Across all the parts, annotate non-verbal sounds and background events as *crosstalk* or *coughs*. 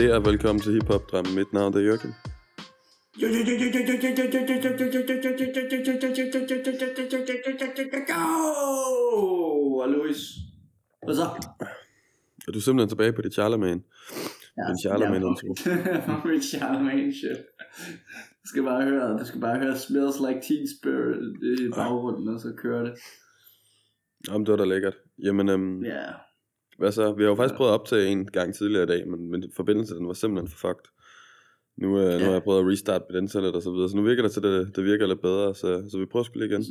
Så der? Velkommen til Hip Hop Drøm. Mit navn er Jørgen. Go! Og Louis. Hvad så? Er du simpelthen tilbage på det Charlemagne? Ja, Min Charlemagne intro. *laughs* Min Charlemagne shit. Du skal bare høre, du skal bare høre Smells Like Teen Spirit i baggrunden, og så kører det. Jamen, det var da lækkert. Jamen, øhm, Ja. Hvad så? Vi har jo faktisk prøvet at optage en gang tidligere i dag, men, men forbindelsen den var simpelthen for fucked. Nu, øh, nu Ja. har jeg prøvet at restarte den internet og så videre, så nu virker det til, det, det virker lidt bedre, så, så vi prøver sgu lige igen.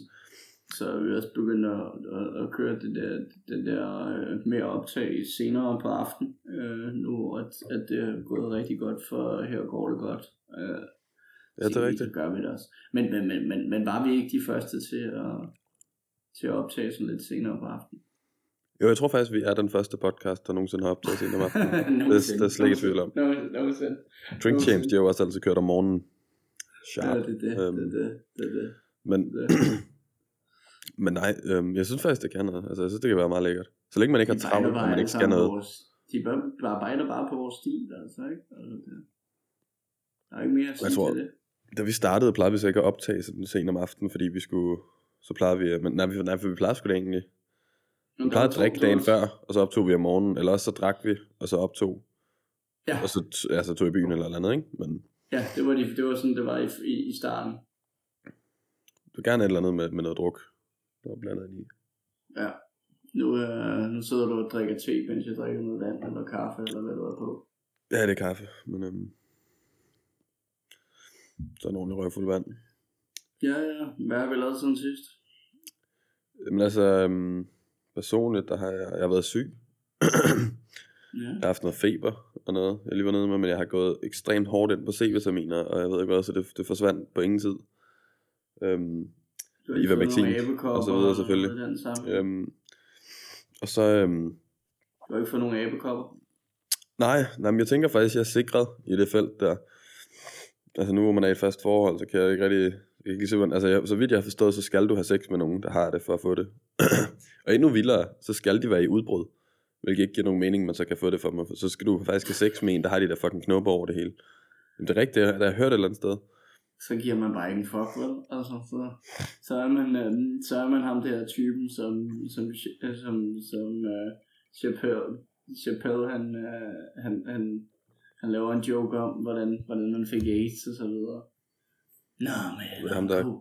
Så er vi også begyndt at, at, at køre det der, det der øh, med at optage senere på aften, øh, nu, at, at det er gået rigtig godt, for her går det godt. Øh, Ja, det er rigtigt. Gør vi det også. Men, men, men, men, men var vi ikke de første til at, til at optage sådan lidt senere på aftenen? Jo, jeg tror faktisk, vi er den første podcast, der nogensinde har optaget senere om aftenen. *laughs* det, det er slet ikke tvivl om. Nogensinde. Drink Champs, de har jo også altid kørt om morgenen. Ja, Sharp. det er det, Øhm, det, det, det, det, Men, *clears throat* men nej, øhm, jeg synes faktisk, det kan noget. Altså, jeg synes, det kan være meget lækkert. Så længe man ikke har De travlt, bejler og man ikke skal noget. Vores, de bejler bare på vores stil, altså, ikke? Altså, det, der er ikke mere at sige Jeg tror- til det. Da vi startede, plejede vi så ikke at optage sådan sent om aftenen, fordi vi skulle... Så plejede vi... Men nej, vi, nej for vi plejede sgu da egentlig. Vi plejede at drikke dagen før, og så optog vi om morgenen. Eller også så drak vi, og så optog. Ja. Og så, t- ja, så tog i byen eller andet, ikke? Men Ja, det var, de, det var sådan, det var i, i, i starten. du vil gerne et eller andet med, med noget druk. Der var blandet i. Ja. Nu, øh, nu sidder du og drikker te, mens jeg drikker noget vand eller kaffe, eller hvad du er på. Ja, det er kaffe, men øhm, så er en ordentlig røgfuld vand. Ja, ja. Hvad har vi lavet siden sidst? Men altså, øhm, personligt, der har jeg, jeg har været syg. Ja. Jeg har haft noget feber og noget, jeg lige var nede med, men jeg har gået ekstremt hårdt ind på C-vitaminer, og jeg ved ikke hvad, så det, det forsvandt på ingen tid. Øhm, Ivermectin, og så videre, selvfølgelig. samme. øhm, og så, øhm, Du har ikke fået nogle æbekopper? nej, nej, men jeg tænker faktisk, at jeg er sikret i det felt der. Altså nu, hvor man er i et fast forhold, så kan jeg ikke rigtig, jeg kan ikke se, altså jeg, så vidt jeg har forstået, så skal du have sex med nogen, der har det for at få det. Og endnu vildere, så skal de være i udbrud. Hvilket ikke giver nogen mening, man så kan få det for mig. Så skal du faktisk have sex med en, der har de der fucking knopper over det hele. Men det er rigtigt, det har jeg hørt et eller andet sted. så giver man bare ikke en fuck, vel? Altså, så, så, er man, øhm, så er man ham der typen, som, som, øh, som, som uh, Chappelle, Chappelle han, uh, han, han, han laver en joke om, hvordan, hvordan man fik AIDS og så videre. Nah, man, er I'm der- cool.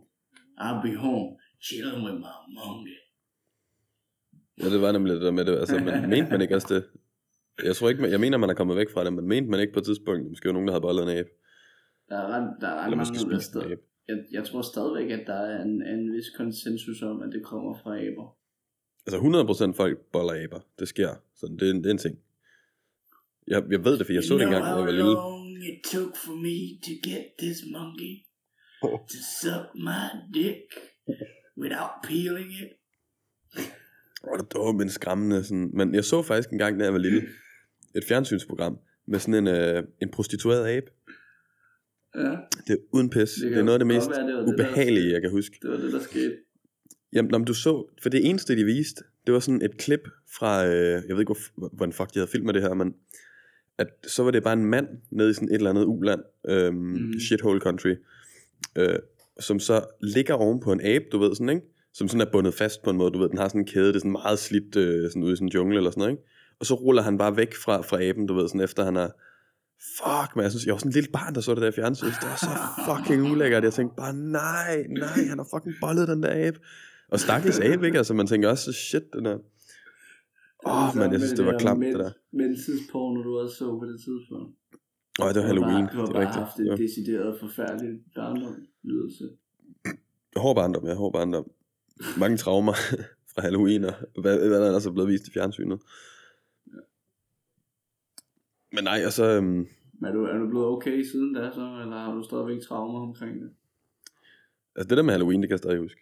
I'll be home, chilling with my monkey. Ja, det var nemlig det der med det. Altså, men *laughs* mente man ikke også det? Jeg tror ikke, man- jeg mener, man er kommet væk fra det, men mente man ikke på et tidspunkt, måske var nogen, der havde bollet en abe. Der er ret, der er ret mange, måske der jeg, jeg tror stadigvæk, at der er en, en vis konsensus om, at det kommer fra aber. Altså 100% folk boller aber. Det sker. Så det, er en- det er en ting. Jeg, jeg ved det, for jeg så det engang, da jeg var lille. it took for me to get this monkey to suck my dick without peeling it. Åh, det var men skræmmende. Sådan. Men jeg så faktisk engang, da jeg var lille, et fjernsynsprogram med sådan en, øh, en prostitueret abe. Ja, Det er uden pis. kan Det, er noget af det mest være, det det, der ubehagelige, jeg kan huske. det var det, der skete. Jamen, om du så, for det eneste, de viste, det var sådan et klip fra, øh, jeg ved ikke, hvor, hvordan fuck de havde filmet det her, men at så var det bare en mand nede i sådan et eller andet uland, Mhm. mm. shithole country, øh, som så ligger oven på en abe, du ved sådan, ikke? Som sådan er bundet fast på en måde, du ved, den har sådan en kæde, det er sådan meget slidt, øh, sådan ude i sådan en jungle eller sådan noget, ikke? Og så ruller han bare væk fra, fra aben, du ved, sådan efter han har, fuck, men jeg synes, jeg var sådan en lille barn, der så det der fjernsyn, det var så fucking ulækkert, jeg tænkte bare, nej, nej, han har fucking bollet den der abe. Og stakkels abe, ikke? Altså, man tænker også, shit, den er... Åh, oh, men jeg synes, det var klamt, det der. Mensensporno, du også så på det tidspunkt. Åh, det var Halloween, Du har bare, det er bare haft et Ja. decideret forfærdeligt barndom, lyder det til. Hård barndom, ja, hård barndom. Mange traumer *laughs* fra Halloween, og hvad, hvad der ellers er blevet vist i fjernsynet. Men nej, og så... Øhm, er du, er du blevet okay siden da så, eller har du stadigvæk traumer omkring det? altså det der med Halloween, det kan jeg stadig huske.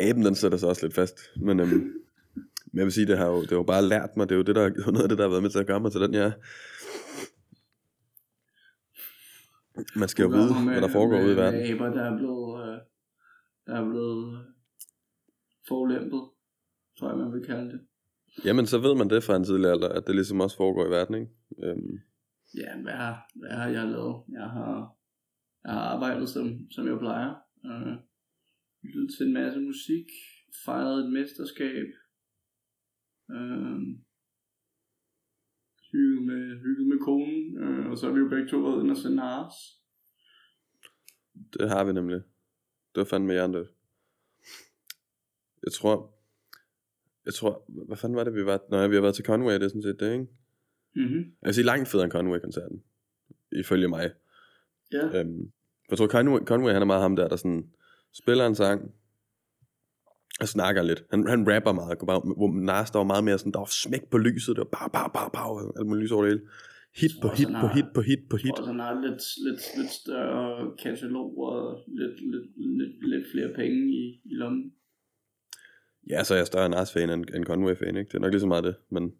Aben, den sætter sig også lidt fast. Men, øhm, men jeg vil sige, det har jo, det har jo bare lært mig. Det er jo det, der, er *laughs* noget af det, der har været med til at gøre mig til den, jeg er. Man skal jo vide, Programmer hvad der foregår med, ude i verden. Med aber, der er blevet, øh, der er blevet øh, forulempet, tror jeg, man vil kalde det. Jamen, så ved man det fra en tidlig alder, at det ligesom også foregår i verden, ikke? Øhm, Ja, hvad har, hvad har jeg lavet? Jeg har, jeg har arbejdet, som, som jeg plejer. Øh, lyttet til en masse musik, fejret et mesterskab, øh, hygget med, hygget med konen, øh, og så har vi jo begge to været inde og sende Ars. det har vi nemlig. Det var fandme hjernedødt. Jeg tror, jeg tror, hvad fanden var det, vi var? Nej, vi har været til Conway, det er sådan set det, ikke? Mm-hmm. Jeg vil sige langt federe end Conway-koncerten, ifølge mig. Ja. Øhm, jeg tror, Conway, Conway, han er meget ham der, der sådan spiller en sang, og snakker lidt. Han, han rapper meget, hvor Nas, der var meget mere sådan, der var smæk på lyset, der var bare, bare, bare, bare, alt muligt lys over det hele. Hit på hit på hit på hit på hit. Jeg tror også, han har lidt, lidt, lidt større katalog og lidt, lidt, lidt, lidt flere penge i, i lommen. Ja, så er jeg større Nas-fan end, end Conway-fan, ikke? Det er nok lige så meget det, men...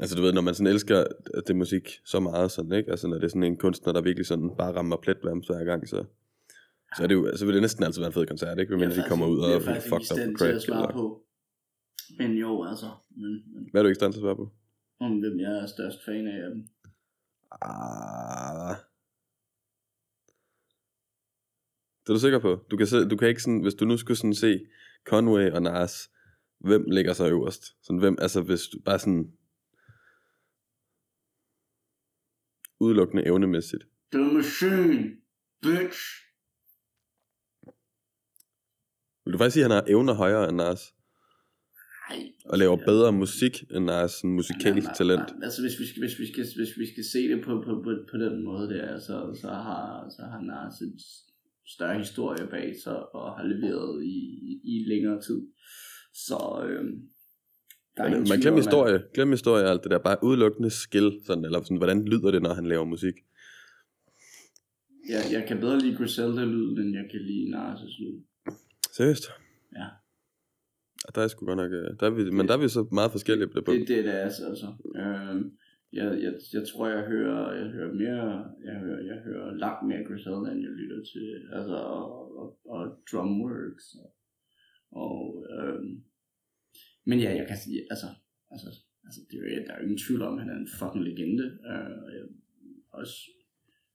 Altså du ved, når man sådan elsker det musik så meget sådan, ikke? Altså når det er sådan en kunstner, der virkelig sådan bare rammer pletværms hver gang, så... Så, er det jo, så vil det næsten altid være en fed koncert, ikke? Hvem Jeg de kommer ud og jeg er fucked up på stand til at crack. svare Eller... på. Men jo, altså. Men, men Hvad er du ikke stand til at svare på? om hvem jeg er størst fan af dem. Ah. Det er du sikker på? Du kan, se, du kan ikke sådan, hvis du nu skulle sådan se Conway og Nas, hvem ligger så øverst? Sådan, hvem, altså hvis du bare sådan udelukkende evnemæssigt. The Machine, bitch. Vil du faktisk sige, at han har evner højere end Nas? Nej. Og laver bedre musik end Nas sådan musikalsk Nej, nej, talent? nej. Altså hvis vi, skal, hvis, vi skal, hvis vi skal se det på, på, på, på den måde der, så, så har, så har Nas en større historie bag sig, og har leveret i, i længere tid. Så øhm, der er man tvivl glem om, at- historie, glem historie og alt det der. Bare udelukkende skill, sådan, eller sådan, hvordan lyder det, når han laver musik? Jeg, jeg kan bedre lide Griselda-lyden, end jeg kan lide Nas' lyd. Seriøst? Ja. Og Der er sgu godt nok, øh, der er vi, men der er vi så meget forskellige på det punkt. Det, det er det altså. altså. Øhm, jeg, jeg, jeg tror, jeg hører, jeg hører mere, jeg hører, jeg hører langt mere Griselda, end jeg lytter til, altså, og, og, og drumworks, og, og øhm, men ja, jeg kan sige, altså, altså, altså det er, der er jo ingen tvivl om, at han er en fucking legende, øh, og jeg, også,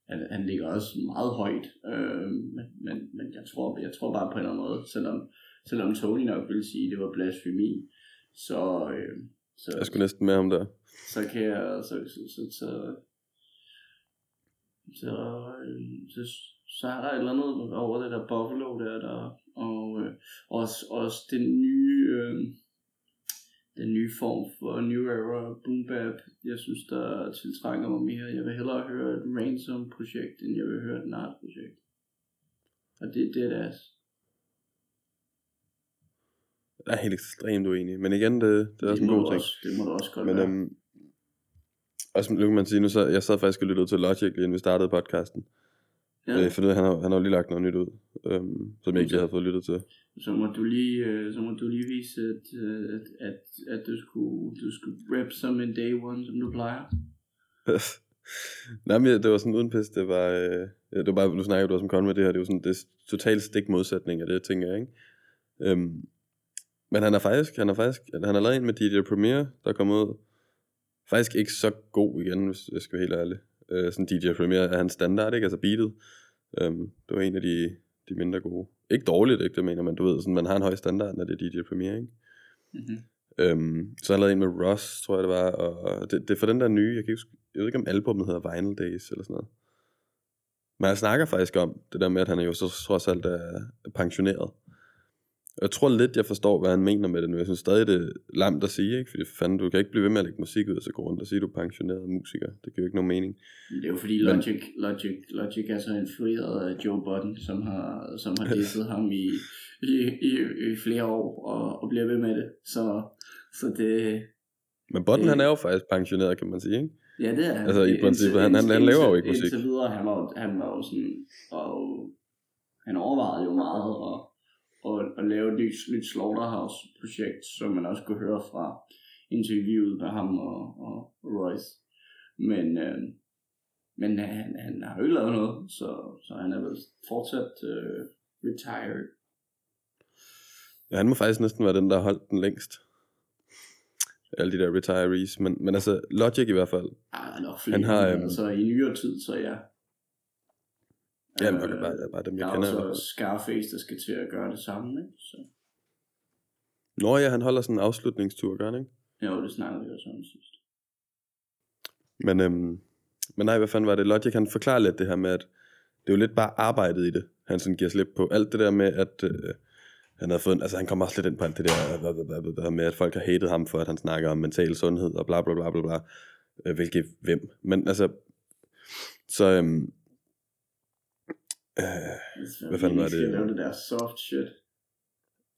han, han ligger også meget højt, øh, men, men, jeg, tror, jeg tror bare på en eller anden måde, selvom, selvom Tony nok ville sige, at det var blasfemi, så, øh, så, Jeg skulle næsten med ham der. så kan jeg, så, så, så, så, så, øh, så, så er der et eller andet over det der Buffalo der, der og øh, også, også den nye, øh, den nye form for New Era Boom Bap, jeg synes, der tiltrænger mig mere. Jeg vil hellere høre et Ransom projekt, end jeg vil høre et Nart projekt. Og det, det er deres. Jeg er helt ekstremt uenig. Men igen, det, det er også en god ting. Også, det må du også godt Men være. øhm, også nu kan man sige, nu så, jeg sad faktisk og lyttede til Logic, inden vi startede podcasten. Ja. Øh, for det, han, har, han har jo lige lagt noget nyt ud, øhm, som jeg ikke lige havde fået lyttet til. Så må du lige, øh, så må du lige vise, at, øh, at, at, at du skulle, du skulle rap som en day one, som du plejer. *laughs* Nej, men det var sådan uden pis, det var, øh, det var bare, nu snakker du også om Conway, det her, det er jo sådan, det er totalt stik modsætning af det, tænker jeg, ikke? Øhm, men han er faktisk, han er faktisk, han har lavet en med DJ Premier, der er kommet ud. Faktisk ikke så god igen, hvis jeg skal være helt ærlig. Øh, sådan DJ Premier er hans standard, ikke? Altså beatet. Øhm, det var en af de, de mindre gode. Ikke dårligt, ikke det mener man, du ved, sådan, man har en høj standard, når det er DJ Premier, ikke? Mm-hmm. Øhm, så han lavet en med Ross, tror jeg det var, og det, det er for den der nye, jeg, kan ikke, jeg ved ikke om albumet hedder Vinyl Days eller sådan noget. Men han snakker faktisk om det der med, at han jo så trods alt er pensioneret. Jeg tror lidt, jeg forstår, hvad han mener med det nu. Jeg synes stadig, det er lamt at sige, ikke? Fordi for fanden, du kan ikke blive ved med at lægge musik ud, og så gå rundt og sige, at du er pensioneret musiker. Det giver jo ikke nogen mening. Det er jo fordi Men- Logic, Logic, Logic er så influeret af Joe Budden, som har, som har disset *laughs* ham i, i, i, i flere år, og, og bliver ved med det. Så, så det, Men Botten, Øh. han er jo faktisk pensioneret, kan man sige, ikke? ja det er han. Altså, i princippet, han- han- han laver jo ikke musik. Indtil videre, han var, han var jo sådan, og han overvejede jo meget at, at, at lave et nyt, nyt Slaughterhouse-projekt, som man også kunne høre fra interviewet med ham og, og Royce. Men, øh, men han, han har jo ikke lavet noget, så, så han er vel fortsat øh, retired. Ja, han må faktisk næsten være den, der har holdt den længst. alle de der retirees, men, men altså Logic i hvert fald. Ah, nok flere. Han har, øhm, altså i nyere tid, så ja. Ja, men det er bare, bare dem, der jeg er kender. i hvert også. Scarface, der skal til at gøre det samme, ikke? Så, Nå ja, han holder sådan en afslutningstur, gør han ikke? jo, det snakkede vi også om sidst. Men, øhm, men nej, hvad fanden var det? Logic, han forklarer lidt det her med, at det er jo lidt bare arbejdet i det, han sådan giver slip på. Alt det der med, at øh, han havde fået, altså han kommer også lidt ind på alt det der med, at folk har hatet ham for, at han snakker om mental sundhed og bla bla bla bla bla, øh, hvilket hvem. Men altså, så øhm, øh, Hvad fanden var det? skal lave det der soft shit.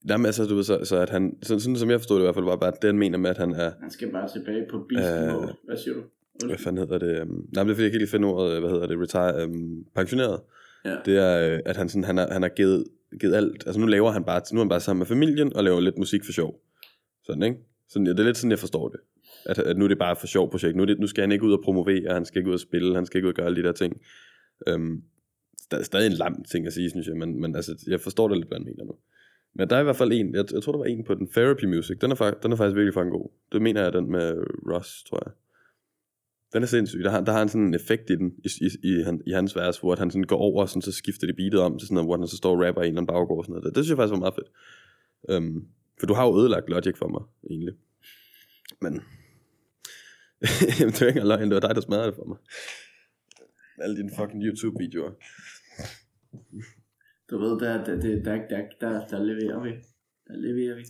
jamen, altså, du ved, så, så at han, sådan, sådan som jeg forstod det i hvert fald, var bare, at det han mener med, at han er, Han skal bare tilbage på beast Øh, mode. Hvad siger du? hvad fanden hedder det? Um, nej, men det er fordi, jeg kan lige finde ordet, hvad hedder det, retire, um, pensioneret. Ja. Det er, øh, at han, sådan, han, har, han har givet, givet alt, altså nu laver han bare, nu er han bare sammen med familien og laver lidt musik for sjov. Sådan, ikke? Sådan, ja, det er lidt sådan, jeg forstår det. At, at nu er det bare for sjov projekt. Nu, det, nu skal han ikke ud og promovere, han skal ikke ud og spille, han skal ikke ud og gøre alle de der ting. Um, der er stadig en lam ting at sige, synes jeg, men, men altså, jeg forstår det lidt, hvad han mener nu. Men der er i hvert fald en, jeg, jeg tror, der var en på den Therapy Music, den er, fak- den er faktisk virkelig fucking god. Det mener jeg, den med Ross, tror jeg. Den er sindssyg. Der har, der har han sådan en effekt i den, i, i, i, han, i hans vers, hvor at han sådan går over, og sådan, så skifter det beatet om til sådan noget, hvor han så står og rapper i en eller anden baggård og sådan noget. Det, det synes jeg faktisk var meget fedt. Um, for du har jo ødelagt Logic for mig, egentlig. Men, Jamen, *laughs* det er ikke engang løgn, det var dig, der smadrede det for mig. Alle dine fucking YouTube-videoer. Du ved, der, der, der, der, der, der, der leverer vi. Der leverer vi.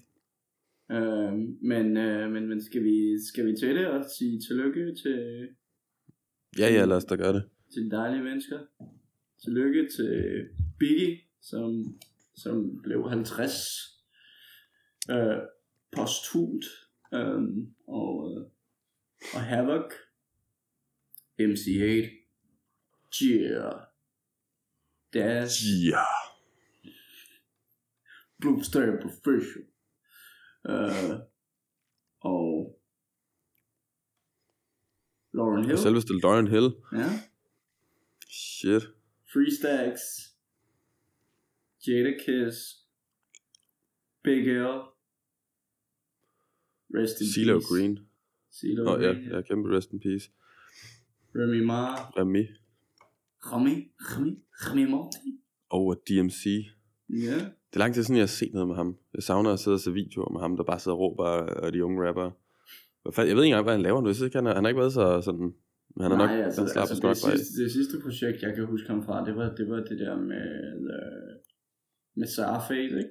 Øh, men, øh, men, men skal vi, skal vi til det og sige tillykke til, Ja, ja, lad os da gøre det. til de dejlige mennesker. Tillykke til Biggie, som, som blev 50 øh, posthumt. Øh, og, øh, og Havoc, MC8, Yeah, Dash, Ja. Blue Star Professional. Øh, og uh, oh. Lauren Hill. Selveste Lauren Hill. Ja. Shit. Free Stacks, Jada Kiss, Big L, Rest in CeeLo Peace, Green. CeeLo ja, Green, ja, kæmpe rest in peace. Remy Ma, Remy. Remy, Remy, Remy Martin. Og DMC. Ja, Det er lang tid siden, jeg har set noget med ham. Jeg savner at sidde og se videoer med ham, der bare sidder og råber og de unge rappere. Jeg ved ikke engang, hvad han laver nu. Jeg synes han har, han har ikke været så sådan... Men han er nok, Nej, altså, han altså nok det, bare af. sidste, det sidste projekt, jeg kan huske ham fra, det var det, var det der med, øh, med Sarface, ikke?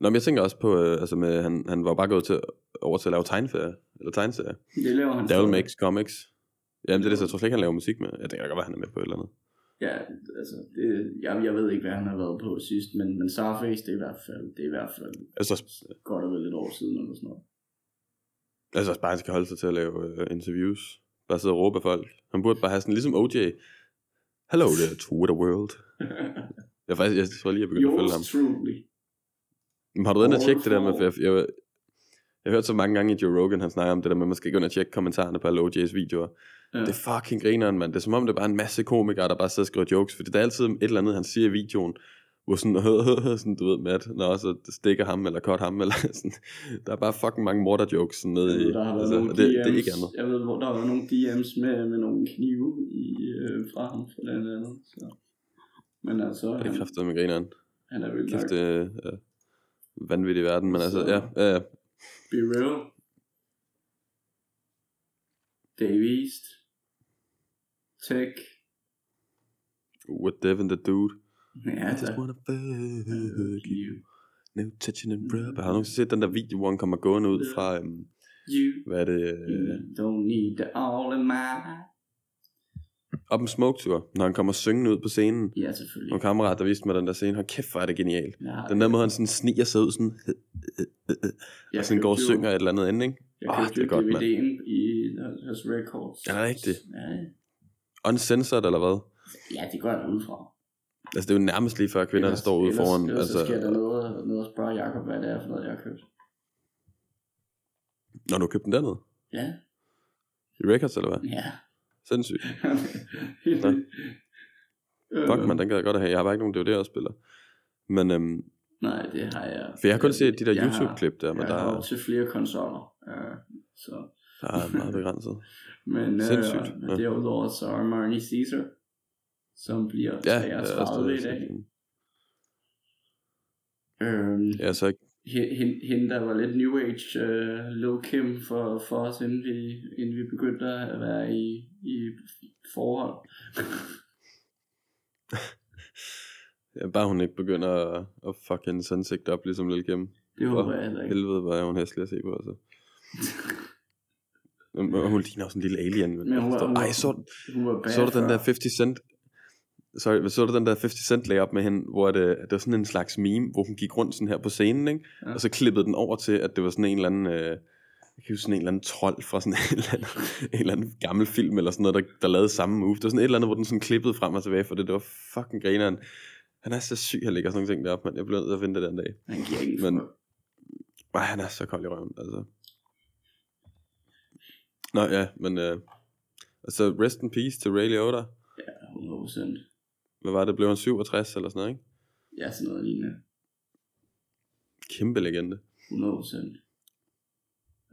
Nå, men jeg tænker også på, øh, altså med, han, han var bare gået til, over til at lave tegneferie, eller tegneserier. Det laver han Devil. Makes Comics. Jamen det er det, så jeg tror slet ikke, han laver musik med. Jeg tænker godt, at han er med på et eller andet. Ja, altså, det, jeg, jeg ved ikke, hvad han har været på sidst, men, men Sarface, det er i hvert fald, det er i hvert fald Altså, godt og vel et år siden, eller sådan noget. altså også bare, han skal holde sig til at lave øh, interviews. Bare sidde og råbe af folk. Han burde bare have sådan, ligesom OJ. Hello there, Twitter world. *laughs* Jeg, faktisk, jeg tror lige, jeg begyndte at følge ham. Truly. Men har du været inde og tjekke det der med, for jeg, jeg, jeg har hørt så mange gange i Joe Rogan, han snakker om det der med, at man skal gå ind og tjekke kommentarerne på alle OJ's videoer. Ja. Det er fucking grineren, mand. Det er som om, det er bare en masse komikere, der bare sidder og skriver jokes, for det er altid et eller andet, han siger i videoen, hvor sådan, *laughs* sådan du ved, Matt, når også det stikker ham, eller cut ham, eller *laughs* sådan. Der er bare fucking mange morder jokes sådan nede i, der har altså, nogle og det, DM's, det er ikke andet. Jeg ved, hvor der været nogle DM's med, med nogle knive i, øh, fra ham for den andet. Så. Men altså, Det er han, kraftigt med grineren. han er nok Kæft, det er ja, vanvittig verden, men altså, ja, ja, ja. be real. Dave East. Tech. What Devin the dude. Ja, I just wanna fuck you. No touching and rub. Har du nogensinde set den der video, hvor han kommer gående ud fra, øhm, You hvad er det, øh, don't need the all in my... op en smoke tour, når han kommer syngende ud på scenen. Ja, selvfølgelig. Nogle kammerat, der viste mig den der scene, hold kæft, hvor er det genialt. Jeg, Den der måde, han sådan sniger sig ud, sådan, jeg og sådan går og synger et eller andet ende, ikke? Jeg købte det er godt. DVD'en i hos Records. Er det rigtigt? Ja, Uncensored, eller hvad? ja, det går jeg da ud fra. Altså, det er jo nærmest lige før kvinderne Ellers- står ude ellers, foran. Ellers altså, så da ned og, ned og spørge Jacob, hvad det er for noget, jeg har købt. når du købte den dernede? Ja, I Records, eller hvad? ja. Sindssygt. *laughs* Nå. Fuck, man, den kan jeg godt have. Jeg har bare ikke nogen DVD-afspiller. Men, øhm, Nej, det har jeg. For jeg har kun set de der YouTube-klip der, men Jeg der, har er- til flere konsoller. Øh, så. der er meget begrænset. *laughs* Men Sindssygt, øh, ja. derudover så er Marnie Caesar, som bliver Ja, jeg har 33 i dag. Øhm, Ja, så ikke. Hen- hen- hende, der var lidt New Age, uh, Lil Kim for, for os, inden vi, inden vi begyndte at være i, i forhold. *laughs* Ja, bare hun ikke begynder at, at fuck hendes ansigt op, ligesom Lil Kim. Det håber jeg heller ikke. Helvede, hvor er hun hæslig at se på, altså. *laughs* Og hun ligner også en lille alien. Men Men hun hun, Ej, så, Hun var bad så du den der 50 Cent Sorry, så du den der 50 Cent op med hende, hvor det, det var sådan en slags meme, hvor hun gik rundt sådan her på scenen, ikke? Ja. Ja. og så klippede den over til, at det var sådan en eller anden, øh, jeg kan huske sådan en eller anden trold fra sådan *laughs* en eller anden, en eller anden gammel film, eller sådan noget, der, der lavede samme move. Det var sådan et eller andet, hvor den sådan klippede frem og tilbage, for det, det var fucking grineren. Han er så syg, han lægger sådan nogle ting deroppe, men jeg blev nødt til at finde det den dag. Han giver ikke Men-. Ej, han er så kold i røven, altså. Nå ja, men øh, altså rest in peace til Ray Liotta. 100%. Hvad var det, blev han 67 eller sådan noget, ikke? Ja, sådan noget lignende. Kæmpe legende. 100%.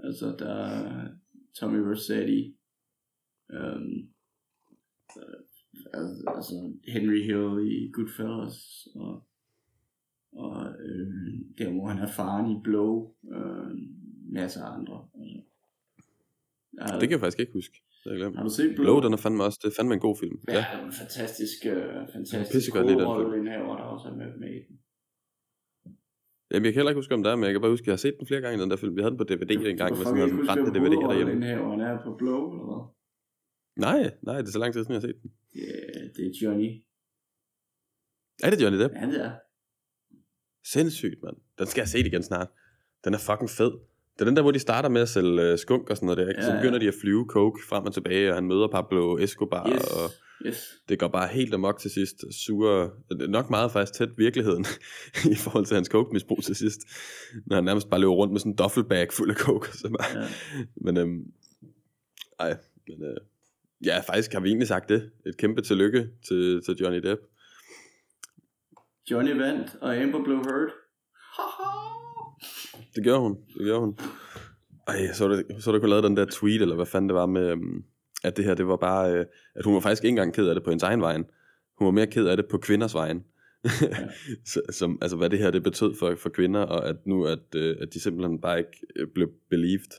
Altså, der er Tommy Vercetti, øhm, øh, al- altså Henry Hill i Goodfellas, og, og øh, der hvor han er faren i Blow, øh, masser af andre. Altså. Har, Det kan jeg faktisk ikke huske. Jeg glemt. har du set Blow? Blow, den er fandme også, det er fandme en god film. Ja, Ja. det er en fantastisk, øh, fantastisk den film. hovedrolleindhaver, der også er med, med i den. Jamen, jeg kan heller ikke huske, om der er, men jeg kan bare huske, at jeg har set den flere gange, den der film. Vi havde den på DVD engang, med Hvorfor sådan kan jeg noget ikke huske, brændte DVD'er derhjemme. hovedrolleindhaveren er på Blow, eller hvad? Nej, nej, det er så lang tid siden, jeg har set den. Ja, det er Johnny. Er det Johnny Depp? Ja, det er. Sindssygt, mand. Den skal jeg se igen snart. Den er fucking fed. Det er den der, hvor de starter med at sælge øh, skunk og sådan noget der, ikke? Ja, Så ja. begynder de at flyve coke frem og tilbage, og han møder Pablo Escobar, Yes, og yes. det går bare helt amok til sidst. Sure, det er nok meget faktisk tæt virkeligheden, *laughs* i forhold til hans coke-misbrug til sidst. Når han nærmest bare løber rundt med sådan en duffelbag fuld af coke. Så bare, Ja. Men øhm, ej, men øh, ja, faktisk har vi egentlig sagt det. Et kæmpe tillykke til, til Johnny Depp. Johnny vandt, og Amber blev hurt. Det gjorde hun, det gjorde hun. Ej, så det så det kunne lave den der tweet, eller hvad fanden det var med, øhm, at det her, det var bare, øh, at hun var faktisk ikke engang ked af det på hendes egen vejen. Hun var mere ked af det på kvinders vejen. *laughs* Ja. som, altså hvad det her det betød for, for kvinder, og at nu at, øh, at de simpelthen bare ikke øh, blev believed.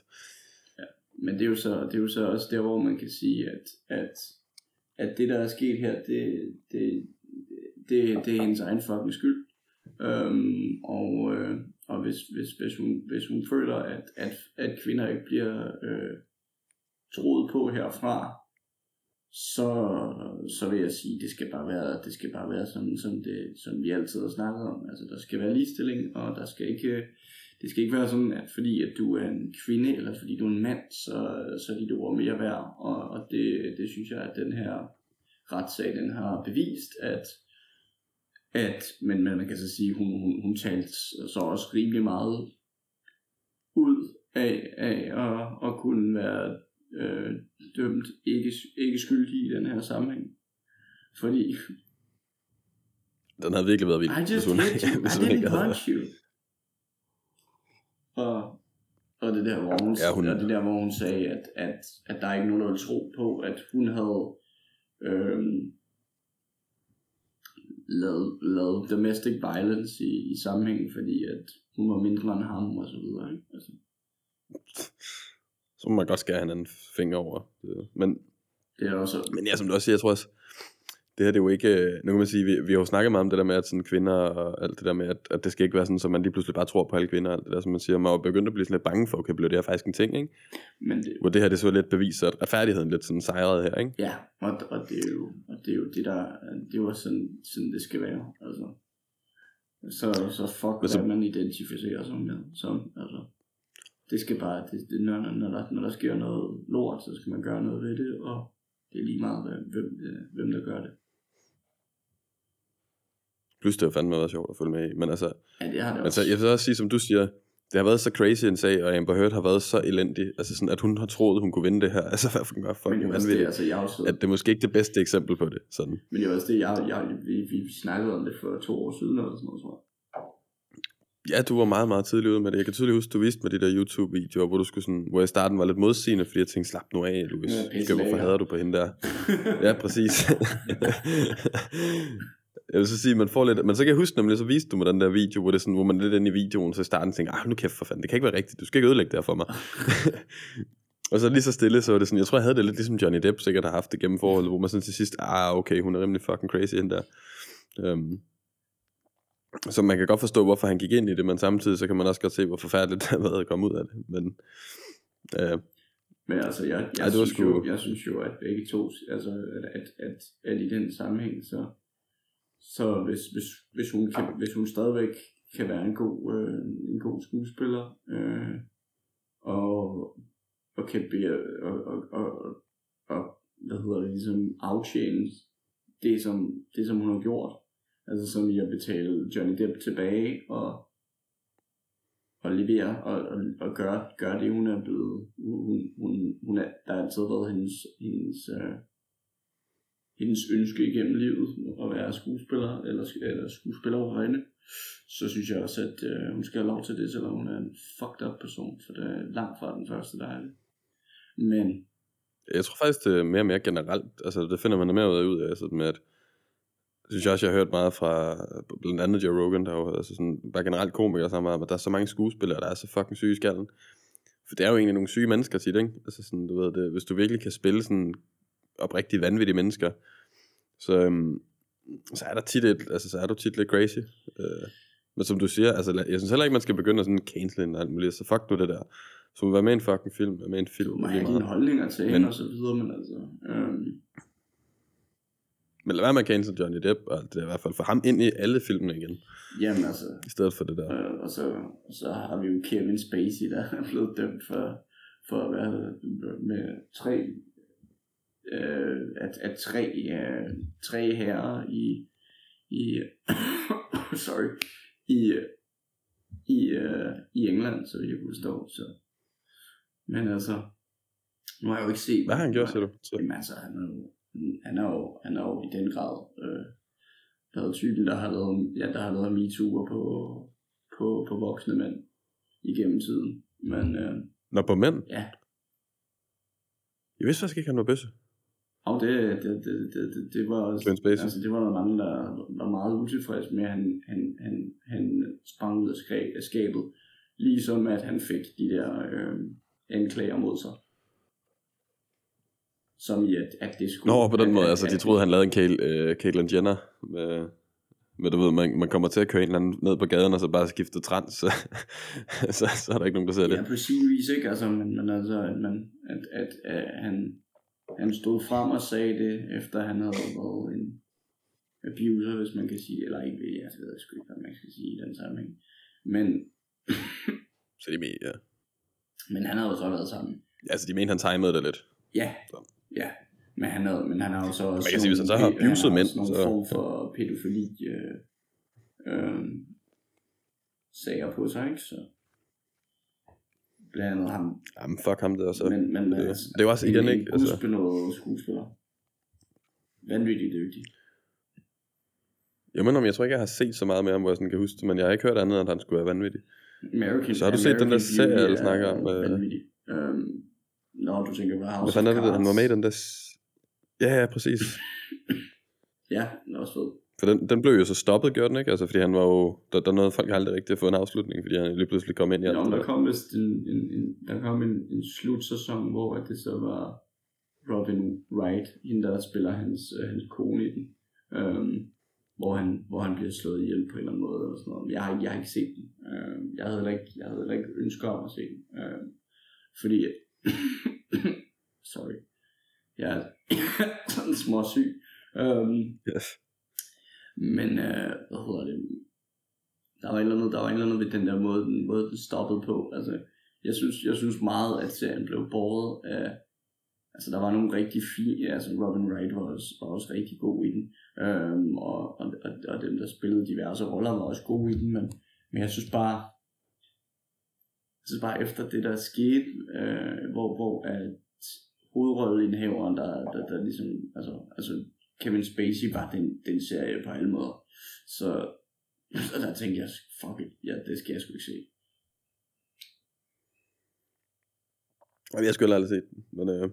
Men det er, jo så, det er jo så også der, hvor man kan sige, at, at, at det, der er sket her, det, det, det, det er hendes egen fucking skyld. Øhm, og øh, og hvis, hvis, hvis, hun, hvis hun føler, at, at, at kvinder ikke bliver øh, troet på herfra, så, så vil jeg sige, det skal bare være, det skal bare være sådan, som, det, som vi altid har snakket om. Altså, der skal være ligestilling, og der skal ikke, det skal ikke være sådan, at fordi at du er en kvinde, eller fordi du er en mand, så, så er dit ord mere værd. Og, og det, det synes jeg, at den her retssag, den har bevist, at, at men, men man kan så sige, hun, hun, hun talte så også rimelig meget ud af, af at, at kunne være øh, dømt ikke, ikke skyldig i den her sammenhæng. Fordi, Den havde virkelig været vild. I just hit you, hvis I hun didn't punch you. Og, og det der, hvor hun, Ja, hun- hun... Og det der, hvor hun sagde, at, at, at der er ikke nogen, der vil tro på, at hun havde øhm, lavet, lavet domestic violence i, i sammenhæng, fordi at hun var mindre end ham og så videre. Ikke? Altså, Så må man godt skære hinanden finger over. Men det er også... Men ja, som du også siger, jeg tror også, det her det er jo ikke, øh, nu kan man sige, vi, vi har jo snakket meget om det der med, at sådan kvinder og alt det der med, at, at det skal ikke være sådan, så man lige pludselig bare tror på alle kvinder, og alt det der, som man siger, man er begyndt at blive sådan lidt bange for, okay, blev det her faktisk en ting, ikke? Men det, Hvor det her, det så lidt beviser, at retfærdigheden lidt sådan sejrede her, ikke? Ja, og, og, det er jo, og det er jo det der, det er jo sådan, sådan det skal være, altså. Så, så fuck, Men så- hvad man identificerer sig med, som, altså. Det skal bare, det, det, når, når, der, når der sker noget lort, så skal man gøre noget ved det, og det er lige meget, hvad- hvem, øh, hvem der gør det. Plus det har fandme været sjovt at følge med i, men altså, Ja, det har det men så, jeg vil også sige, som du siger, det har været så crazy en sag, og Amber Heard har været så elendig, altså sådan, at hun har troet, hun kunne vinde det her, altså hvad fucking var fucking det er vanvittigt, altså, jeg også, at det er måske ikke det bedste eksempel på det, sådan. men det er også det, jeg, jeg, vi, vi, snakkede om det for to år siden, eller sådan noget, tror jeg. Ja, du var meget, meget tidlig ude med det. Jeg kan tydeligt huske, du viste mig de der YouTube-videoer, hvor du skulle sådan, hvor i starten var lidt modsigende, fordi jeg tænkte, slap nu af, Louis. Ja, pisse hvorfor hader du på hende der? *laughs* ja, præcis. *laughs* jeg vil så sige, man får lidt, men så kan jeg huske nemlig, så viste du mig den der video, hvor, det sådan, hvor man lidt inde i videoen, så i starten tænker, ah, nu kæft for fanden, det kan ikke være rigtigt, du skal ikke ødelægge det her for mig. *laughs* og så lige så stille, så var det sådan, jeg tror, jeg havde det lidt ligesom Johnny Depp sikkert har haft det gennem forholdet, hvor man sådan til sidst, ah, okay, hun er rimelig fucking crazy, hende der. Um, så man kan godt forstå, hvorfor han gik ind i det, men samtidig så kan man også godt se, hvor forfærdeligt *laughs* det har været at komme ud af det. Men, øh, Men altså, jeg, jeg, var synes, sgu- jo, jeg synes jo, at begge to, altså, at, at, at, at i den sammenhæng, så, så hvis, hvis, hvis, hun kan, hvis hun stadigvæk kan være en god, øh, en god skuespiller, øh, og, og kan be, og, og, og, og, hvad hedder det, ligesom aftjene det, som, det, som hun har gjort, altså som i at betale Johnny Depp tilbage, og, og levere og, og, og gøre, gøre det, hun er blevet. Hun, hun, hun er, der har altid været hendes, hendes, øh, hendes ønske igennem livet at være skuespiller eller, eller skuespillerinde. Så synes jeg også, at øh, hun skal have lov til det, selvom hun er en fucked up person, for det er langt fra den første, der er det. Men jeg tror faktisk, det er mere og mere generelt. Altså, det finder man mere ud af, altså med at synes jeg også, jeg har hørt meget fra blandt andet Joe Rogan, der var jo altså sådan, bare generelt komikere sammen med, at der er så mange skuespillere, der er så fucking syge i skallen. For det er jo egentlig nogle syge mennesker tit, ikke? Altså sådan, du ved det, hvis du virkelig kan spille sådan oprigtigt vanvittige mennesker, så, øhm, så er der tit et, altså så er du tit lidt crazy. Øh, men som du siger, altså jeg synes heller ikke, man skal begynde at sådan cancel en alt muligt, så fuck nu det der. Så må være med i en fucking film, være med i en film. du må have dine holdninger til Men- og så videre, men altså... Øhm, Men lad være med at cancel Johnny Depp, og det er i hvert fald for ham ind i alle filmene igen, jamen altså, i stedet for det der. Øh, og, så, så har vi jo Kevin Spacey, der er blevet dømt for, for at være med tre, øh, at, at tre, øh, tre herrer i, i *coughs* sorry, i, i, øh, i England, så jeg kunne forstå. Så. Men altså, nu har jeg jo ikke set... Hvad har han gjort, siger du? Så, Jamen altså, han er jo, han er jo, han er jo i den grad øh, været typen, der har lavet, ja, der har lavet MeToo'er på, på, på voksne mænd igennem tiden. Men øh, Nå, på mænd? ja, Jeg vidste faktisk ikke, han var bøsse. Og det, det, det, det, det, det var også, altså, det var der mange, der var meget utilfredse med, at han, han, han, han sprang ud af skab- af skabet, ligesom at han fik de der øh, anklager mod sig. Som i, at, at det skulle... Nå, på den at- måde, at- altså de at- troede, han lavede en Kate, øh, Caitlyn Jenner med, med, du ved, man, man kommer til at køre en eller anden ned på gaden, og så bare skifte trans, så, *laughs* så, så er der ikke nogen, der ser det. Ja, på sin vis, ikke? Altså, men, men altså, at, man, at, at, at han, han stod frem og sagde det, efter han havde været en abuser, hvis man kan sige, eller ikke, jeg ved sgu ikke, hvad man skal sige i den sammenhæng. Men, Så de, men, ja. men han havde jo så været sammen. altså, de mente, han timede det lidt. Ja, ja. Men han, havde, men han har jo så også... Man kan sige, hvis han så har nogle- abuset mænd, også nogle så- form for pædofili øh, øh, sager på sig, ikke? Så blandt andet ham. Jamen, fuck ham der, så. men, men det, altså, det jo også igen, en, ikke? Altså, gudsbenået skuespiller. Vanvittigt dygtig. jeg mener, om jeg tror ikke, jeg har set så meget med ham, hvor jeg sådan kan huske det, men jeg har ikke hørt andet, end at han skulle være vanvittig. American, Så har du set den der serie, er snakker om, øh? Vanvittig. Øhm, Nå, du tænker på House Hvad fanden er det, han var med i den der... Ja, ja, præcis. *laughs* Ja, den er også fed. For den, den blev jo så stoppet, gjorde den ikke? Altså, fordi han var jo... Der, der nåede folk aldrig rigtig at få en afslutning, fordi han lige pludselig kom ind i Nå, men der kom vist en, en, en, der kom en, en slutsæson, hvor at det så var Robin Wright, hende der spiller hans, øh, hans kone i den. Øhm, hvor han, hvor han bliver slået ihjel på en eller anden måde. Eller sådan noget. Jeg har, ikke- jeg har ikke set den. Øhm, jeg havde heller ikke, jeg havde heller ikke ønsker om at se den. Øhm, fordi, *coughs* sorry, jeg er *coughs* sådan småsyg. Øhm, Yes men øh, hvad hedder det? Der var, et eller andet, der var et eller andet ved den der måde, den måde den stoppede på. Altså, jeg synes, jeg synes meget, at serien blev båret af... Altså, der var nogle rigtig fine... Altså, Robin Wright var også, var også rigtig god i den. Øhm, og, og, og, og dem, der spillede diverse roller, var også gode i den. Men, men jeg synes bare... Jeg synes bare, efter det der skete, øh, hvor, hvor at hovedrolleindhaveren, der, der, der ligesom... Altså, altså Kevin Spacey var den, den serie på alle måder. Så Og der tænkte jeg, fuck it, ja, det skal jeg sgu ikke se. Jeg skulle aldrig set den, men, øh,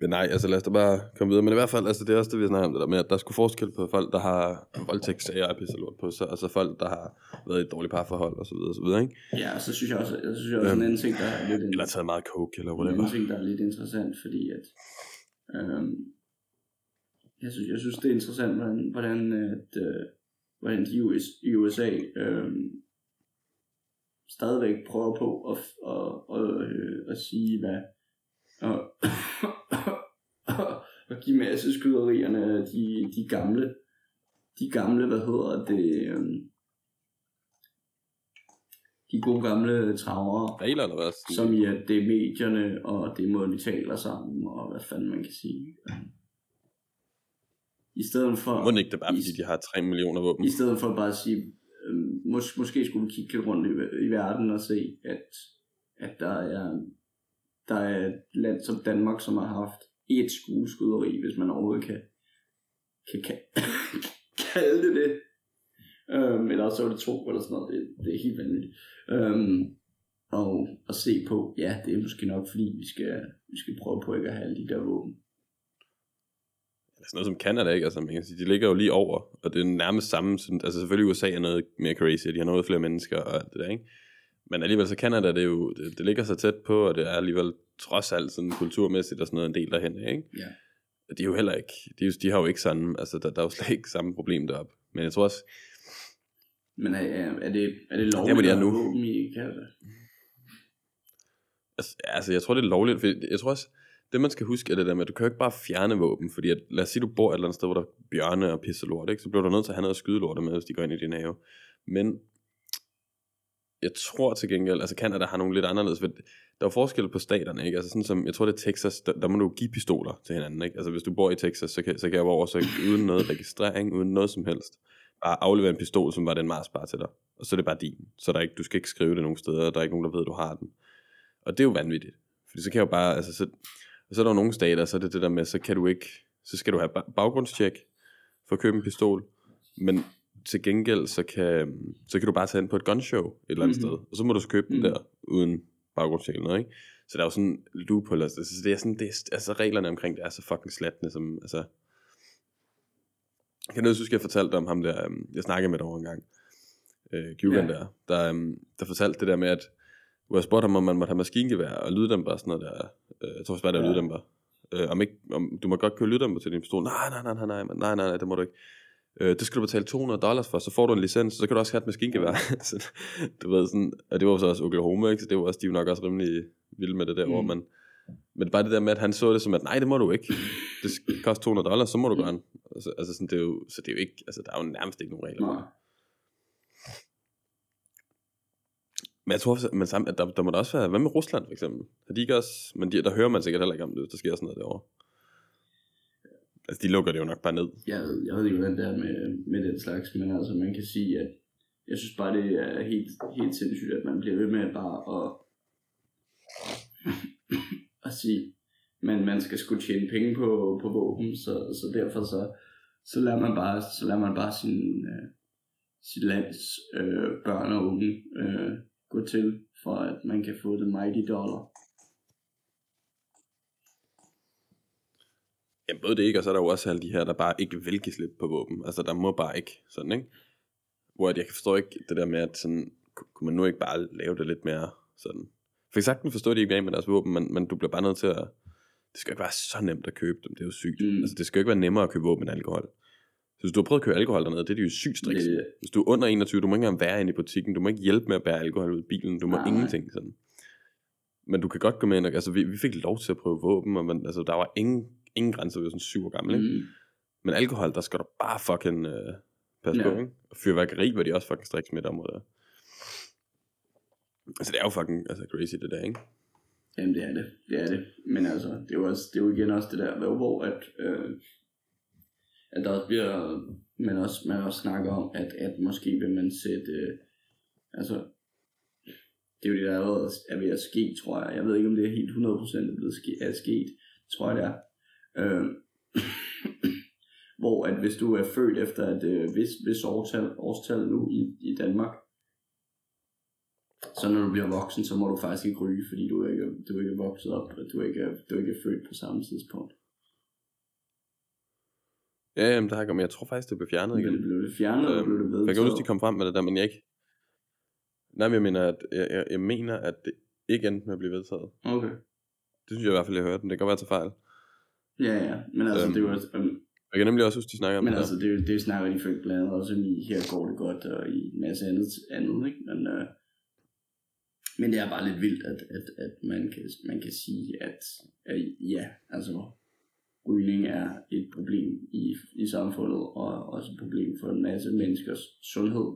men nej, altså lad os da bare komme videre. Men i hvert fald, altså det er også det, vi snakker om det der med, at der er sgu forskel på folk, der har voldtægtssager og pisse lort på sig, og så folk, der har været i et dårligt parforhold og så videre, og så videre, ikke? Ja, og så synes jeg også, jeg synes også Øhm, en anden ting, der er lidt, Eller taget meget coke, eller en whatever. anden ting, der er lidt interessant, fordi at, øhm, jeg, synes, jeg synes, det er interessant, hvordan, hvordan, at, øh, hvordan de US, i USA øhm, stadigvæk prøver på at, at, at, øh, at sige, hvad, og, *coughs* og give masse skyderierne de, de gamle, de gamle, hvad hedder det, øhm, de gode gamle travere, Regler eller hvad? som i at det er medierne, og det er måden, vi taler sammen, og hvad fanden man kan sige. I stedet for, Må ikke det bare, i, fordi de har 3 millioner våben? i stedet for bare at sige, øh, mås- måske skulle vi kigge lidt rundt i, i verden og se, at, at der er der er et land som Danmark, som har haft et skuespyderi, hvis man overhovedet kan, kan, kan kalde det det. Øhm, eller så var det to eller sådan noget. Det, det er helt vanvittigt. Øhm, og at se på, ja, det er måske nok fordi, vi skal, vi skal prøve på ikke at have alle de der våben. Altså noget som Canada, ikke? Altså man kan sige, de ligger jo lige over, og det er nærmest samme, sådan- altså selvfølgelig USA er noget mere crazy, de har noget flere mennesker og alt det der, ikke? Men alligevel så Canada, det er jo, det, det ligger så tæt på, og det er alligevel trods alt sådan kulturmæssigt og sådan noget en del derhen, ikke? Ja. Og de er jo heller ikke, de, er jo, de har jo ikke sådan, altså der, der er jo slet ikke samme problem deroppe. Men jeg tror også, Men er, er, det, er det lovligt Der, hvor de er at nu. i Canada? altså, altså jeg tror det er lovligt, for jeg tror også, det man skal huske er det der med, at du kan jo ikke bare fjerne våben, fordi at, lad os sige, du bor et eller andet sted, hvor der er bjørne og pisse lort, ikke? så bliver du nødt til at have noget at skyde lort med, hvis de går ind i din have. Men jeg tror til gengæld, altså Canada har nogle lidt anderledes, for der er jo forskel på staterne, ikke? Altså sådan som, jeg tror det er Texas, der, der må du give pistoler til hinanden, ikke? Altså hvis du bor i Texas, så kan, så kan jeg over, så uden noget registrering, uden noget som helst, bare aflevere en pistol, som var den Mars bare til dig. Og så er det bare din. Så der er ikke, du skal ikke skrive det nogen steder, og der er ikke nogen, der ved, at du har den. Og det er jo vanvittigt. Fordi så kan jeg jo bare, altså så, og så er der jo nogle stater, så er det det der med, så kan du ikke, så skal du have ba- baggrundstjek for at købe en pistol. Men til gengæld, så kan, så kan du bare tage ind på et gunshow et eller andet Mhm. mm-hmm. sted, og så må du så købe den Mhm. der, uden baggrundstjek eller noget, ikke? Så der er jo sådan loophole, altså, så det er sådan, det er, altså reglerne omkring det er så fucking slatne, som, altså, jeg kan nødt huske, jeg fortalte om ham der, øhm, jeg snakkede med dig over en gang, øh, Cuban Ja. der, der, øhm, der fortalte det der med, at hvor jeg spurgte ham, om man måtte have maskingevær og lyddæmper og sådan noget der. Øh, jeg tror faktisk bare, det er lyddæmper. Øh, om ikke, om, du må godt købe lyddæmper til din pistol. Nej, nej, nej, nej, nej, nej, nej, nej, det må du ikke. Øh, det skal du betale 200 dollars for, så får du en licens, så kan du også have et maskingevær. *laughs* så, du ved sådan, og det var så også Oklahoma, ikke? så det var også, de jo nok også rimelig vilde med det der, mm. hvor Mm. man, men bare det der med, at han så det som, at nej, det må du ikke. Det skal koste 200 dollars, så må du gerne. Altså, altså sådan, det er jo, så det er jo ikke, altså der er jo nærmest ikke nogen regler. Nej. Men jeg tror, men sammen, at der, der må da også være, hvad med Rusland for eksempel? Har de ikke også, men de, der hører man sikkert heller ikke om det, hvis der sker sådan noget derovre. Altså, de lukker det jo nok bare ned. jeg, ved- jeg ved ikke, hvordan det er med, med den slags, men altså man kan sige, at jeg synes bare, det er helt, helt sindssygt, at man bliver ved med bare at, *coughs* at sige, men man skal skulle tjene penge på, på våben, så, så derfor så, så lader man bare, så lader man bare sin, øh, sit lands øh, børn og unge øh, gå til, for at man kan få den mighty dollar. Jamen, både det ikke, og så er der jo også alle de her, der bare ikke vil give slip på våben. Altså, der må bare ikke, sådan, ikke? Hvor jeg kan forstå ikke det der med, at sådan, ku- kunne man nu ikke bare lave det lidt mere sådan. For sagtens forstår de ikke af med deres våben, men, men du bliver bare nødt til at, det skal ikke være så nemt at købe dem, det er jo sygt. Mm. Altså, det skal jo ikke være nemmere at købe våben end alkohol. Så hvis du har prøvet at købe alkohol dernede, det er de jo sygt striks. Det- Hvis du er under 21, du må ikke engang være inde i butikken, du må ikke hjælpe med at bære alkohol ud i bilen, du må Nej, ingenting sådan. Men du kan godt gå med ind, og, altså vi, vi fik lov til at prøve våben, og man, altså der var ingen, ingen grænser, vi var sådan syv år gamle, ikke? Mm. Men alkohol, der skal du bare fucking øh, passe Ja. på, ikke? Og fyrværkeri var de også fucking striks med det område. Altså det er jo fucking altså, crazy det der, ikke? Jamen det er det, det er det. Men altså, det er jo, også, det er jo igen også det der, hvor- hvor at, øh, at der også bliver, man også, man også snakker om, at, at måske vil man sætte, øh, altså, det er jo det, der allerede er ved at ske, tror jeg. Jeg ved ikke, om det er helt 100% er blevet ske, er sket, tror jeg det er. Øh, *clears throat* hvor at hvis du er født efter et øh, vis, vis årstal, årstal nu i, i Danmark, så når du bliver voksen, så må du faktisk ikke ryge, fordi du ikke, du ikke er vokset op, og du ikke, er, du ikke er født på samme tidspunkt. Ja, jamen, det har jeg men jeg tror faktisk, det blev fjernet igen. Men blev det fjernet, Øhm, blev det For jeg kan huske, de vedtaget? kom frem med det der, men jeg ikke... Nej, men jeg mener, at, jeg, jeg, jeg mener, at det ikke endte med at blive vedtaget. Okay. Det synes jeg i hvert fald, jeg hørte, men det kan godt være til fejl. Ja, ja. Men altså, Øhm, det var, øhm, Jeg kan nemlig også huske, de snakker om men det altså, der. det, det snakker de for blandt andet også i Her går det godt, og i en masse andet, andet ikke? Men, øh, men det er bare lidt vildt, at, at, at man, kan, man kan sige, at, at ja, altså, rygning er et problem i, i samfundet, og også et problem for en masse menneskers sundhed.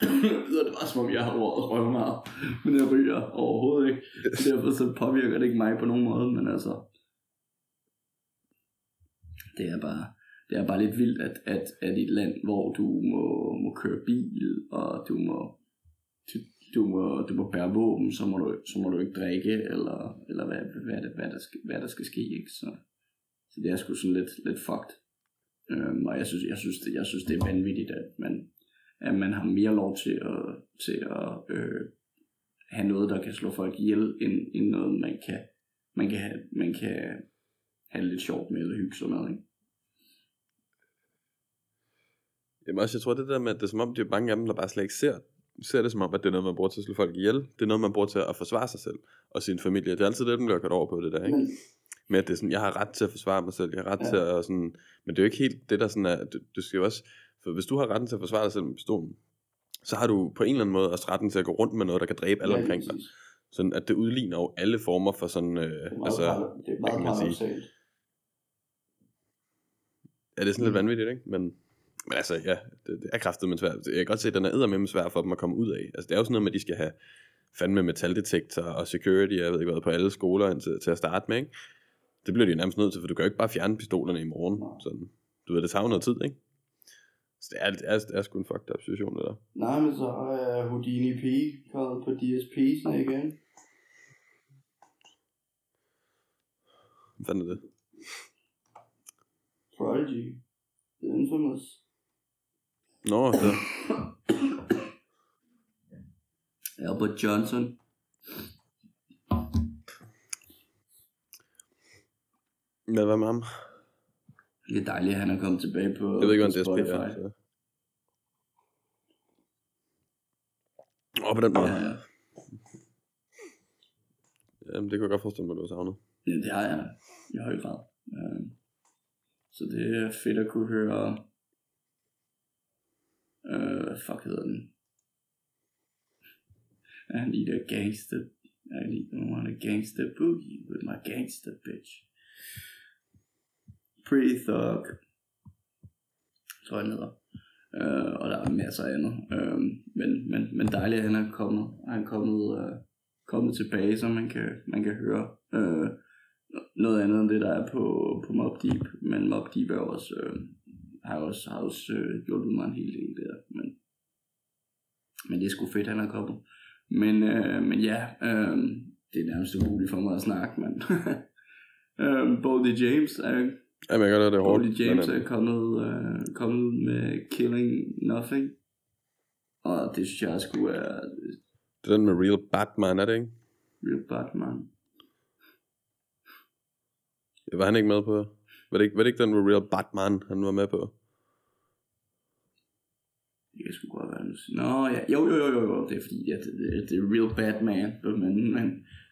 Det lyder det bare som om, jeg har ordet røv meget, men jeg ryger overhovedet ikke. Derfor så påvirker det ikke mig på nogen måde, men altså, det er bare, det er bare lidt vildt, at, at, at i et land, hvor du må, må køre bil, og du må, du, du må, du må bære våben, så må du, så må du ikke drikke, eller, eller hvad, hvad, det, hvad, der skal, hvad der skal ske, ikke? Så, så det er sgu sådan lidt, lidt fucked. Øhm, og jeg synes, jeg, synes det, jeg synes, det er vanvittigt, at man, at man har mere lov til at, til at øh, have noget, der kan slå folk ihjel, end, end noget, man kan, man kan, have, man kan have lidt sjovt med, eller hygge sig med, ikke? Jamen også, jeg tror det der med, at det er som om, det er mange af dem, der bare slet ikke ser, ser det som om, at det er noget, man bruger til at slå folk ihjel. Det er noget, man bruger til at forsvare sig selv og sin familie. Det er altid det, den bliver kørt over på det der, ikke? Men, med at det er sådan, jeg har ret til at forsvare mig selv, jeg har ret Ja. til at sådan, men det er jo ikke helt det der sådan er, du, du skal jo også, for hvis du har retten til at forsvare dig selv med pistolen, så har du på en eller anden måde også retten til at gå rundt med noget, der kan dræbe alle ja, omkring dig. Sådan at det udligner jo alle former for sådan, øh, Det er meget, altså, det er kan man sige? ja, det er sådan lidt Mm. vanvittigt, ikke? Men, men altså, ja, det, det er kraftet, men svært. Jeg kan godt se, at den er eddermame svær for dem at komme ud af. Altså, det er jo sådan noget med, at de skal have fandme metaldetektor og security, jeg ved ikke hvad, på alle skoler indtil, til at starte med, ikke? Det bliver de jo nærmest nødt til, for du kan jo ikke bare fjerne pistolerne i morgen. Sådan, du ved, det tager noget tid, ikke? Så det er, det er, det er sgu en fucked up situation, det der. Nej, men så er Houdini P kommet på DSP's'ene igen. Hvad fanden er det? Prodigy. The Infamous. Nå, det. Albert Johnson. Men hvad med ham? Det er dejligt, at han er kommet tilbage på Jeg ved ikke, DSP Spotify. er. Så. Og på den måde. Ja, Ja. ja. Jamen, det kunne jeg godt forestille mig, du har savnet. Ja, det har jeg i høj grad. Øh, Så det er fedt at kunne høre... Øh, hvad fuck hedder den? I need a gangster... I need I want a gangster boogie with my gangster bitch. Pretty Thug. Tror jeg, den hedder. Øh, og der er masser af andet. Øh, men, men, men dejligt, at han er kommet, han er kommet, øh, kommet tilbage, så man kan, man kan høre øh, noget andet end det, der er på, på Mob Deep. Men Mob Deep er også, øh, har også, har også øh, hjulpet mig en hel del der. Men, men det er sgu fedt, han er kommet. Men, øh, men ja, øh, det er nærmest umuligt for mig at snakke, men *laughs* øh, Boldy James er Jamen, jeg kan godt det er hårdt. Boldy James men, er øhm, kommet, øh, kommet med Killing Nothing. Og det synes jeg sgu er det er den med Real Batman, er det ikke? real Batman. Var han ikke med på? Var det ikke, var det ikke den med Real Batman, han var med på? Det kan sgu godt være nu. Nå ja, jo jo jo jo, jo. det er fordi, at det, det, det er real Batman. Men, men,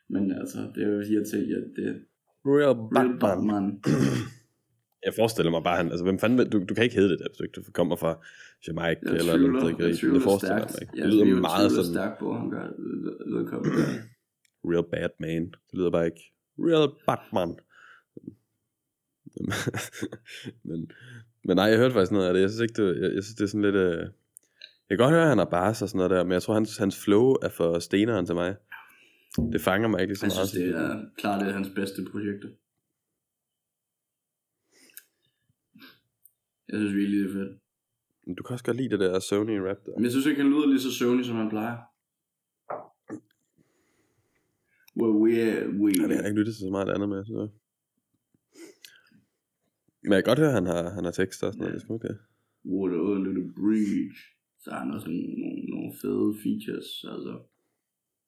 men altså, det er jo her til, at det er Real real Batman. *clears throat* Jeg forestiller mig bare, han, altså hvem fanden, du, du kan ikke hedde det der, hvis du ikke kommer fra Jamaica Jeg eller noget, jeg det, tvivler det forestiller jeg stærkt. mig ikke. Jeg Det lyder tvivler- meget sådan, stærkt på, at han gør vedkommende. Real Batman. Det lyder bare ikke. Real Batman. *laughs* men, men nej, jeg hørte faktisk noget af det. Jeg synes ikke, det, jeg, jeg synes, det er sådan lidt... Øh... Jeg kan godt høre, at han er bars og sådan noget der, men jeg tror, hans, hans flow er for steneren til mig. Det fanger mig ikke så Jeg meget. synes, det er klart, det er hans bedste projekter. Jeg synes virkelig, det er fedt. Men Du kan også godt lide det der Sony rap der. Men jeg synes ikke, han lyder lige så søvnig, som han plejer. Well, we, we, Ja, det har jeg ikke lyttet til så meget andet med, så. Men jeg kan godt høre, at han har, han har tekster og sådan noget. Ja. Det skal man ikke det. Water Under the Bridge. Så har han også nogle, nogle, fede features, altså.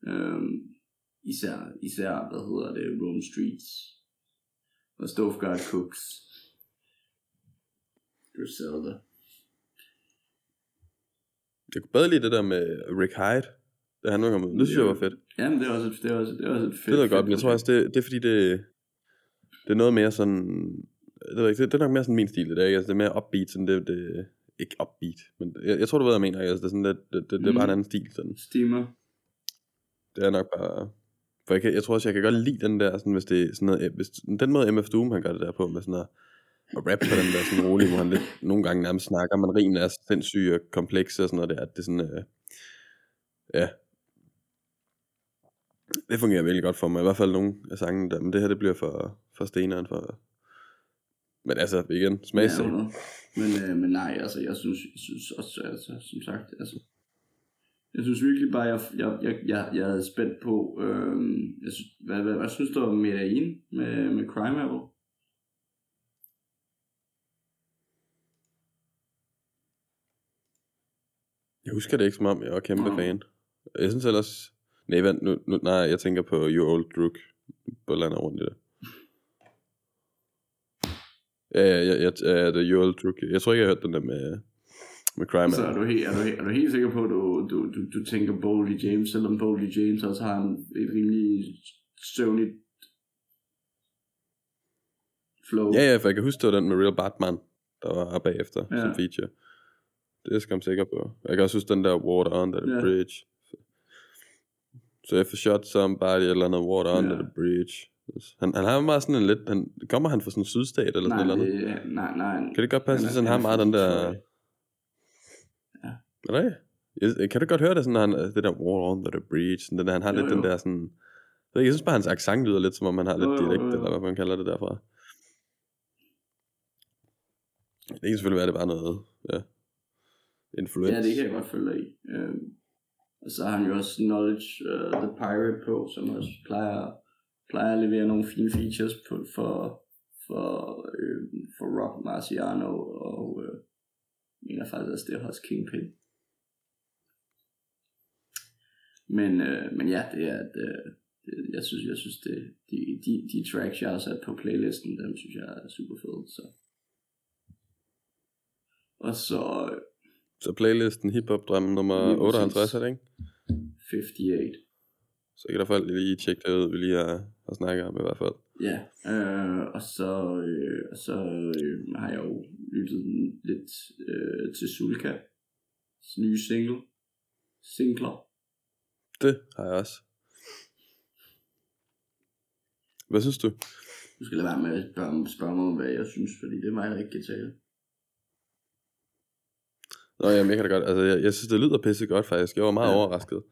Øhm, især, især, hvad hedder det, Rome Streets. Og Stoveguard Cooks. Griselda. Jeg kunne bedre lide det der med Rick Hyde, da han var kommet. Det synes jeg var fedt. Jamen, det er også et, det er også, det er også et fedt. Det godt, fedt men jeg tror også, det, det er fordi, det, det er noget mere sådan... Det, ved ikke, det, det er nok mere sådan min stil, det der, ikke? Altså, det er mere upbeat, sådan det, det ikke upbeat, men jeg, jeg tror, du ved, hvad jeg mener, altså, det er sådan, det, det, det, det er bare en Mm. anden stil, sådan. Steamer. Det er nok bare... For jeg, kan, jeg tror også, jeg kan godt lide den der, sådan, hvis det er sådan noget, hvis, den måde MF Doom, han gør det der på, med sådan noget, og rap på den der sådan rolig, hvor han lidt, nogle gange nærmest snakker, men rimene er sindssyge og komplekse og sådan noget der, at det er sådan, øh, ja, det fungerer virkelig godt for mig, i hvert fald nogle af sangene der, men det her, det bliver for, for steneren, for, men altså, igen, smagssag. Ja, men, øh, men nej, altså, jeg synes, jeg synes også, altså, som sagt, altså, jeg synes virkelig bare, jeg, jeg, jeg, jeg, jeg er spændt på, øh, jeg synes, hvad, hvad, hvad, synes du om Medellin med, med Crime Apple? Jeg husker det ikke som om, jeg var kæmpe Nå. fan. Jeg synes ellers... Nej, vent, nu, nu, nej, jeg tænker på You Old Druk. Buller han rundt i det. Ja, ja, ja, ja, ja, det er Old Druk. Jeg tror ikke, jeg har hørt den der med, med Crime. Så er du, helt, er, du, er du helt sikker på, at du, du, du, du tænker Bowley James, selvom Bowley James også har en, et rimelig søvnigt flow? Ja, ja, for jeg kan huske, det var den med Real Batman, der var bagefter ja. Som feature. Det er jeg skam sikker på. Jeg kan også huske den der Water Under the Ja. Bridge. Så if I shot somebody eller noget Water Under Ja. the Bridge. Han, han har meget sådan en lidt... Han, kommer han fra sådan en sydstat eller sådan nej, noget? det, er- nej, nej. Kan det godt passe, at han har han er meget den der... Ja. Er det? Jeg- Kan du godt høre det sådan, han, det der Water Under the Bridge, sådan den der, han har Jo, lidt den jo. der sådan... Jeg synes bare, hans accent lyder lidt, som om han har lidt Jo, dialekt, jo, jo. eller hvad man kalder det derfra. Det kan selvfølgelig være, det var noget, ja, influence. Ja, det kan jeg godt følge dig i. Øhm, og så har han jo også Knowledge uh, The Pirate på, som også plejer, plejer at levere nogle fine features på, for, for, øh, for Rock Marciano, og øh, mener faktisk også, det er også Kingpin. Men, øh, men ja, det er, at, øh, det, jeg synes, jeg synes det, de, de, de tracks, jeg har sat på playlisten, dem synes jeg er super fede. Så. Og så øh, Så playlisten Hip Hop Drømmen nummer Lige præcis. 58, er det ikke? 58. Så kan der folk lige tjekke det ud, vi lige har, har snakket om i hvert fald. Ja, øh, og så, øh, og så øh, har jeg jo lyttet lidt øh, til Sulka nye single. Singler. Det har jeg også. Hvad synes du? Du skal lade være med at spørge, spørge mig om, hvad jeg synes, fordi det er mig, der ikke kan tale. Nå, jamen, jeg kan da godt. Altså, jeg, jeg synes, det lyder pisse godt, faktisk. Jeg var meget Ja. ja. overrasket.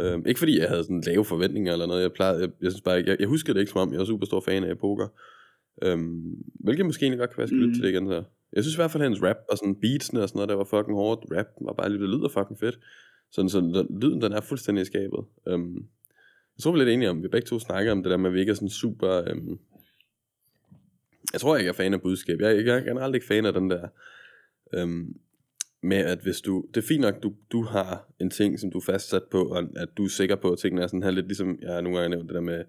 Øhm, ikke fordi jeg havde sådan lave forventninger eller noget. Jeg, plejede, jeg, jeg synes bare ikke, jeg, jeg husker det ikke som om, jeg var super stor fan af poker. Øhm, hvilket måske egentlig godt kan være, jeg lytte Mm. til det igen så. Jeg synes i hvert fald, at hans rap og sådan beatsene og sådan noget, der var fucking hårdt. Rap var bare lidt, det lyder fucking fedt. Sådan, så den, lyden, den er fuldstændig i skabet. Øhm, jeg tror, vi er lidt enige om, vi begge to snakker om det der med, at vi ikke er sådan super... Øhm, jeg tror, jeg ikke er fan af budskab. Jeg, jeg er generelt ikke fan af den der... Øhm, med at hvis du, det er fint nok, du, du har en ting, som du er fastsat på, og at du er sikker på, at tingene er sådan her lidt ligesom, jeg har nogle gange nævnt det der med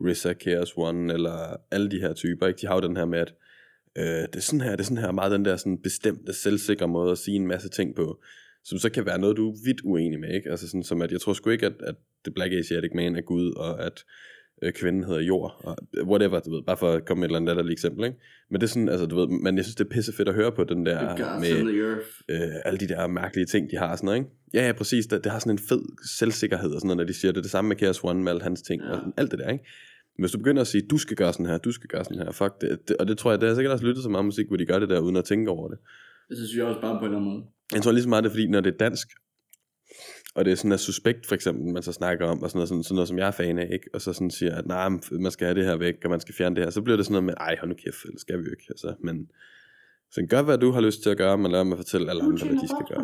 RZA, Chaos One, eller alle de her typer, ikke? de har jo den her med, at øh, det er sådan her, det er sådan her meget den der sådan bestemte, selvsikre måde at sige en masse ting på, som så kan være noget, du er vidt uenig med, ikke? Altså sådan som at, jeg tror sgu ikke, at, at The Black Asiatic Man er Gud, og at øh, kvinden hedder jord, og whatever, du ved, bare for at komme med et eller andet latterligt eksempel, ikke? Men det er sådan, altså du ved, men jeg synes, det er pisse fedt at høre på den der, med, øh, alle de der mærkelige ting, de har og sådan noget, ikke? Ja, ja, præcis. Det, det har sådan en fed selvsikkerhed og sådan noget, når de siger det. Det samme med Chaos One med alle hans ting Ja. og alt det der, ikke? Men hvis du begynder at sige, du skal gøre sådan her, du skal gøre sådan her, fuck det, det og det tror jeg, det har sikkert også lyttet så meget musik, hvor de gør det der, uden at tænke over det. Det synes jeg også bare på en eller anden måde. Jeg tror lige så meget, det er fordi, når det er dansk, og det er sådan noget suspekt, for eksempel, man så snakker om, og sådan noget, sådan, sådan noget som jeg er fan af, ikke? og så sådan siger, at nej, men man skal have det her væk, og man skal fjerne det her, så bliver det sådan noget med, ej, hold nu kæft, det skal vi jo ikke, altså, men så gør, hvad du har lyst til at gøre, men lad mig fortælle alle andre, hvad de skal gøre.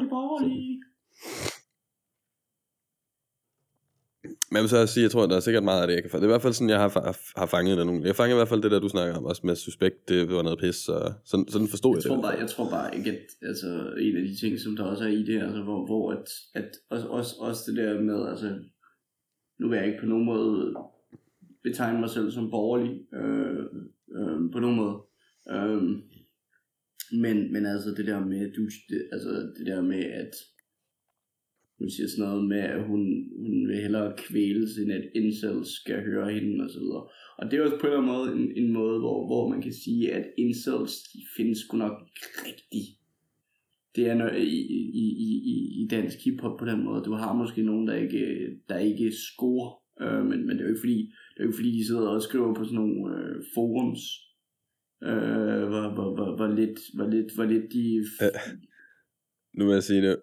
Men jeg vil så også sige, jeg tror, der er sikkert meget af det, jeg kan få. Det er i hvert fald sådan, jeg har, har fanget det nogle. Jeg fangede i hvert fald det der, du snakker om, også med suspekt, det var noget pis, og sådan, sådan forstod jeg, jeg det. Tror bare, jeg tror bare ikke, at altså, en af de ting, som der også er i det, altså, hvor, hvor at, at også, også, også det der med, altså, nu vil jeg ikke på nogen måde betegne mig selv som borgerlig, øh, øh, på nogen måde. Øh, men, men altså det der med, du, det, altså det der med, at hun siger sådan noget med, at hun, hun vil hellere kvæles, end at incels skal høre hende og så videre. Og det er også på en eller anden måde en, en måde, hvor, hvor man kan sige, at incels de findes sgu nok rigtigt. Det er noget, i, i, i, i dansk hiphop på den måde. Du har måske nogen, der ikke, der ikke scorer, øh, men, men det er jo ikke fordi, det er jo ikke fordi, de sidder og skriver på sådan nogle øh, forums, øh, hvor, hvor, hvor, hvor, lidt, hvor, lidt, hvor lidt de... Øh, nu vil jeg sige det,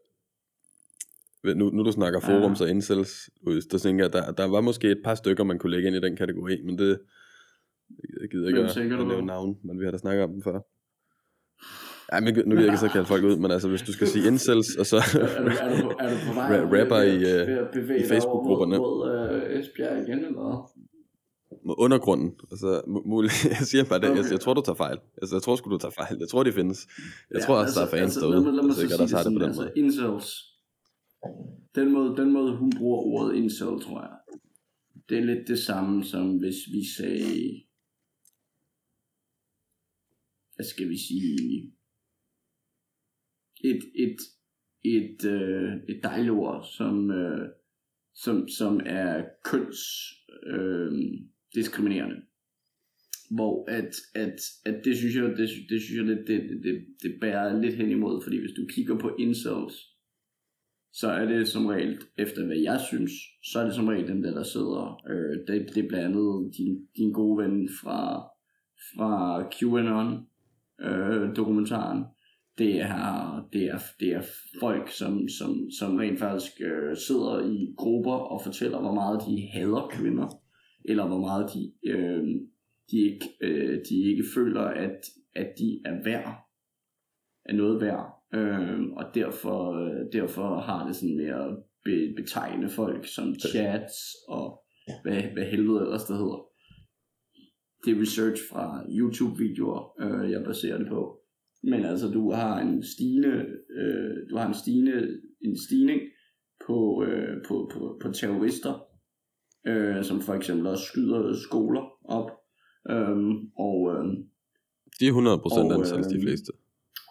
nu, nu du snakker forums ja. og incels, så tænker jeg, der, der var måske et par stykker, man kunne lægge ind i den kategori, men det jeg gider ikke at, at nævne navn, men vi har da snakket om dem før. Ja, men nu kan jeg ikke så kalde folk ud, men altså hvis du skal sige incels, og så er, du, er, du, er du på vej rapper i, uh, i Facebook-grupperne. Mod, mod uh, Esbjerg igen, eller Med undergrunden. Altså, muligt. *laughs* Jeg siger bare det. Okay. Jeg, jeg, tror, du tager fejl. Altså, jeg tror sgu, du tager fejl. Jeg tror, de findes. Jeg ja, tror også, altså, der er fans altså, derude. Lad mig, lad mig så sige det sådan, det altså, incels. Den måde, den måde, hun bruger ordet incel, tror jeg. Det er lidt det samme, som hvis vi sagde... Hvad skal vi sige? et, et, et, øh, et dejligt ord, som, øh, som, som er køns øh, diskriminerende. Hvor at, at, at det synes jeg, det, det synes jeg lidt, det, det, det bærer lidt hen imod, fordi hvis du kigger på incels, så er det som regel, efter hvad jeg synes, så er det som regel dem der, der sidder. Øh, det, det er blandt andet din, din gode ven fra, fra QAnon øh, dokumentaren, det er, det er, det er folk, som, som, som rent faktisk øh, sidder i grupper og fortæller, hvor meget de hader kvinder, eller hvor meget de, øh, de, ikke, øh, de ikke føler, at, at de er værd, er noget værd. Øh, og derfor, øh, derfor har det sådan mere be, betegne folk som chats og hvad, hvad helvede ellers det hedder. Det er research fra YouTube-videoer, øh, jeg baserer det på. Men altså, du har en stigende, øh, du har en stigende, en stigning på, øh, på, på, på terrorister, øh, som for eksempel også skyder skoler op. Øh, og, øh, de er 100% ansat, øh, de fleste.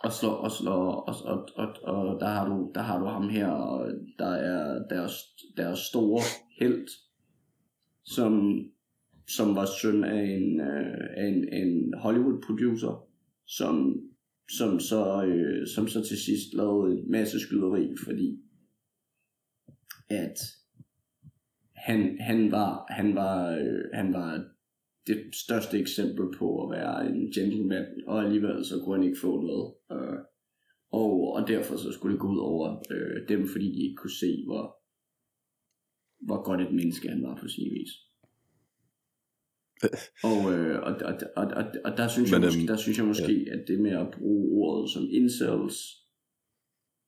Og, slår, og, slår, og, og, og, og der, har du, der har du ham her, og der er deres, deres store held, som, som var søn af en, øh, af en, en Hollywood-producer, som som så, øh, som så til sidst lavede en masse skyderi, fordi at han, han var, han var, øh, han var det største eksempel på at være en gentleman, og alligevel så kunne han ikke få noget. Øh, og, og derfor så skulle det gå ud over øh, dem, fordi de ikke kunne se, hvor, hvor godt et menneske han var på sin vis *laughs* og, øh, og, og, og, og, og der, synes Men, jeg måske, øhm, der synes jeg måske, ja. at det med at bruge ordet som incels,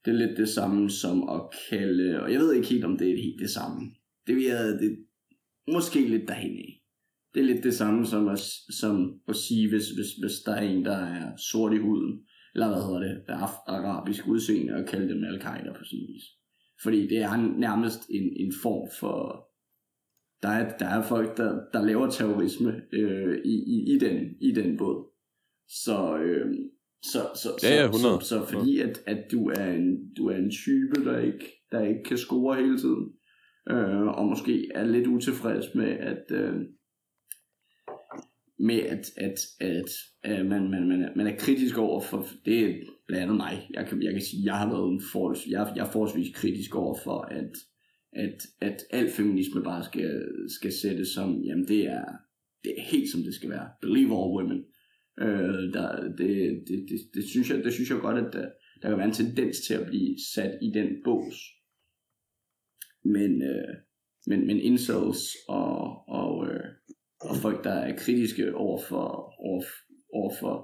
det er lidt det samme som at kalde, og jeg ved ikke helt, om det er helt det samme. Det vil jeg, det, måske lidt derhen af. Det er lidt det samme som at, som at sige, hvis, hvis, hvis der er en, der er sort i huden, eller hvad hedder det, der er arabisk udseende, og kalde dem al-Qaida på sin vis. Fordi det er nærmest en, en form for der er, der er folk, der, der laver terrorisme øh, i, i, i, den, i den båd. Så, øh, så, så, ja, ja, så, så, så fordi at, at du, er en, du er en type, der ikke, der ikke kan score hele tiden, øh, og måske er lidt utilfreds med, at, øh, med at, at, at, at man, man, man, er, man er kritisk over for, det er blandt andet mig, jeg kan, jeg kan sige, jeg har været en forholds, jeg, jeg er forholdsvis kritisk over for, at at, at al feminisme bare skal, skal sættes som, jamen det er, det er helt som det skal være. Believe all women. Øh, der, det, det, det, det, synes jeg, det synes jeg godt, at der, der kan være en tendens til at blive sat i den bås. Men, øh, men, men incels og, og, øh, og folk, der er kritiske over for, over, over for,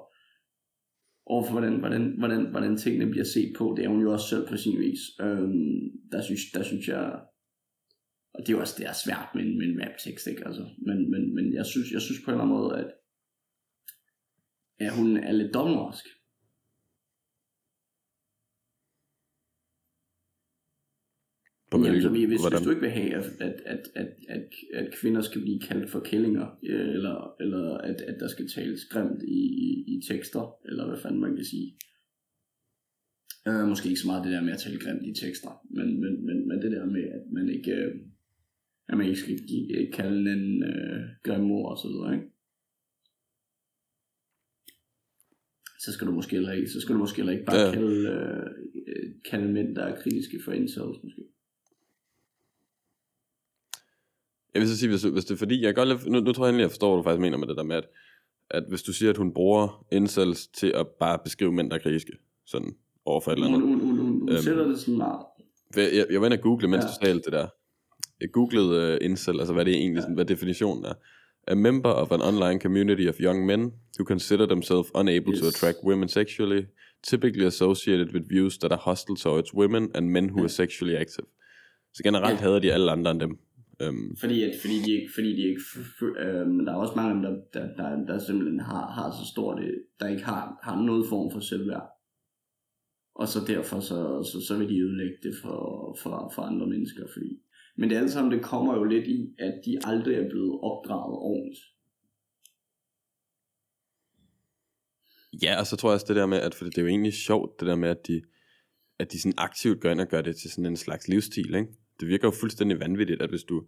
over for hvordan, hvordan, hvordan, hvordan tingene bliver set på, det er hun jo også selv på sin vis. Øhm, der, synes, der synes jeg, og det er jo også det er svært med, en- med en rap-tekst, ikke? Altså, men, men, men jeg, synes, jeg synes på en eller anden måde, at, at hun er lidt dommersk. På Jamen, så hvis, hvis hvordan? du ikke vil have, at, at, at, at, at, at kvinder skal blive kaldt for kællinger, øh, eller, eller at, at der skal tales grimt i, i, i tekster, eller hvad fanden man kan sige. Øh, måske ikke så meget det der med at tale grimt i tekster, men, men, men, men det der med, at man ikke, øh, at man ikke skal give, øh, kalde en øh, grimme ord og så videre, ikke? Så skal du måske heller ikke, så skal du måske heller ikke bare Ja. ja. kalde, øh, øh, kalde mænd, der er kritiske for incels, måske. Jeg vil så sige, hvis, hvis det er fordi, jeg godt nu, nu tror jeg endelig, jeg forstår, hvad du faktisk mener med det der med, at, at hvis du siger, at hun bruger incels til at bare beskrive mænd, der er kritiske, sådan overfor et eller andet. hun, hun, hun, hun Øhm. sætter det sådan meget. For Jeg, jeg var inde og google, mens Ja. du talte det der. Jeg googlede uh, incel, altså hvad det egentlig, ja. hvad definitionen er. A member of an online community of young men who consider themselves unable yes. to attract women sexually, typically associated with views that are hostile towards women and men who Ja. are sexually active. Så generelt Ja. hader de alle andre end dem. Um, Fordi, at, fordi de ikke, fordi de ikke øhm, der er også mange af dem, der, der, der, der simpelthen har, har så stort, et- der ikke har, har noget form for selvværd. Og så derfor, så, så, så vil de ødelægge det for, for, for andre mennesker. Fordi. Men det alt sammen, det kommer jo lidt i, at de aldrig er blevet opdraget ordentligt. Ja, og så tror jeg også det der med, at for det er jo egentlig sjovt, det der med, at de, at de sådan aktivt går ind og gør det til sådan en slags livsstil, ikke? Det virker jo fuldstændig vanvittigt, at hvis du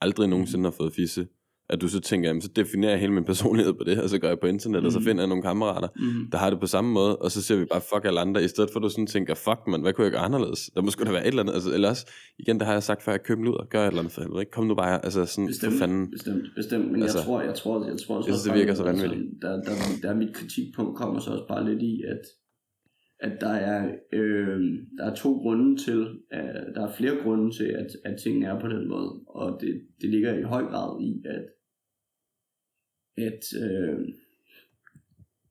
aldrig nogensinde har fået fisse, at du så tænker, jamen så definerer jeg hele min personlighed på det, og så går jeg på internet, mm. og så Mhm. finder jeg nogle kammerater, Mm. der har det på samme måde, og så ser vi bare fuck alle andre, i stedet for at du sådan tænker, fuck man, hvad kunne jeg gøre anderledes? Der må sgu da være et eller andet, altså ellers, igen, det har jeg sagt før, jeg køb ud og gør et eller andet for helvede, ikke? Kom nu bare, altså sådan, Bestemt, for fanden. bestemt, bestemt, men Altså, jeg tror, jeg tror, jeg tror også, jeg synes, det virker så altså, vanvittigt. der, der, der, er mit kritikpunkt kommer så også bare lidt i, at, at der er, øh, der er to grunde til, at, der er flere grunde til, at, at tingene er på den måde, og det, det ligger i høj grad i, at, at, øh,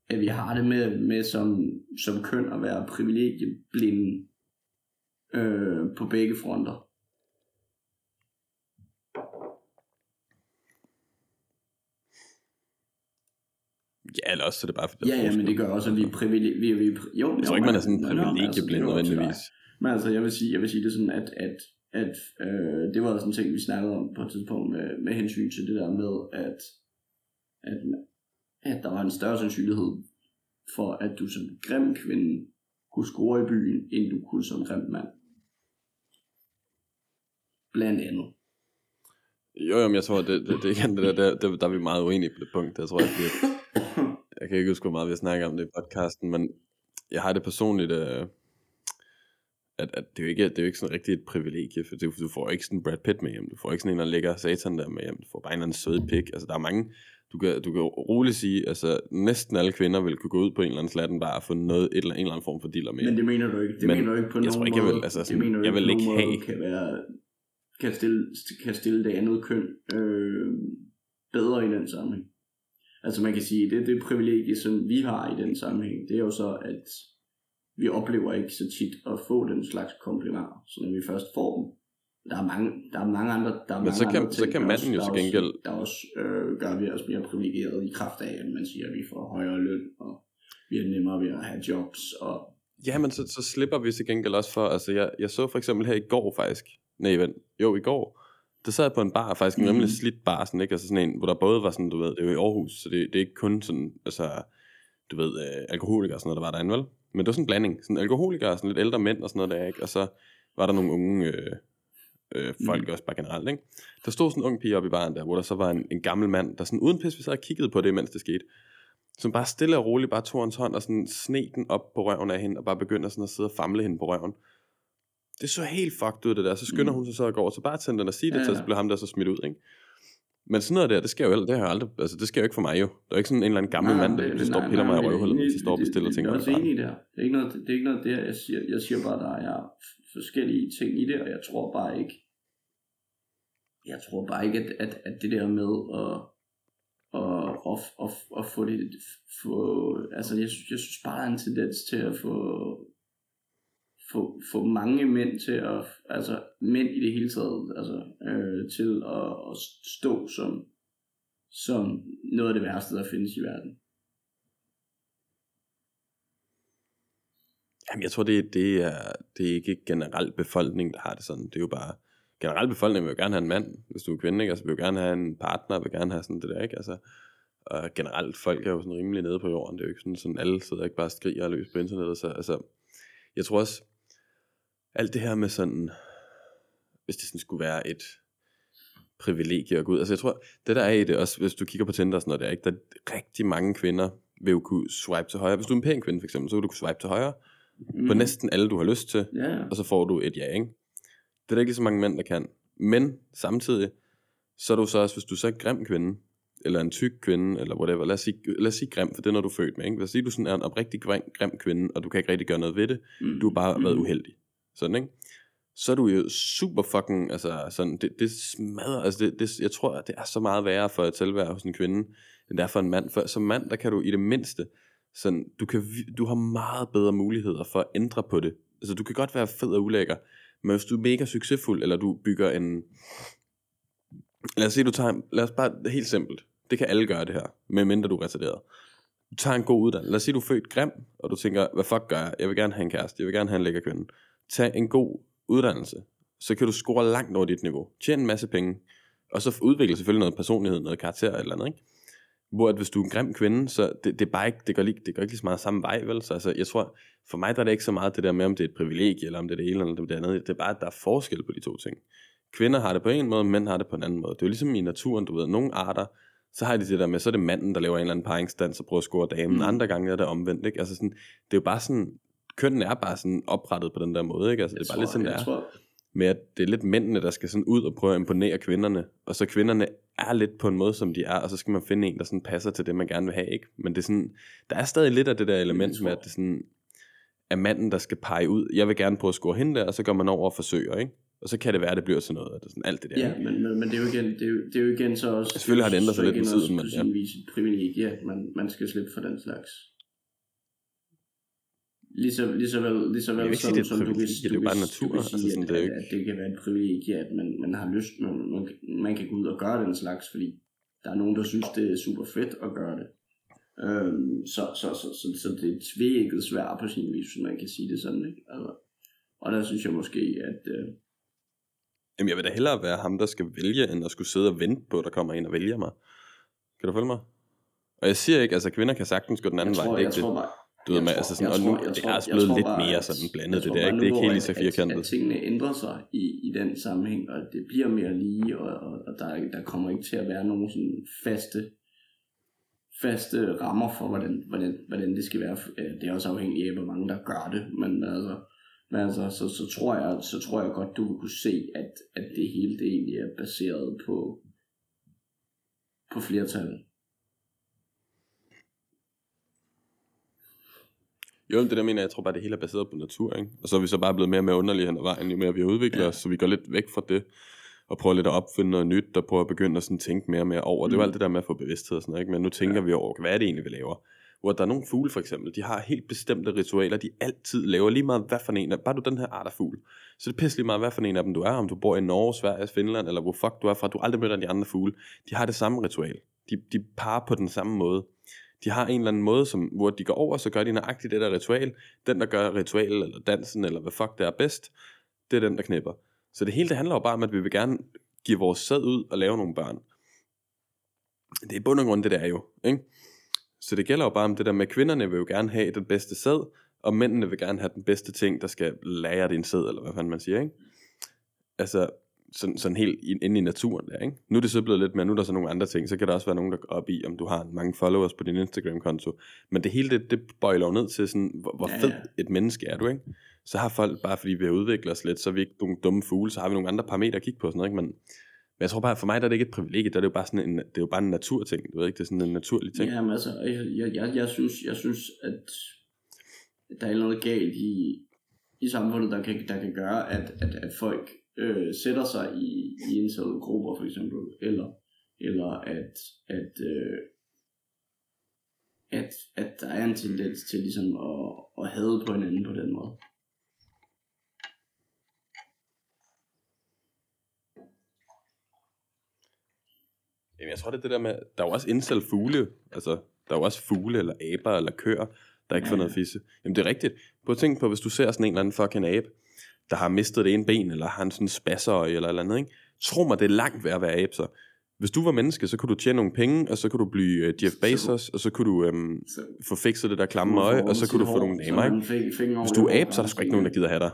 at vi har det med, med som, som køn at være privilegieblinde øh, på begge fronter. Ja, eller også så er det bare, fordi der Ja, ja, men det gør også, at vi er privilegie... Vi, vi, jo, Jeg tror ikke, man er sådan privilegieblind det jo til nødvendigvis. dig. Men altså, jeg vil sige, jeg vil sige det sådan, at, at, at øh, det var sådan en ting, vi snakkede om på et tidspunkt med, med hensyn til det der med, at, at, at der var en større sandsynlighed for, at du som grim kvinde kunne score i byen, end du kunne som grim mand. Blandt andet. Jo, jo, men jeg tror, det, det, det igen, det der, der, der, der er vi meget uenige på det punkt. Jeg tror, *coughs* at vi, jeg kan ikke huske, hvor meget vi snakker om det i podcasten, men jeg har det personligt, øh, at, at det, er jo ikke, det er jo ikke sådan rigtig et privilegie, for du, du får ikke sådan Brad Pitt med hjem, du får ikke sådan en, der ligger satan der med hjem, du får bare en eller anden sød pik, altså der er mange, du kan, du kan roligt sige, altså næsten alle kvinder vil kunne gå ud på en eller anden slatten bare og få noget, et eller, en eller anden form for dealer med. Men det mener du ikke. Det Men mener du ikke på jeg nogen tror ikke, jeg vil- altså det sådan, mener du jeg vil ikke have- kan være kan stille, kan stille det andet køn øh, bedre i den sammenhæng. Altså man kan sige, det det privilegie, som vi har i den sammenhæng, det er jo så, at vi oplever ikke så tit at få den slags komplimenter. Så når vi først får dem, der er mange, der er mange andre, der er Men mange så kan- andre så ting, kan der manden jo også, til gengæld- Også, der også øh, gør vi os mere privilegeret i kraft af, at man siger, at vi får højere løn, og vi er nemmere ved at have jobs, og Ja, men så, så slipper vi til gengæld også for, altså jeg, jeg så for eksempel her i går faktisk, nej vent, jo i går, der sad jeg på en bar, faktisk en Mhm. rimelig slidt bar, sådan, ikke? Altså sådan en, hvor der både var sådan, du ved, det er jo i Aarhus, så det, det er ikke kun sådan, altså, du ved, øh, alkoholikere og sådan noget, der var derinde, vel? Men det var sådan en blanding, sådan alkoholikere og sådan lidt ældre mænd og sådan noget der, ikke? Og så var der nogle unge øh, øh, folk Mhm. også bare generelt, ikke? Der stod sådan en ung pige oppe i baren der, hvor der så var en, en gammel mand, der sådan uden pis, vi sad og kiggede på det, mens det skete, som bare stille og roligt bare tog hans hånd og sådan sne den op på røven af hende, og bare begyndte sådan at sidde og famle hende på røven. Det så helt fucked ud det der. Så skynder Mm. hun sig så at gå over til bartenderen og sige det Ja, til, ja. så blev ham der så smidt ud, ikke? Men sådan noget der, det sker jo det har jeg aldrig, altså det sker jo ikke for mig jo. Der er ikke sådan en eller anden gammel mand, der lige står og piller mig i røvhullet, jeg står og bestiller ting. Jeg er også enig i det. Det er ikke noget, det er ikke noget der, jeg siger. Jeg siger bare, der er forskellige ting i det, og jeg tror bare ikke, jeg tror bare ikke, at, at, at det der med at, at, at, at, at få det, få, altså jeg, synes- jeg synes bare, der er en tendens til at få, få, få mange mænd til at, altså mænd i det hele taget, altså øh, til at, at stå som, som noget af det værste, der findes i verden. Jamen, jeg tror, det, det, er, det er ikke generelt befolkning, der har det sådan. Det er jo bare, generelt befolkningen vil jo gerne have en mand, hvis du er kvinde, ikke? Altså, vil jo gerne have en partner, vil gerne have sådan det der, ikke? Altså, og generelt, folk er jo sådan rimelig nede på jorden. Det er jo ikke sådan, sådan alle sidder ikke bare og skriger løs på internettet. Så, altså, jeg tror også, alt det her med sådan, hvis det sådan skulle være et privilegie at gå ud. Altså jeg tror, det der er i det også, hvis du kigger på Tinder og sådan noget, der, ikke, der er rigtig mange kvinder, vil jo kunne swipe til højre. Hvis du er en pæn kvinde for eksempel, så vil du kunne swipe til højre mm. på næsten alle, du har lyst til, Ja, og så får du et ja, ikke? Det er der ikke lige så mange mænd, der kan. Men samtidig, så er du så også, hvis du så er en grim kvinde, eller en tyk kvinde, eller whatever, lad os sige, lad os sige grim, for det er noget, du er født med, ikke? Lad os sige, du sådan er en oprigtig grim, grim kvinde, og du kan ikke rigtig gøre noget ved det, mm. du har bare været Mm. uheldig. Sådan, ikke? Så er du jo super fucking, altså sådan, det, det smadrer, altså det, det, jeg tror, det er så meget værre for et tilvære hos en kvinde, end det er for en mand. For som mand, der kan du i det mindste, sådan, du, kan, du har meget bedre muligheder for at ændre på det. Altså du kan godt være fed og ulækker, men hvis du er mega succesfuld, eller du bygger en, lad os sige, du tager, en- lad os bare, helt simpelt, det kan alle gøre det her, medmindre du er retarderet. Du tager en god uddannelse. Lad os sige, du er født grim, og du tænker, hvad fuck gør jeg? Jeg vil gerne have en kæreste, jeg vil gerne have en lækker kvinde. Tag en god uddannelse, så kan du score langt over dit niveau. Tjene en masse penge, og så udvikle selvfølgelig noget personlighed, noget karakter eller et eller andet, ikke? Hvor at hvis du er en grim kvinde, så det, det, er bare ikke, det, går lige, det går ikke lige så meget samme vej, vel? Så altså, jeg tror, for mig der er det ikke så meget det der med, om det er et privilegie, eller om det er det ene eller det andet. Det er bare, at der er forskel på de to ting. Kvinder har det på en måde, mænd har det på en anden måde. Det er jo ligesom i naturen, du ved, nogle arter, så har de det der med, så er det manden, der laver en eller anden paringsdans og prøver at score damen. Mm. Andre gange er det omvendt, ikke? Altså sådan, det er jo bare sådan, kønnen er bare sådan oprettet på den der måde, ikke? Altså, det er bare lidt sådan, det er Tror, med at det er lidt mændene, der skal sådan ud og prøve at imponere kvinderne, og så kvinderne er lidt på en måde, som de er, og så skal man finde en, der sådan passer til det, man gerne vil have, ikke? Men det er sådan, der er stadig lidt af det der element tror med, at det sådan, er manden, der skal pege ud, jeg vil gerne prøve at score hende der, og så går man over og forsøger, ikke? Og så kan det være, at det bliver sådan noget, at det sådan alt det der, Ja, men, men, men det, er jo igen, det, er jo, det er jo igen så også... Selvfølgelig har det ændret sig lidt med tiden, men ja. sin vis et privilegie, at man, man skal slippe for den slags. Lige så, lige så vel, lige så Jeg vel ikke som, sige, som du kan, det er du jo bare du natur, kan altså sige, sådan, at, det at, at, det kan være et privilegie, at man, man har lyst, man, man, man kan gå ud og gøre den slags, fordi der er nogen, der synes, det er super fedt at gøre det. Øhm, så, så, så, så, så, det er et tvækket svær på sin vis, hvis man kan sige det sådan, ikke? Altså, og der synes jeg måske, at... Øh, Jamen, jeg vil da hellere være ham, der skal vælge, end at skulle sidde og vente på, at der kommer en og vælger mig. Kan du følge mig? Og jeg siger ikke, altså kvinder kan sagtens gå den anden jeg vej, tror, det er jeg det. tror bare, Du ved, Jeg med, tror- altså sådan, og nu, tror- det tror- er også blevet lidt bare, mere sådan blandet, det der, ikke? Det er ikke helt lige så firkantet. At, at tingene ændrer sig i, i den sammenhæng, og det bliver mere lige, og, og, og der, der kommer ikke til at være nogen sådan faste, faste rammer for, hvordan, hvordan, hvordan det skal være. Øh, Det er også afhængigt af, hvor mange der gør det, men altså, men altså så, så, tror jeg, så tror jeg godt, du vil kunne se, at, at det hele det egentlig er baseret på, på flertal. Jo, men det der mener jeg, jeg tror bare, det hele er baseret på natur, ikke? Og så er vi så bare blevet mere og mere underlige hen ad vejen, jo mere vi har udviklet Ja. os, så vi går lidt væk fra det, og prøver lidt at opfinde noget nyt, og prøver at begynde at sådan tænke mere og mere over. Mm. Det Mm. alt det der med at få bevidsthed og sådan noget, ikke? Men nu tænker ja. vi over, hvad er det egentlig, vi laver? Hvor der er nogle fugle for eksempel, de har helt bestemte ritualer, de altid laver lige meget, hvad for en af, bare du den her art af fugl, så det er pisse lige meget, hvad for en af dem du er, om du bor i Norge, Sverige, Finland, eller hvor fuck du er fra, du aldrig møder de andre fugle, de har det samme ritual. De, de parer på den samme måde. De har en eller anden måde, som, hvor de går over, så gør de nøjagtigt det der ritual. Den, der gør ritualet, eller dansen, eller hvad fuck det er bedst, det er den, der knipper. Så det hele, det handler jo bare om, at vi vil gerne give vores sæd ud og lave nogle børn. Det er i bund og grund det, der er jo. Ikke? Så det gælder jo bare om det der med, at kvinderne vil jo gerne have den bedste sæd, og mændene vil gerne have den bedste ting, der skal lære din sæd, eller hvad fanden man siger, ikke? Altså, sådan, sådan helt inde i naturen der, ikke? Nu er det så blevet lidt mere, nu er der så nogle andre ting, så kan der også være nogen, der går op i, om du har mange followers på din Instagram-konto. Men det hele, det, det bøjler jo ned til sådan, hvor, hvor Ja, fed ja. et menneske er du, ikke? Så har folk, bare fordi vi har udviklet os lidt, så er vi ikke nogle dumme fugle, så har vi nogle andre parametre at kigge på, og sådan noget, ikke? Men, men jeg tror bare, for mig der er det ikke et privilegie, der er det jo bare sådan en, det er jo bare en naturting, du ved ikke, det er sådan en naturlig ting. Jamen altså, jeg, jeg, jeg, jeg, synes, jeg synes, at der er noget galt i, i samfundet, der kan, der kan gøre, at, at, at folk øh, sætter sig i, i indsatte grupper for eksempel, eller, eller at, at, øh, at, at der er en tendens til ligesom at, at hade på hinanden på den måde. Jamen, jeg tror, det er det der med, der er jo også indsat fugle, altså, der er jo også fugle, eller aber, eller køer, der ikke får noget fisse. Jamen, det er rigtigt. Prøv at tænke på, hvis du ser sådan en eller anden fucking abe, der har mistet det ene ben, eller har en sådan spasserøje, eller eller andet, ikke? Tro mig, det er langt ved at være abe, så. Hvis du var menneske, så kunne du tjene nogle penge, og så kunne du blive uh, Jeff Så- Bezos, og så kunne du øhm, Så, få fikset det der klamme øje, og så kunne du få nogle damer, ikke? Hvis du er abe, så er der sgu ikke nogen, der gider have dig.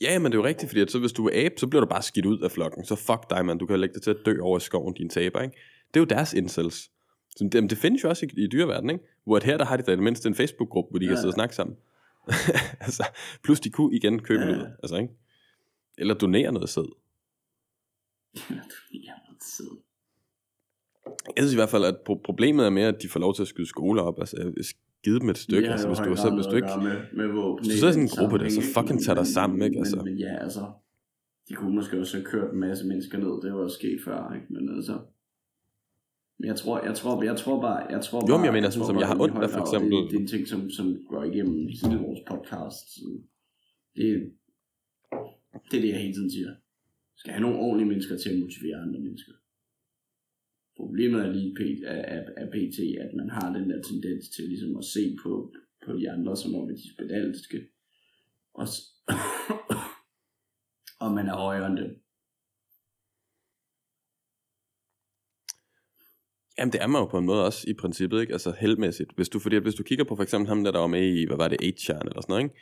Ja, men det er jo rigtigt, fordi at så hvis du er abe, så bliver du bare skidt ud af flokken. Så fuck dig, mand. Du kan lægge dig til at dø over i skoven, din taber, ikke? Det er jo deres incels. Så det, det findes jo også i, i dyreverdenen, ikke? Hvor at her, der har de da mindste en Facebook-gruppe, hvor de kan Ja. sidde og snakke sammen. *laughs* altså, plus de kunne igen købe Ja. ja. noget, altså, ikke? Eller donere noget sæd. Ja, så. Jeg synes i hvert fald, at pro- problemet er mere, at de får lov til at skyde skoler op. Altså, jeg skide dem et stykke. Altså, hvis du, selv, hvis du ikke... Med, med våben, Hvis du sidder i sådan en gruppe der, så fucking ikke? tag dig Men- sammen, ikke? Altså. Men, men ja, altså, de kunne måske også have kørt en masse mennesker ned, det var også sket før, ikke? Men altså, men jeg tror, jeg tror, jeg tror bare, jeg tror Jo, bare, men jeg mener sådan, tror som bare, jeg har ondt af, for eksempel- Det, det er en ting, som, som går igennem hele vores podcast. Så Det, det er det, jeg hele tiden siger. Skal have nogle ordentlige mennesker til at motivere andre mennesker. Problemet er lige p- er, er, er pt, at man har den der tendens til ligesom at se på, på de andre, som om at de er spedalske. Og, s- *coughs* og man er højere end dem. Jamen, det er man jo på en måde også i princippet, ikke? Altså heldmæssigt. Hvis du, fordi hvis du kigger på for eksempel ham, der, der var med i, hvad var det, 8 eller sådan noget, ikke?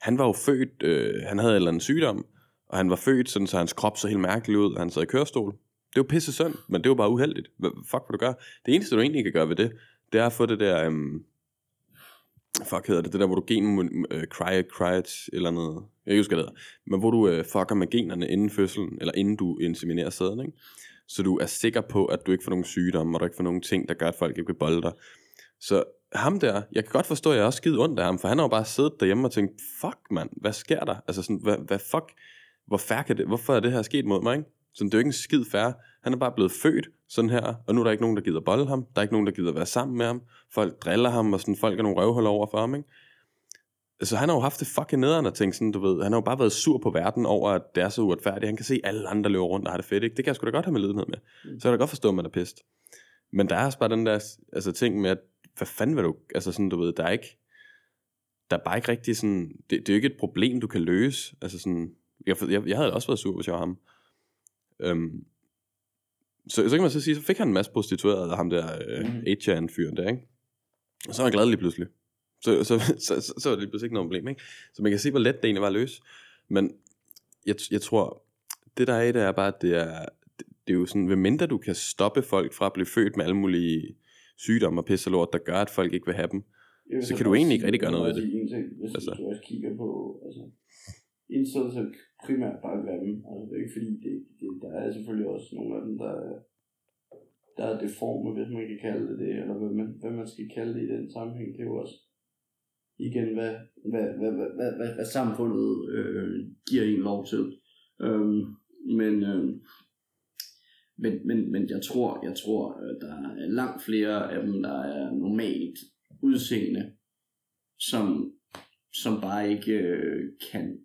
Han var jo født, øh, han havde en eller anden sygdom, og han var født sådan, så hans krop så helt mærkelig ud, og han sad i kørestol. Det var pisse synd, men det var bare uheldigt. Hvad fuck vil du gøre? Det eneste, du egentlig kan gøre ved det, det er at få det der, øhm, fuck hedder det, det der, hvor du gen, øh, cry, cry, eller noget, jeg husker ikke hvad det hedder, men hvor du øh, fucker med generne inden fødslen, eller inden du inseminerer sæden, ikke? Så du er sikker på, at du ikke får nogen sygdomme, og du ikke får nogen ting, der gør, at folk ikke vil bolde dig. Så ham der, jeg kan godt forstå, at jeg er også skide ondt af ham, for han har jo bare siddet derhjemme og tænkt, fuck mand, hvad sker der? Altså sådan, hvad, hvad fuck, hvor færre kan det, hvorfor er det her sket mod mig, ikke? Sådan, det er jo ikke en skid færre. Han er bare blevet født sådan her, og nu er der ikke nogen, der gider bolde ham. Der er ikke nogen, der gider være sammen med ham. Folk driller ham, og sådan, folk er nogle røvhuller over for ham, ikke? Så han har jo haft det fucking nederen at tænke sådan, du ved, han har jo bare været sur på verden over, at det er så uretfærdigt. Han kan se, alle andre løber rundt og har det fedt, ikke? Det kan jeg sgu da godt have med lidenhed med. Så jeg kan da godt forstå, at man er pist. Men der er også bare den der altså, ting med, at hvad fanden vil du, altså sådan, du ved, der er ikke, der er bare ikke rigtig sådan, det, det er jo ikke et problem, du kan løse. Altså sådan, jeg, jeg, jeg havde også været sur, hvis jeg var ham. Øhm, så, så kan man så sige, så fik han en masse prostituerede af ham der øh, Mhm. 8-fyren der, ikke? Og så var han glad lige pludselig. *laughs* Så, så, så, så, så var det lige pludselig ikke noget problem, ikke? Så man kan se, hvor let det egentlig var at løse. Men jeg, jeg tror, det der er i det er bare, at det er, det, det er jo sådan, mindre du kan stoppe folk fra at blive født med alle mulige sygdomme og pisse og lort, der gør, at folk ikke vil have dem. Vil Så kan du egentlig ikke rigtig gøre noget ved sige En ting, hvis Altså. du også kigger på, altså, incels er primært bare grimme. Altså, det er ikke fordi, det, det, der er selvfølgelig også nogle af dem, der, er- der er deforme, hvis man kan kalde det det, eller hvad man, hvad man skal kalde det i den sammenhæng. Det er jo også igen, hvad, hvad, hvad, hvad, hvad, hvad, hvad samfundet øh, giver en lov til. Øhm, men, øh, men, men, men jeg tror, jeg tror, der er langt flere af dem, der er normalt udseende, som, som bare ikke øh, kan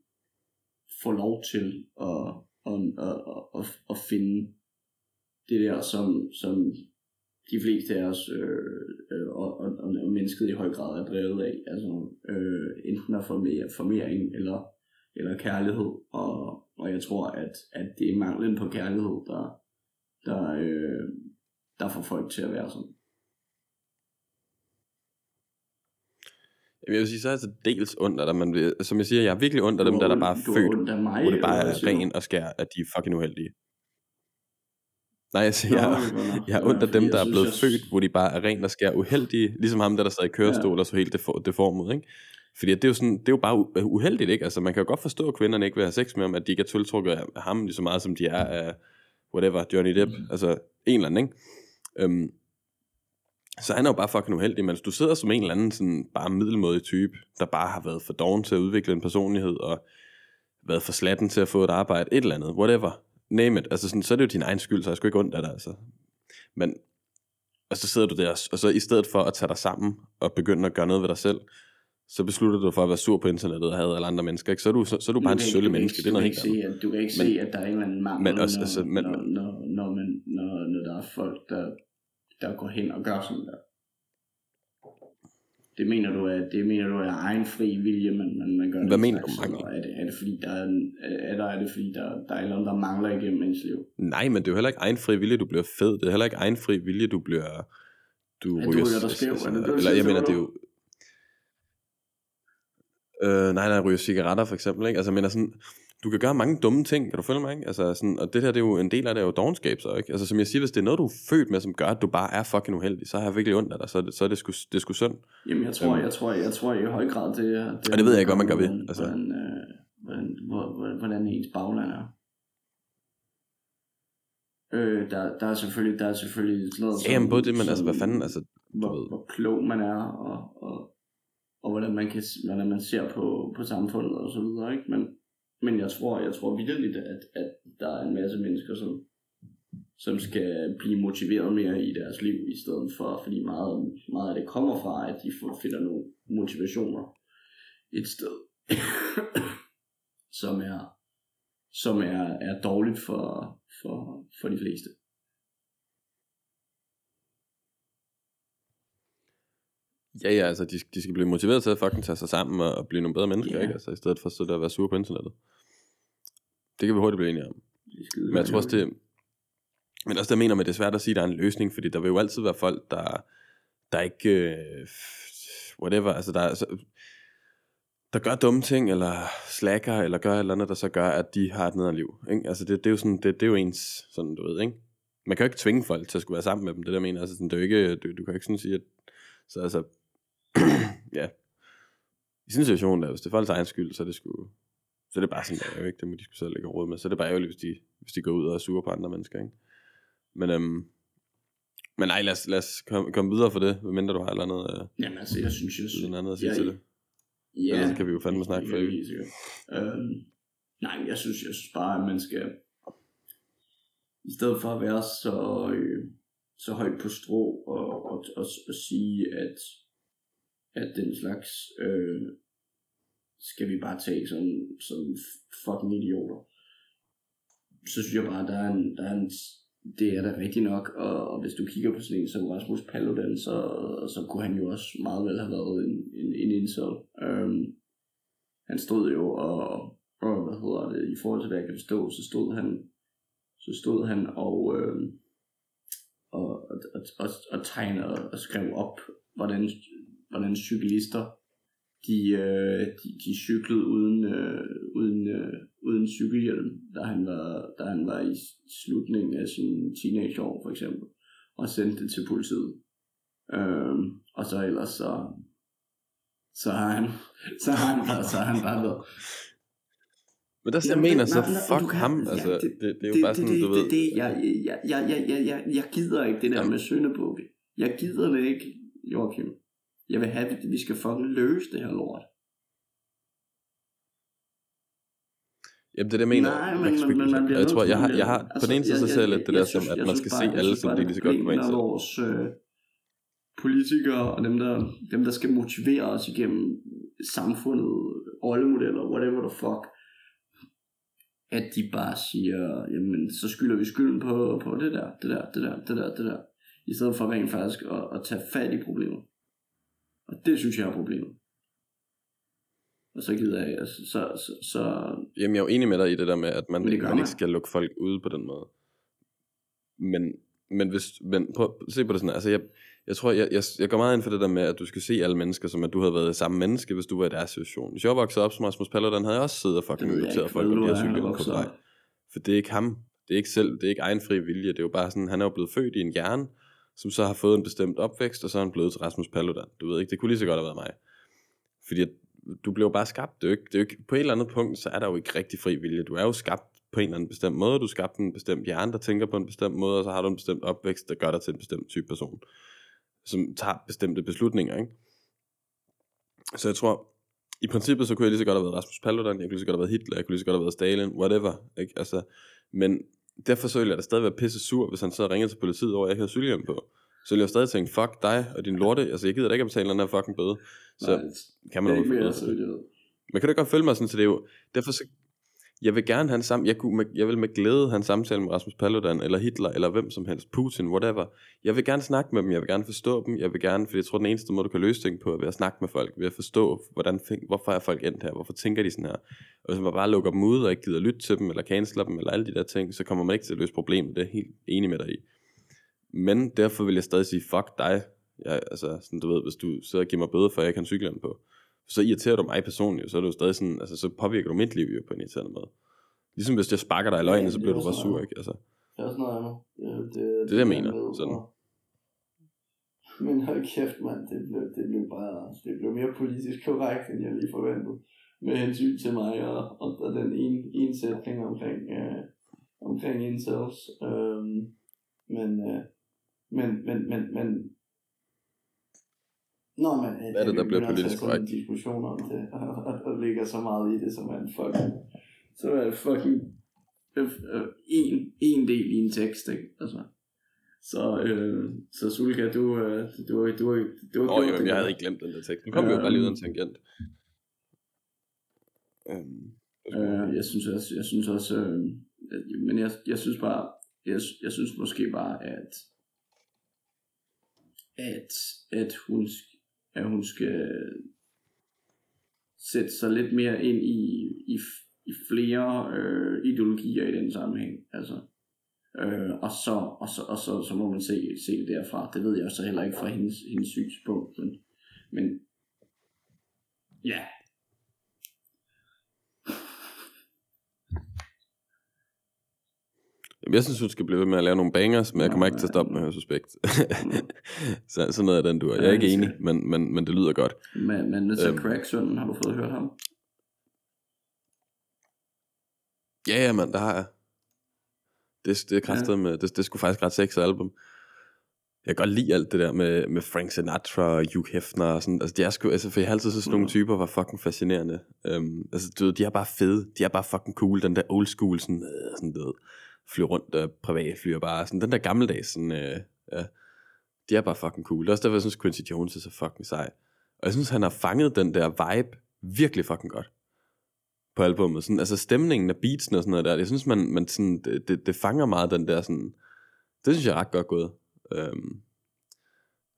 få lov til at, at, at, at, at finde det der, som, som de fleste af os øh, øh, og, og, og, og mennesket i høj grad er drevet af. Altså øh, enten at formere, formering eller, eller kærlighed. Og, og jeg tror, at, at det er manglen på kærlighed, der, der, øh, der får folk til at være sådan. Jeg vil sige, så er jeg altså dels ondt af men det- som jeg siger, jeg er virkelig ondt af dem, der, der bare er født, hvor det bare er ren og skær, at de er fucking uheldige. Nej, jeg siger, Nå, jeg, jeg er ondt af dem, jeg der er synes, blevet jeg- født, hvor de bare er ren og skær uheldige, ligesom ham, der, der sad i kørestol og så helt defor- deformet, ikke? Fordi det er jo, sådan, det er jo bare uheldigt, ikke? Altså, man kan jo godt forstå, at kvinderne ikke vil have sex med ham, at de ikke er tiltrukket af ham lige så meget, som de er af, whatever, Johnny Depp. Mm. Altså, en eller anden, ikke? Øhm, så han er jo bare fucking uheldig, men hvis du sidder som en eller anden sådan bare middelmådig type, der bare har været for doven til at udvikle en personlighed, og været for slatten til at få et arbejde, et eller andet, whatever, name it, altså sådan, så er det jo din egen skyld, så jeg sgu ikke ondt af dig, altså. Men, og så sidder du der, og så i stedet for at tage dig sammen, og begynde at gøre noget ved dig selv, så beslutter du dig for at være sur på internettet og have alle andre mennesker, ikke? Så er du, så, så er du bare en sølle menneske, det er noget helt kan ikke andet. se, at, Du kan ikke Men- se, at der er en eller anden mangel, men også- når, altså, men- når, når, når, man, når, når der er folk, der, der går hen og gør sådan der. Det mener du, at det mener du er egen fri vilje, man, man, man gør Hvad den mener du mangel? eller Er det, er det fordi, der er, er, der, er det fordi, der, der er et eller andet, der mangler igennem ens liv? Nej, men det er jo heller ikke egen fri vilje, du bliver fed. Det er heller ikke egen fri vilje, du bliver... Du Ja, du ryger, ryger dig skæv, det det, du eller siger, jeg mener, det er jo... Øh, nej, nej, ryger cigaretter for eksempel, ikke? Altså, mener sådan, du kan gøre mange dumme ting, kan du følge mig, ikke? Altså, sådan, og det her, det er jo en del af det, er jo dogenskab, så, ikke? Altså, som jeg siger, hvis det er noget, du er født med, som gør, at du bare er fucking uheldig, så har jeg virkelig ondt af dig, så er det, så er det, sgu, det er sgu synd. Jamen, jeg tror, Øhm. jeg tror, jeg tror i høj grad, det er... Og det ved jeg ikke, hvad man gør ved, Hvordan, altså. hvordan, øh, hvordan, hvor- hvor- hvordan ens bagland er. Øh, der, der er selvfølgelig, der er selvfølgelig sådan noget Ja, jamen, både det, men altså, hvad fanden, altså, hvor, ved. hvor klog man er, og, og, og hvordan man kan, hvordan man ser på, på samfundet og så videre, ikke? Men, men jeg tror, jeg tror virkelig, at, at der er en masse mennesker, som, som skal blive motiveret mere i deres liv, i stedet for, fordi meget, meget af det kommer fra, at de får- finder nogle motivationer et sted, *coughs* som er, som er, er dårligt for, for, for de fleste. Ja, ja, altså, de, de skal blive motiveret til at fucking tage sig sammen og, og blive nogle bedre mennesker, Ja. ikke? Altså, i stedet for at sidde der og være sure på internettet. Det kan vi hurtigt blive enige om. Men jeg tror også, det... Men også jeg mener med, det er svært at sige, at der er en løsning, fordi der vil jo altid være folk, der, der ikke... Øh, whatever, altså der, er- altså, der gør dumme ting, eller slacker, eller gør et eller andet, der så gør, at de har et nederen liv. Ikke? Altså det, det, er jo sådan, det, det er jo ens, sådan du ved, ikke? Man kan jo ikke tvinge folk til at skulle være sammen med dem, det der mener. Altså, sådan, det er jo ikke, du, du kan jo ikke sådan sige, at... Så altså, *clears throat* ja. I en situation der, hvis det er folks egen skyld, så er det sgu... Så er det bare sådan, der er jo ikke, det må de sgu selv lægge råd med. Så er det bare ærgerligt, hvis de, hvis de går ud og er sure på andre mennesker, ikke? Men, øhm, men nej, lad os, lad os komme, komme videre for det, medmindre du har et eller andet, øh, Jamen altså, jeg synes, jeg noget andet at sige Ja, til det. Ja, Ellers så kan vi jo fandme snakke for evigt. Øhm, nej, jeg synes, jeg synes bare, at man skal, i stedet for at være så, øh, så højt på strå og, og, og, og sige, at, at den slags øh, skal vi bare tage som, som fucking idioter. Så synes jeg bare, at der er en, der er en det er da rigtigt nok, og, og hvis du kigger på sådan en som Rasmus Paludan, så, så kunne han jo også meget vel have været en, en, en insult. Øhm, han stod jo og, og, hvad hedder det, i forhold til hvad jeg kan forstå, så stod han, så stod han og, øhm, og, og, og, og, og tegnede og skrev op, hvordan, hvordan cyklister, de, øh, de, de cyklede uden, øh, uden, øh, uden cykelhjelm, da han, var, da han var i slutningen af sin teenageår, for eksempel, og sendte det til politiet. Øhm, og så ellers så, så har han, *laughs* så har han, så har han bare været, Men der jeg mener så, fuck kan- ham, ja, altså, det- det, det, er jo bare sådan, det, du ved, det, det, jeg, jeg, jeg, jeg, jeg, jeg, gider ikke det der med søndebukke. Jeg gider det ikke, Joachim. Jeg vil have, at vi skal fucking løse det her lort. Jamen det er det, jeg mener. Nej, Man men- kan men man bliver jeg tror, jeg har, man jeg har, bliver- på den ene side, så altså, ser jeg lidt det jeg der som, at man skal se alle, som det lige så godt kunne være er vores øh, politikere og dem der, dem, der skal motivere os igennem samfundet, rollemodeller, whatever the fuck, at de bare siger, jamen, så skylder vi skylden på, på det der, det der, det der, det der, det der, i stedet for rent faktisk at, at tage fat i problemet. Og det synes jeg er problemet. Og så gider jeg, altså, så, så, så, Jamen, jeg er jo enig med dig i det der med, at man, det man man. ikke skal lukke folk ude på den måde. Men, men, hvis, men prøv at se på det sådan, altså jeg, jeg tror, jeg, jeg, jeg går meget ind for det der med, at du skal se alle mennesker, som at du havde været samme menneske, hvis du var i deres situation. Hvis jeg voksede op som Rasmus Paludan, havde jeg også siddet og fucking inviteret folk, om de har cyklet på op. For det er ikke ham. Det er ikke selv, det er ikke egen fri vilje. Det er jo bare sådan, han er jo blevet født i en hjerne, som så har fået en bestemt opvækst, og så er han blevet til Rasmus Paludan. Du ved ikke, det kunne lige så godt have været mig. Fordi at du blev bare skabt. Det er, jo ikke, det er jo ikke, på et eller andet punkt, så er der jo ikke rigtig fri vilje. Du er jo skabt på en eller anden bestemt måde. Du er skabt en bestemt hjerne, der tænker på en bestemt måde, og så har du en bestemt opvækst, der gør dig til en bestemt type person, som tager bestemte beslutninger. Ikke? Så jeg tror, i princippet, så kunne jeg lige så godt have været Rasmus Paludan, jeg kunne lige så godt have været Hitler, jeg kunne lige så godt have været Stalin, whatever. Ikke? Altså, men derfor så ville jeg da stadig være pisse sur, hvis han så ringede til politiet over, at jeg havde cykelhjelm på. så ville jeg stadig tænke, fuck dig og din lorte, altså jeg gider da ikke at betale den her fucking bøde. Så Nej, kan det man er jo ikke mere, så vidt jeg ved. Men kan du godt følge mig sådan, så det er jo, derfor så, jeg vil gerne have en sam, jeg, kunne med, jeg vil med glæde have en samtale med Rasmus Paludan, eller Hitler, eller hvem som helst, Putin, whatever. Jeg vil gerne snakke med dem, jeg vil gerne forstå dem, jeg vil gerne, fordi jeg tror, den eneste måde, du kan løse ting på, er ved at snakke med folk, ved at forstå, hvordan, hvorfor er folk endt her, hvorfor tænker de sådan her. Og hvis man bare lukker dem ud, og ikke gider lytte til dem, eller canceler dem, eller alle de der ting, så kommer man ikke til at løse problemet, det er helt enig med dig i. Men derfor vil jeg stadig sige, fuck dig. Jeg, altså, sådan, du ved, hvis du sidder og giver mig bøde, for at jeg ikke har en på, så irriterer du mig personligt, så er det jo stadig sådan, altså, så påvirker du mit liv jo på en irriterende måde. Ligesom hvis jeg sparker dig i løgnen, Ja, så det bliver er du bare sur, ikke? Altså, Det er også noget andet. Det, det, det, jeg der mener, med, sådan. Men hold kæft, mand. Det blev, det blev bare... Det blev mere politisk korrekt, end jeg lige forventede. Med hensyn til mig og, og, og den ene, ene sætning omkring, øh, omkring incels. Øhm, men, øh, men, men, men, men, Nå, men, Hvad er det, der bliver politisk korrekt? korrekt? en diskussion om det, og, og ligger så meget i det, som er en fucking, så er det fucking øh, øh, en, en del i en tekst, ikke? Altså. Så, øh, så Sulka, du, øh, du, du, du, du har gjort jo, det jeg havde ikke glemt den der tekst. Nu kom vi jo bare lige ud af en tangent. Øhm, Øh, jeg synes også, jeg synes også, øh, at, men jeg, jeg synes bare, jeg, jeg synes måske bare, at, at, at hun, sk- at hun skal sætte sig lidt mere ind i, i, i flere øh, ideologier i den sammenhæng, altså. Øh, og så, og så, og så, så må man se, se det derfra. Det ved jeg så heller ikke fra hendes, hendes synspunkt. Men, men ja, Jamen, jeg synes, hun skal blive ved med at lave nogle bangers, men jeg kommer ikke til at stoppe med at høre suspekt. *laughs* så, sådan noget af den du er. Jeg er ikke enig, men, men, men det lyder godt. men, men så Øhm. Craig-sønnen, har du fået hørt ham? Ja, ja, mand, det har jeg. Det, det er kraftet med, det, det er sgu faktisk ret sexet album. Jeg kan godt lide alt det der med, med Frank Sinatra og Hugh Hefner og sådan. Altså, de er sgu, altså, for jeg har altid synes, sådan nogle Mm. typer var fucking fascinerende. Um, altså, du ved, de er bare fede. De er bare fucking cool. Den der old school, sådan, øh, sådan du ved, flyver rundt og privatfly og bare sådan, den der gammeldags, sådan, øh, ja, de er bare fucking cool. Det er også derfor, jeg synes, Quincy Jones er så fucking sej. Og jeg synes, han har fanget den der vibe virkelig fucking godt på albummet. Sådan, altså stemningen af beatsen og sådan noget der, jeg synes, man, man sådan, det, det, det fanger meget den der sådan, det synes jeg er ret godt gået. Um,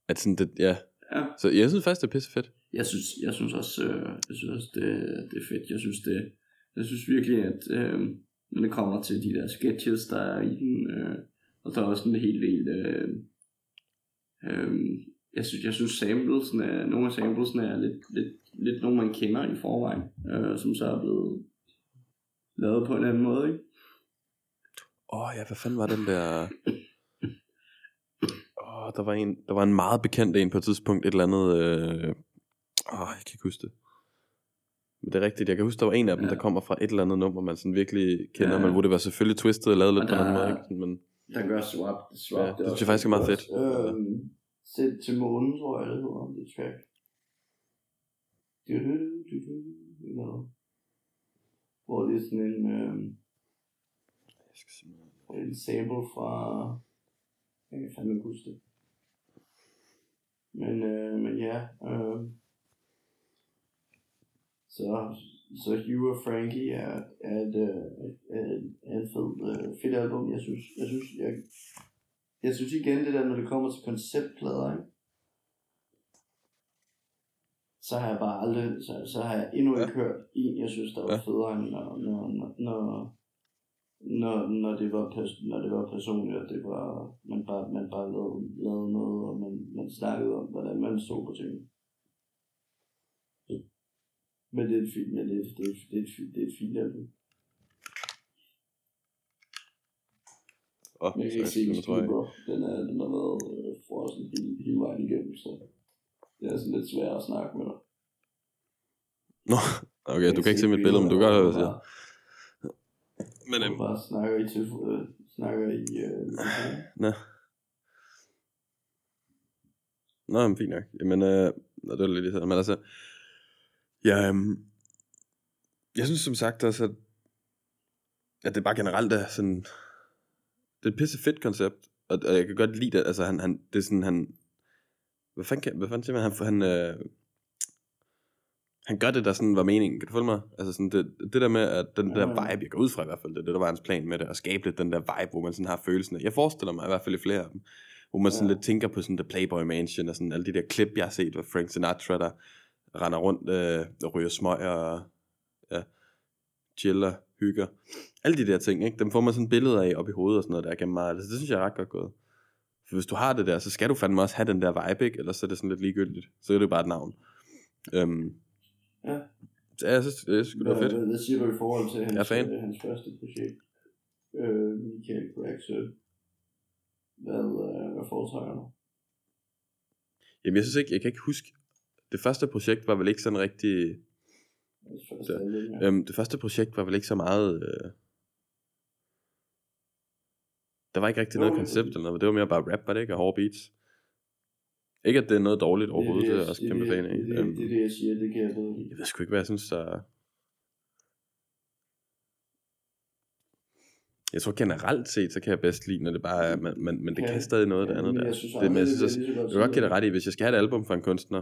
at sådan, det, ja. Ja. Så jeg synes faktisk, det er pisse fedt. Jeg synes, jeg synes også, øh, jeg synes også det, det er fedt. Jeg synes, det, jeg synes virkelig, at øh, når det kommer til de der sketches, der er i den, øh, og der er også en hel del, øh, øh, jeg synes, jeg synes samplesene, nogle af samplesene er lidt, lidt, lidt nogle, man kender i forvejen, øh, som så er blevet lavet på en anden måde, ikke? Åh oh, ja, hvad fanden var den der... Åh, oh, der var en, der var en meget bekendt en på et tidspunkt, et eller andet... Øh... Åh, oh, jeg kan ikke huske det. Men det er rigtigt, jeg kan huske, der var en af dem, Ja. der kommer fra et eller andet nummer, man sådan virkelig kender, Ja. men hvor det var selvfølgelig twistet og lavet lidt på en anden der- måde, ikke? Men Der gør swap, swap Ja, det synes jeg faktisk er meget fedt. Øhm, Sæt til månen, tror jeg, det hedder, det track. Du, du, du, du, du, du, noget. Hvor det er sådan en, øhm, jeg skal simpelthen- en sample fra, jeg kan fandme huske det. Men, øh, men ja, øh, så, så Hugh og Frankie er, er, et, øh, er, er en fed, øh, fedt album. Jeg synes, jeg synes, jeg, jeg synes igen det der, når det kommer til konceptplader, ikke? så har jeg bare aldrig, så, så har jeg endnu ikke hørt en, jeg synes, der var Ja. federe, end når, når, når, når, når, det var, når det var personligt, og det var, man bare, man bare lavede, lavede noget, og man, man snakkede om, hvordan man så på tingene. Men det er et fint, men det er, det er, det er, et fint, det er et fint album. Men jeg kan ikke se sorry, den bro. Den, er, den har været øh, frossen hele, hele vejen igennem, så det er sådan lidt svært at snakke med dig. Nå, okay, du kan ikke se mit billede, men du kan godt høre, hvad jeg siger. Men øhm, bare snakker i til, øh, snakker i, øh. Nå. Nå, men fint nok. Jamen, øh, det er lidt irriterende, men altså, ja, øhm, jeg synes som sagt også, at, at det bare generelt er sådan, det er et pisse fedt koncept, og, og jeg kan godt lide det, altså han, han det er sådan, han, hvad fanden, kan, hvad fanden siger man, han, han, øh, han gør det, der sådan var meningen, kan du følge mig? Altså sådan det, det der med, at den der vibe, jeg går ud fra i hvert fald, det, det der var hans plan med det, at skabe lidt den der vibe, hvor man sådan har følelsen af, jeg forestiller mig i hvert fald i flere af dem, hvor man sådan Ja. lidt tænker på sådan The Playboy Mansion, og sådan alle de der klip, jeg har set, hvor Frank Sinatra, der render rundt øh, og ryger smøg og ja, chiller, hygger. Alle de der ting, ikke? dem får man sådan billeder af op i hovedet og sådan noget der gennem meget. Altså, det synes jeg er ret godt gået. For hvis du har det der, så skal du fandme også have den der vibe, ikke? Ellers så er det sådan lidt ligegyldigt. Så er det jo bare et navn. Øhm, Ja. så jeg synes, jeg synes det var fedt. Hvad, hvad siger du i forhold til hans, Jeg er øh, hans første projekt? Øh, Michael Gregson. Hvad, øh, hvad foretrækker du? Jamen, jeg synes ikke, jeg kan ikke huske, det første projekt var vel ikke sådan rigtig, Det- ja. øhm, det første projekt var vel ikke så meget, øh, der var ikke rigtig noget koncept eller noget, det var mere bare rap, var det ikke, og hårde beats. Ikke at det er noget dårligt overhovedet, det, det, er også det, kæmpe det, fan af. Det, det, Øhm, det, er det, jeg siger, det kan jeg bedre. Jeg ved sgu ikke, hvad jeg synes, der... Jeg tror generelt set, så kan jeg bedst lide, når det bare er, men, men, men det Ja. kan stadig noget af det Ja, andet der. jeg synes det, men jeg synes det også, jeg vil godt give dig ret i, hvis jeg skal have et album fra en kunstner,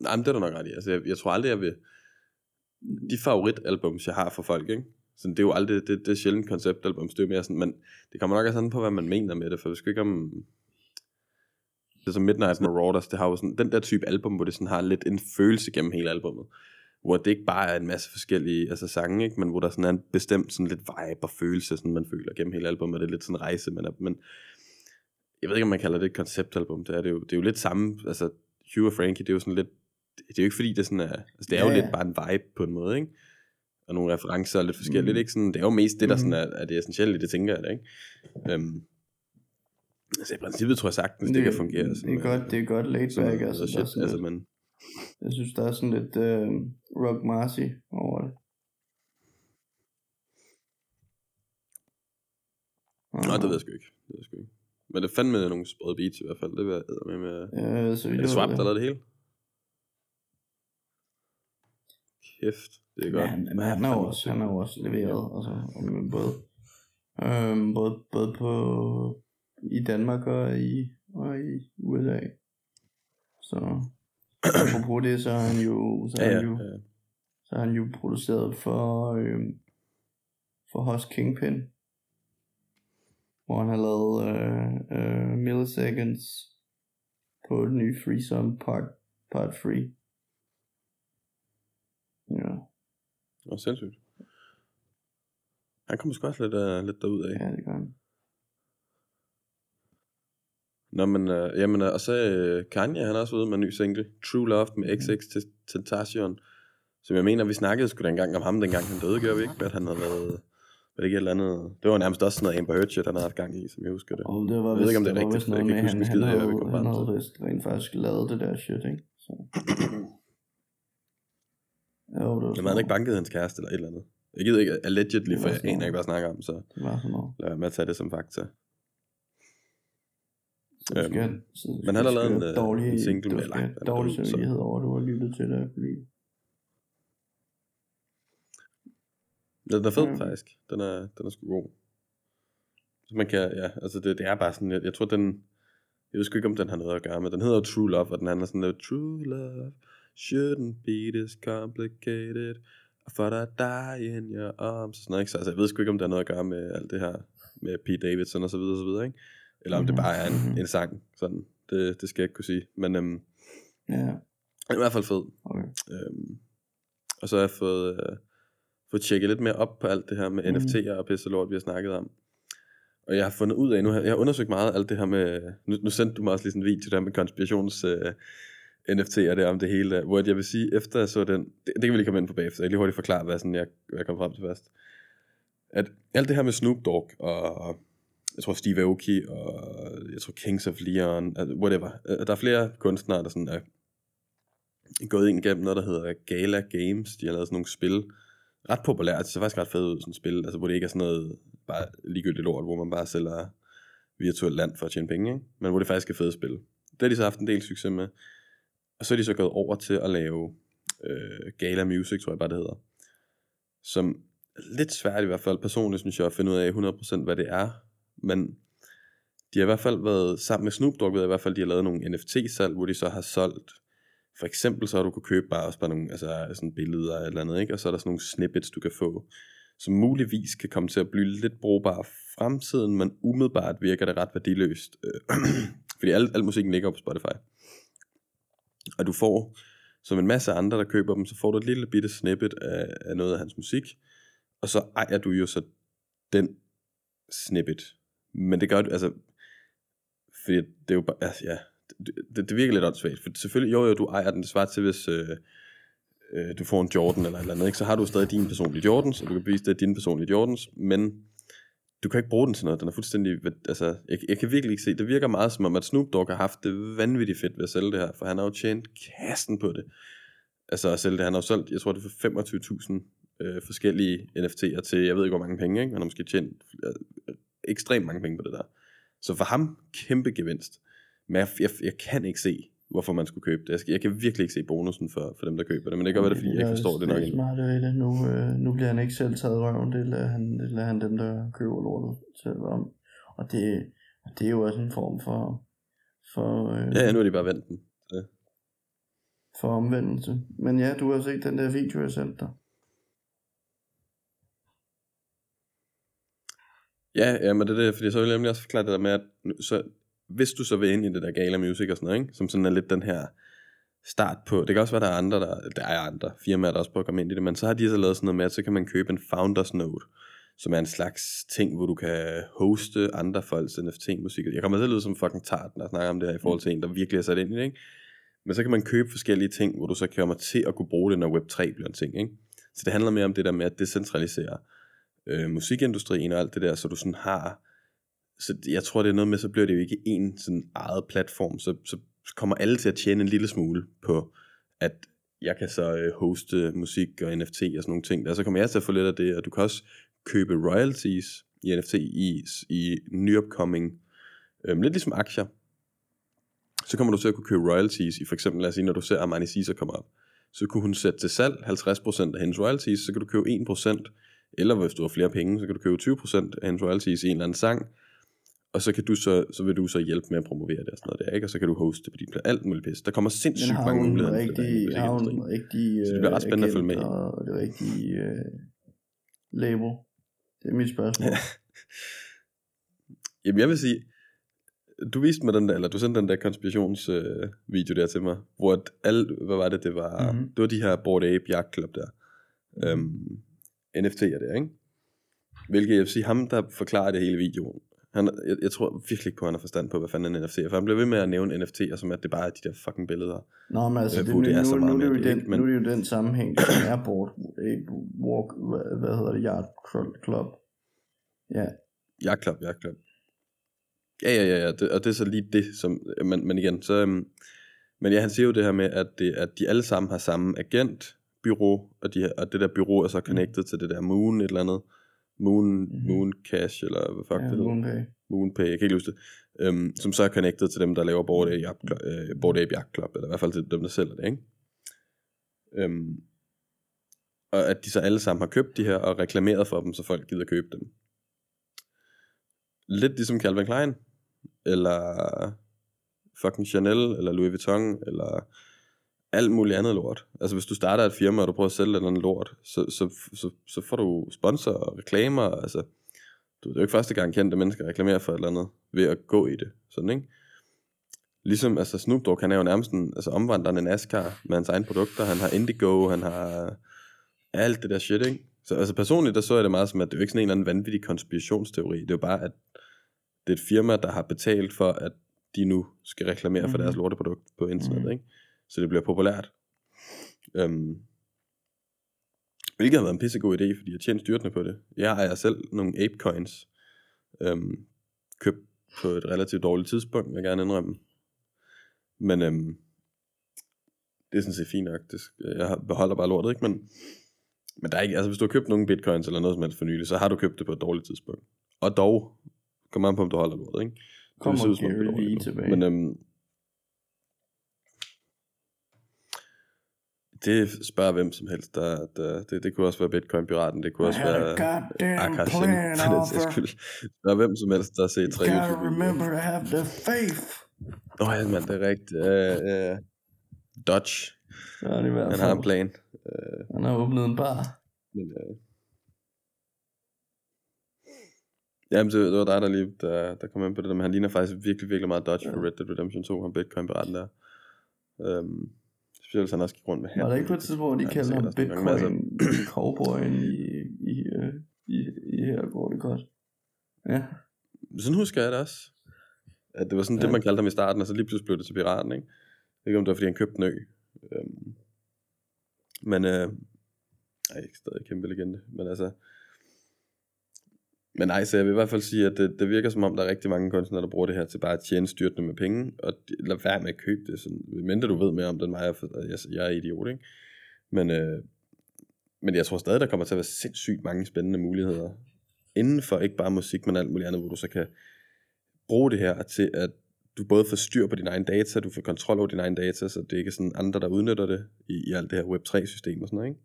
Nej, men det er du nok ret i. Altså, jeg, jeg tror aldrig, jeg vil... De favoritalbums, jeg har for folk, ikke? Så det er jo aldrig, det, det er sjældent konceptalbums, det er mere sådan, men det kommer nok også sådan på, hvad man mener med det, for vi skal ikke om... Det er som Midnight Marauders, altså, det har jo sådan, den der type album, hvor det sådan har lidt en følelse gennem hele albummet. Hvor det ikke bare er en masse forskellige altså sange, ikke? men hvor der sådan er en bestemt sådan lidt vibe og følelse, sådan man føler gennem hele albummet. Det er lidt sådan en rejse, men, men jeg ved ikke, om man kalder det et konceptalbum. Det er, det, er jo, det er jo lidt samme, altså Hugh og Frankie, det er jo sådan lidt, det er jo ikke fordi, det sådan er, altså det er jo Ja. lidt bare en vibe på en måde, ikke? Og nogle referencer er lidt forskelligt, Mhm. ikke? Sådan, det er jo mest det, der sådan Mhm. er, er det essentielle det, tænker jeg det, ikke? Øhm, altså i princippet tror jeg sagtens, det, det kan fungere. Det er godt, det er godt laid sådan, back, altså, shit, sådan altså, lidt, men, jeg synes, der er sådan lidt øh, Rock Marcy over det. Nå, det ved jeg sgu ikke. Det ved jeg sgu ikke. Men det fandme nogle sprøde beats i hvert fald. Det vil jeg med med. Ja, så Er det Swap, der lavede det hele? Kæft, det er godt. han, men han har jo også, han har jo også leveret, altså, både, øhm, både, både på, i Danmark og i, og i USA. Så apropos det, så er han jo, så er Ja, han ja. jo, ja. så er han jo produceret for, øhm, for Hos Kingpin, hvor han har lavet øh, øh, Milliseconds på den nye Freesome Part, part 3. Ja, Det var sindssygt. Han kommer sgu også lidt, uh, lidt derud af. ja, det gør han. Nå, men, uh, jamen, uh, og så uh, Kanye, han er også ude med en ny single, True Love med XX til Tentacion, som jeg mener, vi snakkede sgu da engang om ham, dengang han døde, gør vi ikke? At han havde været, var det ikke et eller andet, det var nærmest også sådan noget Amber Heard shit, han havde haft gang i, som jeg husker det. Og det var Jeg ved vist, ikke, om det er rigtigt, jeg kan ikke huske han, en skid han, hvad vi havde, kom han havde vist rent faktisk lavet det der shit, ikke? Så. *clears throat* *clears throat* Jo, det var Men sådan han havde ikke noget. banket hans kæreste eller et eller andet. Jeg gider ikke allegedly, for jeg aner noget. ikke, hvad jeg snakker om, så Det var sådan noget. lad være med at tage det som fakta. Skal, Øhm, så, men han har lavet en, øh, dårlig, en single med- skal er dårlig samvittighed over, at du har lyttet til det. Fordi Den er fed, Mm. faktisk. Den er, den er sgu god. Så man kan, ja, altså det, det er bare sådan, jeg, jeg tror den, jeg ved sgu ikke, om den har noget at gøre med, den hedder True Love, og den handler sådan lidt, True Love shouldn't be this complicated, for der die in your arms, sådan noget, ikke? Så altså, jeg ved sgu ikke, om det har noget at gøre med alt det her, med Pete Davidson og så videre, og så videre, ikke? Eller om det Mhm, bare er en, mhm. en sang, sådan, det, det skal jeg ikke kunne sige, men øhm, ja, den er i hvert fald fed. okay. Øhm, og så har jeg fået, øh, fået tjekket lidt mere op på alt det her med Mhm. NFT'er og pisse lort, vi har snakket om. Og jeg har fundet ud af, nu jeg har undersøgt meget alt det her med, nu, nu sendte du mig også lige sådan en video der med konspirations øh, NFT'er der om det hele der, hvor jeg vil sige, efter jeg så den, det, det kan vi lige komme ind på bagefter, jeg kan lige hurtigt forklare, hvad, sådan jeg, hvad jeg kom frem til først. At alt det her med Snoop Dogg, og jeg tror Steve Aoki, og jeg tror Kings of Leon, altså whatever. Øh, der er flere kunstnere, der sådan er gået ind gennem noget, der hedder Gala Games. De har lavet sådan nogle spil. Ret populært. Det ser faktisk ret fedt ud, sådan et spil. Altså, hvor det ikke er sådan noget bare ligegyldigt lort, hvor man bare sælger virtuelt land for at tjene penge, ikke? men hvor det faktisk er fedt spil. Det har de så haft en del succes med. Og så er de så gået over til at lave øh, Gala Music, tror jeg bare det hedder. Som er lidt svært i hvert fald personligt, synes jeg, at finde ud af 100% hvad det er. men de har i hvert fald været sammen med Snoop Dogg, ved jeg i hvert fald, de har lavet nogle NFT-salg, hvor de så har solgt, for eksempel så har du kunne købe bare også bare nogle altså sådan billeder eller eller andet, ikke? og så er der sådan nogle snippets, du kan få, som muligvis kan komme til at blive lidt brugbare fremtiden, men umiddelbart virker det ret værdiløst, øh, *clears throat* fordi al, al musikken ligger på Spotify. Og du får, som en masse andre, der køber dem, så får du et lille bitte snippet af, af noget af hans musik, og så ejer du jo så den snippet. Men det gør du, altså, fordi det er jo bare, altså, ja, det, det virker lidt åndssvagt, for selvfølgelig, jo jo, du ejer den, det svarer til, hvis øh, øh, du får en Jordan eller et eller andet, ikke? så har du stadig din personlige Jordans, og du kan bevise, det er din personlige Jordans, men du kan ikke bruge den til noget, den er fuldstændig, altså, jeg, jeg kan virkelig ikke se, det virker meget som om, at Snoop Dogg har haft det vanvittigt fedt ved at sælge det her, for han har jo tjent kassen på det, altså at sælge det, han har jo solgt, jeg tror det er for 25.000 øh, forskellige NFT'er til, jeg ved ikke hvor mange penge, ikke? han har måske tjent øh, ekstremt mange penge på det der, så for ham, kæmpe gevinst, men jeg, jeg, jeg kan ikke se, hvorfor man skulle købe det. Jeg, skal, jeg kan virkelig ikke se bonusen for, for dem, der køber det, men det kan være det, fordi jeg ikke forstår det nok endnu. Smart ved det. Nu, øh, nu bliver han ikke selv taget røven, det lader han, det lader han dem, der køber lortet selv om. Og det, det er jo også en form for, for, øh, Ja, ja, nu er de bare vendt den. Så. for omvendelse. Men ja, du har set den der video, jeg sendte dig. Ja, ja, men det er det, fordi så vil jeg nemlig også forklare det der med, at så, hvis du så vil ind i det der gala music og sådan noget, ikke? som sådan er lidt den her start på, det kan også være, der er andre, der, der er andre firmaer, der også prøver at komme ind i det, men så har de så lavet sådan noget med, at så kan man købe en founders note, som er en slags ting, hvor du kan hoste andre folks NFT-musik. Jeg kommer selv ud som fucking tart, når jeg snakker om det her i forhold til en, der virkelig er sat ind i det, ikke? Men så kan man købe forskellige ting, hvor du så kommer til at kunne bruge det, når Web3 bliver en ting, ikke? Så det handler mere om det der med at decentralisere øh, musikindustrien og alt det der, så du sådan har, så jeg tror det er noget med, så bliver det jo ikke en sådan eget platform, så, så kommer alle til at tjene en lille smule på, at jeg kan så øh, hoste musik og NFT og sådan nogle ting der, så kommer jeg til at få lidt af det, og du kan også købe royalties i NFT i, i nyopcoming, øhm, lidt ligesom aktier, så kommer du til at kunne købe royalties i for eksempel, lad os sige, når du ser Armani Caesar komme op, så kunne hun sætte til salg 50% af hendes royalties, så kan du købe 1%, eller hvis du har flere penge, så kan du købe 20% af hendes royalties i en eller anden sang, og så, kan du så, så vil du så hjælpe med at promovere det og sådan noget der, ikke? og så kan du hoste det på din plan, alt muligt pis. Der kommer sindssygt har mange muligheder. for det der rigtig, har hun rigtig Så det bliver ret spændende at følge med. Og det rigtige øh, label. Det er mit spørgsmål. *laughs* Jamen jeg vil sige, du viste mig den der, eller du sendte den der konspirationsvideo øh, der til mig, hvor at alle, hvad var det, det var, Mhm. mm-hmm. det var de her Bored Ape Yacht Club der, øhm, NFT'er der, ikke? Hvilket jeg vil sige, ham der forklarer det hele videoen, han, jeg, jeg tror virkelig ikke på, at han har forstand på, hvad fanden en NFT er, for han bliver ved med at nævne NFT'er, som at det bare er de der fucking billeder. Nå, men altså, Øh, det, nu, det er så nu, nu, meget nu, mere det den, ikke? Men- nu er det jo den sammenhæng, som er board, eh, walk, hvad, hvad hedder det, yard club. Ja, Yacht Club, Yacht Club. Ja, ja, ja, ja. Det, og det er så lige det, som, men, men igen, så, øhm, men ja, han siger jo det her med, at, det, at de alle sammen har samme agentbyrå, og, de, og det der byrå er så connected til det der Moon et eller andet, Moon, mm-hmm. Moon Cash, eller hvad fuck ja det hedder, Moonpay. Moonpay, jeg kan ikke huske det, øhm, som så er connected til dem, der laver Bored Ape Yacht Club, øh, Bored Ape Yacht Club, eller i hvert fald til dem, der sælger det, ikke? Øhm, og at de så alle sammen har købt de her, og reklameret for dem, så folk gider købe dem. Lidt ligesom Calvin Klein, eller fucking Chanel, eller Louis Vuitton, eller alt muligt andet lort. Altså hvis du starter et firma, og du prøver at sælge et eller andet lort, så, så, så, så får du sponsor og reklamer, altså du, det er jo ikke første gang kendte mennesker reklamerer for et eller andet, ved at gå i det, sådan ikke? Ligesom, altså Snoop Dogg, han er jo nærmest en, altså omvandrende NASCAR med hans egne produkter, han har Indigo, han har alt det der shit, ikke? Så altså personligt, der så jeg det meget som, at det er jo ikke sådan en eller anden vanvittig konspirationsteori, det er jo bare, at det er et firma, der har betalt for, at de nu skal reklamere mm-hmm. for Mhm. deres lorteprodukt på internettet, Mhm. ikke? Så det bliver populært. Um, hvilket har været en pissegod idé, fordi jeg tjener styrtende på det. Jeg ejer selv nogle Ape Coins, um, købt på et relativt dårligt tidspunkt, jeg gerne indrømme. Men um, det er sådan set fint nok. Det, jeg beholder bare lortet, ikke? Men, men der er ikke, altså hvis du har købt nogle bitcoins eller noget som helst for nylig, så har du købt det på et dårligt tidspunkt. Og dog, kommer an på, om du holder lortet, ikke? Det Kommer det er Gary nu. tilbage. Men øhm, Det spørger hvem som helst. Der, der, det, det kunne også være Bitcoin-piraten, det kunne også være plan, for den sags offer. skyld. Spørg hvem som helst, der har set tre You gotta remember to have the faith. Åh oh, ja, mand, det er rigtigt. Uh, uh, Dodge, er det i hvert han har en plan. Uh, Han har åbnet en bar. men, uh... Jamen, det, det var dig, der lige der, der kom ind på det der, men han ligner faktisk virkelig, virkelig meget Dodge for Red Dead Redemption 2, han Bitcoin-piraten der. Um, specielt, hvis han også gik rundt med Var der ikke på et tidspunkt, hvor de kaldte ham Bitcoin *clears throat* cowboyen i, i, øh, i, i her går det godt. Ja, Sådan husker jeg det også. At det var sådan ja. Det, man kaldte ham i starten, og så lige pludselig blev det til piraten, ikke? Jeg ved ikke, om det var, fordi han købte en ø. Øhm, men, øh, ej, ikke stadig kæmpe legende, men altså... Men nej, så jeg vil i hvert fald sige, at det, det virker som om, der er rigtig mange kunstnere, der bruger det her til bare at tjene styrtende med penge, og lad være med at købe det, sådan, mindre du ved mere om den vej, jeg, jeg, er idiot, ikke? Men, øh, men jeg tror stadig, der kommer til at være sindssygt mange spændende muligheder inden for ikke bare musik, men alt muligt andet, hvor du så kan bruge det her til, at du både får styr på dine egne data, du får kontrol over dine egne data, så det er ikke sådan andre, der udnytter det i, i alt det her Web3-system og sådan noget, ikke?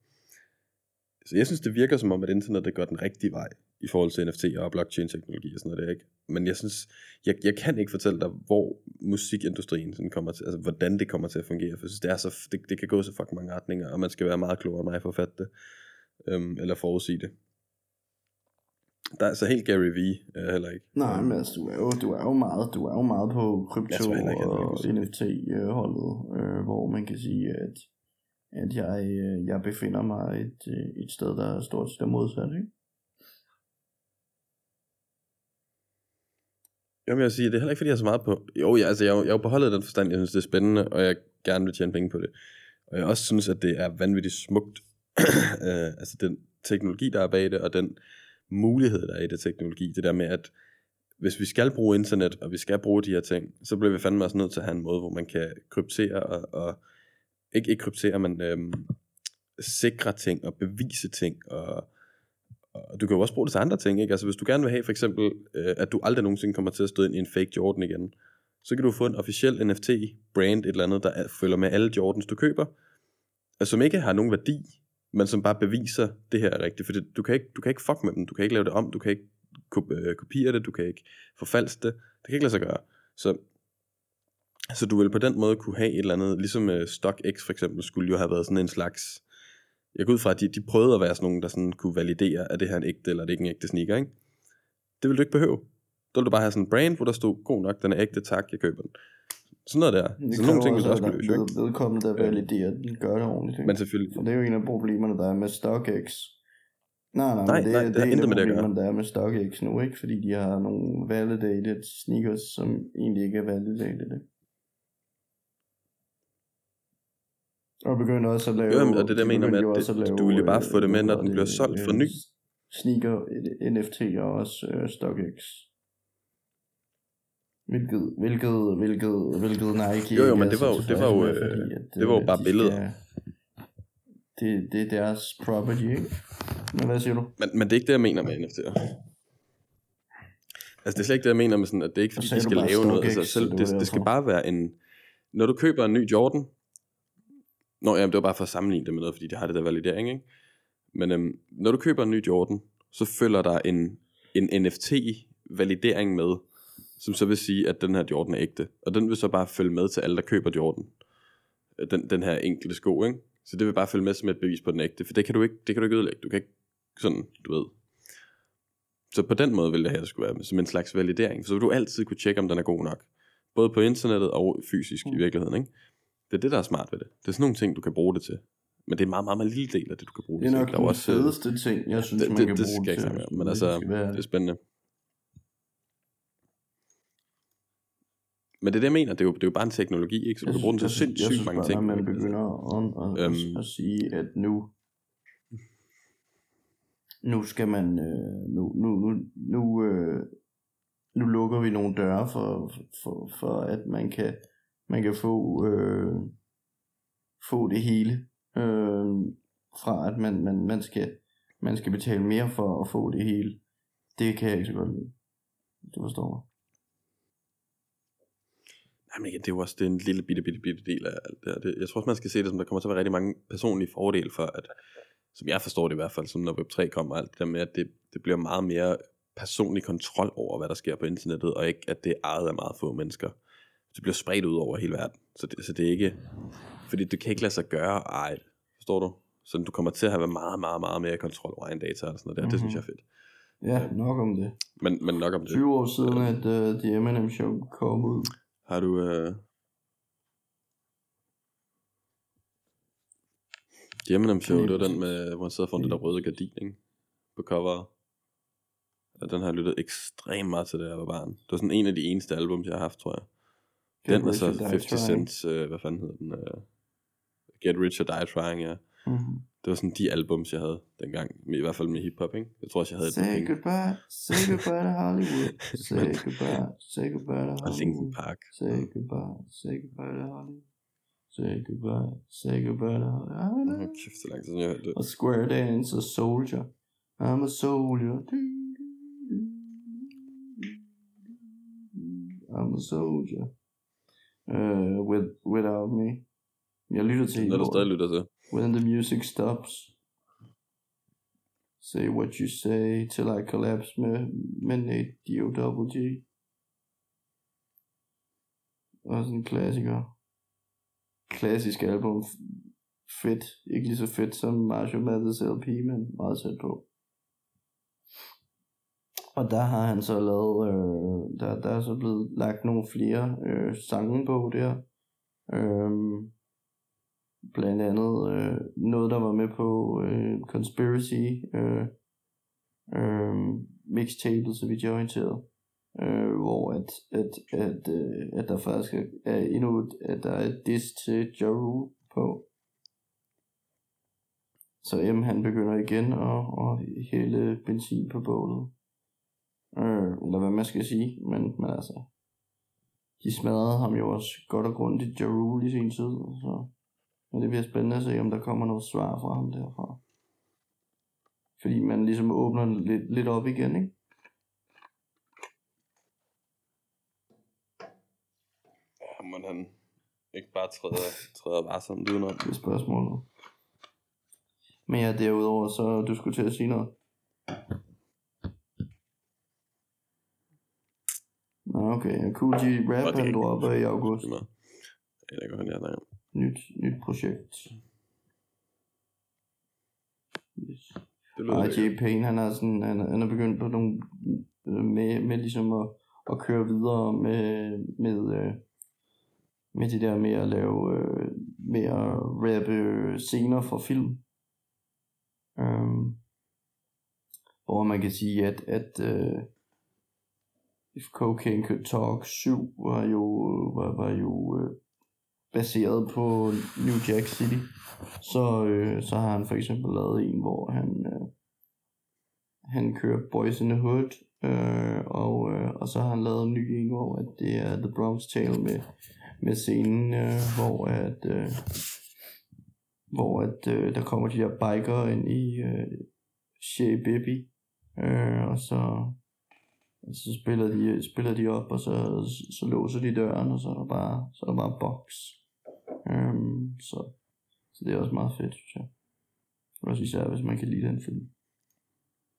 Så jeg synes, det virker som om, at internettet går den rigtige vej i forhold til NFT og blockchain-teknologi og sådan noget, der, ikke? Men jeg synes, jeg, jeg kan ikke fortælle dig, hvor musikindustrien sådan kommer til, altså hvordan det kommer til at fungere, for jeg synes, det, er så, det, det kan gå så fucking mange retninger, og man skal være meget klogere end mig for at fatte det, øhm, eller forudsige det. Der er så helt Gary V er heller ikke. nej, men altså, du er jo, du er jo meget, du er jo meget på krypto ikke, og NFT-holdet, øh, hvor man kan sige, at, at jeg, øh, jeg befinder mig et, øh, et sted, der er stort set modsat, ikke? Jamen jeg vil sige, det er heller ikke fordi, jeg er så meget på... Jo, jeg, altså, jeg, jeg er jo på holdet den forstand, jeg synes, det er spændende, og jeg gerne vil tjene penge på det. Og jeg også synes, at det er vanvittigt smukt. *clears throat* øh, altså den teknologi, der er bag det, og den mulighed, der er i det teknologi. Det der med, at hvis vi skal bruge internet, og vi skal bruge de her ting, så bliver vi fandme også nødt til at have en måde, hvor man kan kryptere og... og ikke, ikke kryptere, men øhm, sikre ting og bevise ting og og du kan jo også bruge det til andre ting, ikke? Altså hvis du gerne vil have for eksempel, øh, at du aldrig nogensinde kommer til at støde ind i en fake Jordan igen, så kan du få en officiel NFT-brand, et eller andet, der er- følger med alle Jordans, du køber, altså, som ikke har nogen værdi, men som bare beviser, det her er rigtigt. For det, du, kan ikke, du kan ikke fuck med dem, du kan ikke lave det om, du kan ikke øh, kopiere det, du kan ikke forfalske det, det kan ikke lade sig gøre. Så, så du vil på den måde kunne have et eller andet, ligesom øh, StockX for eksempel, skulle jo have været sådan en slags, jeg går ud fra, at de, de prøvede at være sådan nogen, der sådan kunne validere, at det her er en ægte, eller er det ikke en ægte sneaker, ikke? Det vil du ikke behøve. Så vil du bare have sådan en brand, hvor der stod, god nok, den er ægte, tak, jeg køber den. Sådan noget der. Det så nogle ting vil du også kunne løse, ikke? ved, vedkommende, der validerer den, gør det ordentligt. Ikke? Men selvfølgelig, For det er jo en af problemerne, der er med StockX. Nej, nej, Nej, det, nej, det, det er intet med det at gøre. der er med StockX nu, ikke? Fordi de har nogle validated sneakers, som egentlig ikke er validated. Ikke? Og begynder også at lave... Jo, og det er det, jeg de mener med, at det- lave, du vil jo bare øh, få det med, når den bliver solgt for øh, ny. Sneaker, øh, NFT og også øh, StockX. Hvilket, hvilket, hvilket, hvilket Nike Jo, jo, men det var jo- det var jo, med, øh, fordi at, det var jo øh, bare de billeder. Skal, det, det er deres property, ikke? Men hvad siger du? Men, men det er ikke det, jeg mener med NFT'er. Altså, det er slet ikke det, jeg mener med sådan, at det er ikke, fordi de skal lave noget. Altså, så selv, det det, skal bare være en... Når du køber en ny Jordan... Nå, jamen, det var bare for at sammenligne det med noget, fordi de har det der validering, ikke? Men øhm, når du køber en ny Jordan, så følger der en, en NFT-validering med, som så vil sige, at den her Jordan er ægte. Og den vil så bare følge med til alle, der køber Jordan. Øh, Den, den her enkelte sko, ikke? Så det vil bare følge med som et bevis på den ægte, for det kan du ikke, det kan du ikke ødelægge. Du kan ikke sådan, du ved. Så på den måde vil det her skulle være som en slags validering. Så vil du altid kunne tjekke, om den er god nok. Både på internettet og fysisk Mm. i virkeligheden, ikke? Det er det, der er smart ved det. Det er sådan nogle ting, du kan bruge det til. Men det er en meget, meget, meget lille del af det, du kan bruge Det er det nok til. Der den også, øh, fedeste ting, jeg synes, det, man det, kan det bruge jeg ikke til. om, men hvis altså, det det er spændende. Men det er det, jeg mener. Det er jo, det er jo bare en teknologi, ikke? Så du Jeg kan bruge den til synes- jeg synes- sindssygt mange Jeg ting. synes bare, når man? Altså, begynder at, at, Øhm. at, at sige, at nu nu skal man øh, nu, nu, nu, nu, øh, nu lukker vi nogle døre for, for, for at man kan man kan få øh, få det hele øh, fra at man, man, man skal man skal betale mere for at få det hele det kan jeg ikke så godt lide du forstår mig Jamen igen, det er jo også det er en lille bitte, bitte, bitte del af alt det her. Det, jeg tror også, man skal se det som, der kommer til at være rigtig mange personlige fordele for, at, som jeg forstår det i hvert fald, som når Web3 kommer, alt det der med, at det, det bliver meget mere personlig kontrol over, hvad der sker på internettet, og ikke, at det er ejet af meget få mennesker. Det bliver spredt ud over hele verden. Så det, så det er ikke, fordi det kan ikke lade sig gøre ej, forstår du? Så du kommer til at have meget, meget, meget mere kontrol over egen data og sådan noget der. Mm-hmm. Det synes jeg er fedt. Ja, nok om det. Men, men nok om det. 20 år siden, at uh, The Eminem Show kom ud. Har du... Øh... The Eminem Show, det var den med, hvor han sidder foran det der røde gardin, ikke? På coveret. Og den har jeg lyttet ekstremt meget til, da jeg var barn. Det var sådan en af de eneste albums, jeg har haft, tror jeg. Den og så or Die 50 Trying. Cents, øh, hvad fanden hedder den? Øh, Get Rich or Die Trying, ja. Mm-hmm. Det var sådan de albums, jeg havde dengang. I hvert fald med hiphop, ikke? Jeg tror også, jeg havde et Say penge. goodbye, say goodbye to Hollywood. Say goodbye, say goodbye to Og Linkin Hollywood. Park. Say goodbye, say goodbye to Hollywood. Say goodbye, say goodbye to Åh, Hollywood. kæft, så lang tid jeg hørte det. Og Square Dance og Soldier. I'm a soldier. I'm a soldier. Uh, with, without me. Jeg lytter til Når du stadig lytter til. When the music stops. Say what you say till I collapse med, med Nate D.O.G. Også en klassiker. Klassisk album. Fedt. Ikke lige så fedt som Marshall Mathers LP, men meget tæt på. Og der har han så lavet, øh, der, der er så blevet lagt nogle flere øh, sange på der. Øhm, blandt andet øh, noget, der var med på øh, Conspiracy øh, øh, mixtape, så vidt jeg er orienteret. Øh, hvor at, at, at, øh, at der faktisk er- er endnu et, at der er et diss til Ja Rule på. Så M han begynder igen at, at hælde benzin på bålet. Øh, eller hvad man skal sige, men, men altså, de smadrede ham jo også godt og grundigt Ja Rule i sin tid, så men det bliver spændende at se, om der kommer noget svar fra ham derfra. Fordi man ligesom åbner lidt, lidt op igen, ikke? Ja, må han ikke bare træde, træde varsomt udenom. Det er spørgsmålet. Men ja, derudover, så du skulle til at sige noget. Okay. Cool G Rap, han dropper i august. Det er meget. Jeg snakker. Nyt, nyt projekt. Yes. Og. J. Payne, han er, sådan, han, han er begyndt på nogle, øh, med, med ligesom at, at køre videre med, med, øh, med det der med at lave, øh, med at rappe scener for film. Um, hvor man kan sige, at, at uh, If Cocaine Could Talk 7 var jo, var, var jo øh, baseret på New Jack City. Så, øh, så har han for eksempel lavet en, hvor han, øh, han kører Boys in the Hood, øh, og, øh, og så har han lavet en ny en, hvor at det er The Bronx Tale med, med scenen, øh, hvor at, øh, hvor at øh, der kommer de der biker ind i øh, Shea Baby, øh, og så, så spiller de, spiller de op, og så, så låser de døren, og så er der bare, så er der bare box. Um, så, så det er også meget fedt, synes jeg. Også især, hvis man kan lide den film.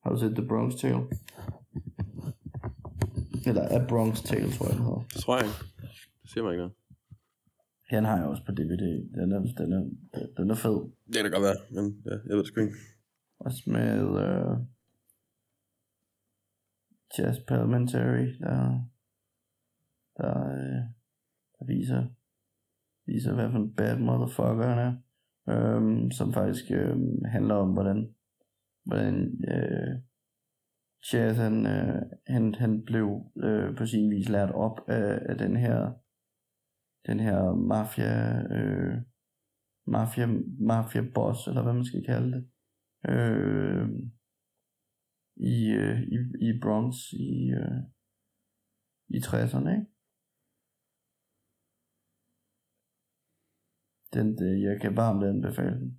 Har du set The Bronx Tale? Eller A Bronx Tale, tror jeg, den hedder. Det tror jeg ikke. Det siger mig ikke noget. Den har jeg også på DVD. Den er, den er, den er fed. Det kan da godt være, men ja, jeg ved det sgu ikke. Også med uh, Jazz Parliamentary, der, der, øh, der viser, viser, hvad for en bad motherfucker han er. øhm, som faktisk øh, handler om, hvordan, hvordan øh, Jazz han, øh, han, han blev øh, på sin vis lært op af, af den her den her mafia øh, mafia mafia boss eller hvad man skal kalde det øh, i, øh, i, i i, øh, i 60'erne, ikke? Den, det, jeg kan varmt anbefale den.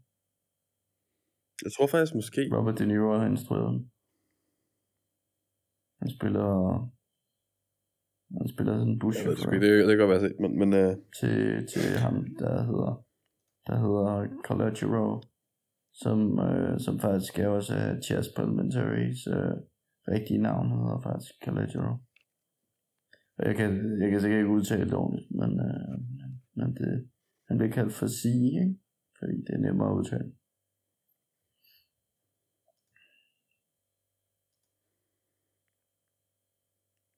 Jeg tror faktisk måske, Robert De Niro har instrueret den. Han spiller Han spiller sådan en Jeg ved det det, det kan godt være set, men, men øh, til, til ham, der hedder, der hedder Collateral, som, øh, som faktisk er også af Chas Parliamentaries øh, rigtige navn, hedder faktisk Collateral. Og jeg kan, jeg kan sikkert ikke udtale det ordentligt, men, øh, men det, han bliver kaldt for C, ikke? Fordi det er nemmere at udtale.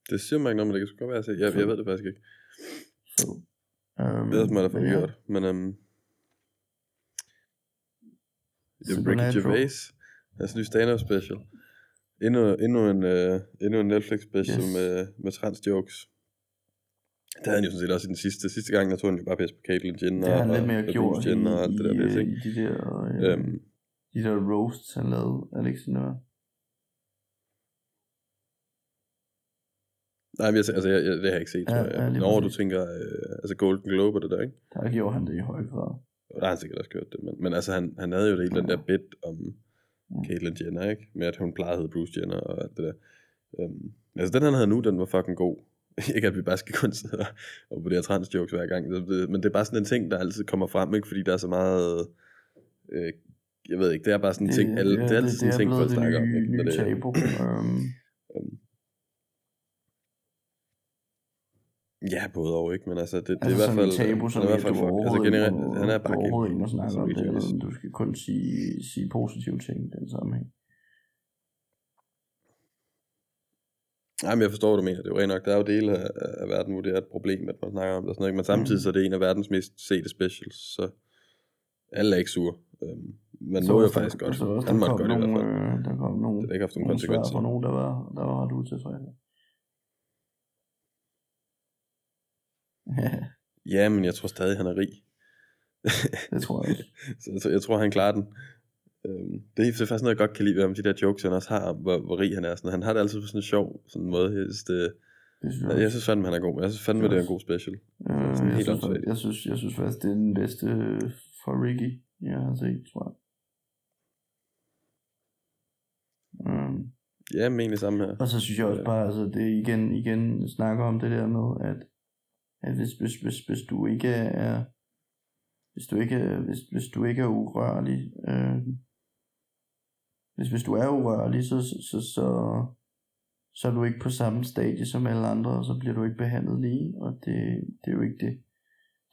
det siger mig ikke noget, men det kan sgu godt være set. Jeg, jeg ved det faktisk ikke. Så, øhm, Det er som er der ja, gjort, men øhm, det er Ricky. Gervais, hans nye stand-up special. Endnu, endnu, en, øh, endnu en Netflix special Yes. med, med trans jokes. Det havde han jo sådan set også i den sidste. Sidste gang, der tog han jo bare pis på Caitlyn Jenner. Det har han og, lidt mere og gjort i, og alt det der i, pis, øh, ikke? i de der, øh, Øhm, de der roasts, han lavede, Alex Nøhr. nej, men jeg, altså, jeg, jeg, det har jeg ikke set, Ja, tror ja, jeg. lige Når du tænker, øh, altså Golden Globe og det der, ikke? Der gjorde han det i høj grad. Og der har han sikkert også gjort det, men, men altså han, han havde jo det hele den der bit om Mm. Caitlyn Jenner, ikke? Med at hun plejede at hedde Bruce Jenner og alt det der. Um, altså den han havde nu, den var fucking god. *laughs* ikke at vi bare skal kun sidde og, vurdere trans jokes hver gang, det, det, men det er bare sådan en ting, der altid kommer frem, ikke? Fordi der er så meget... Øh, jeg ved ikke, det er bare sådan en ting, alle, det, er altid sådan en ting, folk snakker om. det Ikke? nye, nye det, tabu. øhm, um, ja, både og, ikke? Men altså, det, det er altså i hvert fald... tabu, som er i hvert at fald du fuck. Altså generelt, ikke må, han er bare overhovedet ikke gay. snakke Altså, om det, eller du skal kun sige, sige positive ting i den sammenhæng. Nej, men jeg forstår, hvad du mener. Det er jo rent nok. Der er jo dele af, af verden, hvor det er et problem, at man snakker om det og sådan noget. ikke? Men samtidig Mm. så er det en af verdens mest sete specials, så alle er ikke sure. Øhm, men Så nu er jo der- faktisk godt. Så også, der kom godt i hvert fald. øh, der kom nogle, Det har ikke haft nogen konsekvenser. fra nogen, der var, der var ret utilfredse. *laughs* Ja, men jeg tror stadig, han er rig. *laughs* det tror jeg ikke. *laughs* så, så jeg tror, han klarer den. Øhm, det er faktisk noget, jeg godt kan lide ved ham, de der jokes, han også har hvor, hvor rig han er. Sådan, han har det altid på sådan en sjov sådan måde. Jeg synes, det, synes jeg, jeg synes fandme, han er god. Jeg synes fandme, det er en god special. Øh, sådan jeg, helt synes, åndssvagt. jeg, synes, jeg synes faktisk, det er den bedste for Ricky, jeg har set, tror jeg. Um, Ja, men egentlig samme her. og så synes jeg også bare, altså det er igen, igen snakker om det der med, at, at hvis, hvis, hvis, hvis du ikke er, hvis du ikke hvis, hvis du ikke er urørlig, øh, hvis, hvis du er urørlig, så, så, så, så, er du ikke på samme stadie som alle andre, og så bliver du ikke behandlet lige, og det, det er jo ikke det.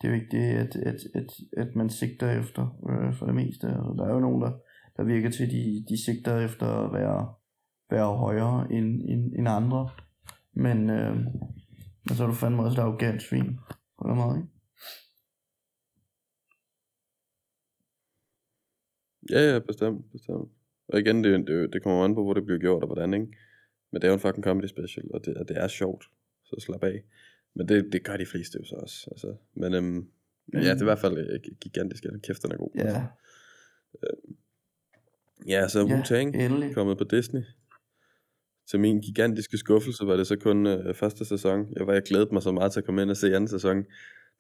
Det er jo ikke det, at, at, at, at man sigter efter øh, for det meste. Altså, der er jo nogen, der, der virker til, at de, de sigter efter at være, være højere end, end, end andre. Men, øh, men så er du fandme også et arrogant svin. Den måde, ikke? Ja, ja, bestemt, bestemt. Og igen, det, er det, er det kommer an på, hvor det bliver gjort og hvordan, ikke? Men det er jo en fucking comedy special, og det, og det er sjovt, så slap af. Men det, det gør de fleste jo så også. Altså. Men øhm, ja, det er i hvert fald øh, gigantisk. Kæft, den er god. Altså. Ja, Ja, så ja Wu-Tang endelig. kommet på Disney. Til min gigantiske skuffelse var det så kun øh, første sæson. Jeg var jeg glædet mig så meget til at komme ind og se anden sæson.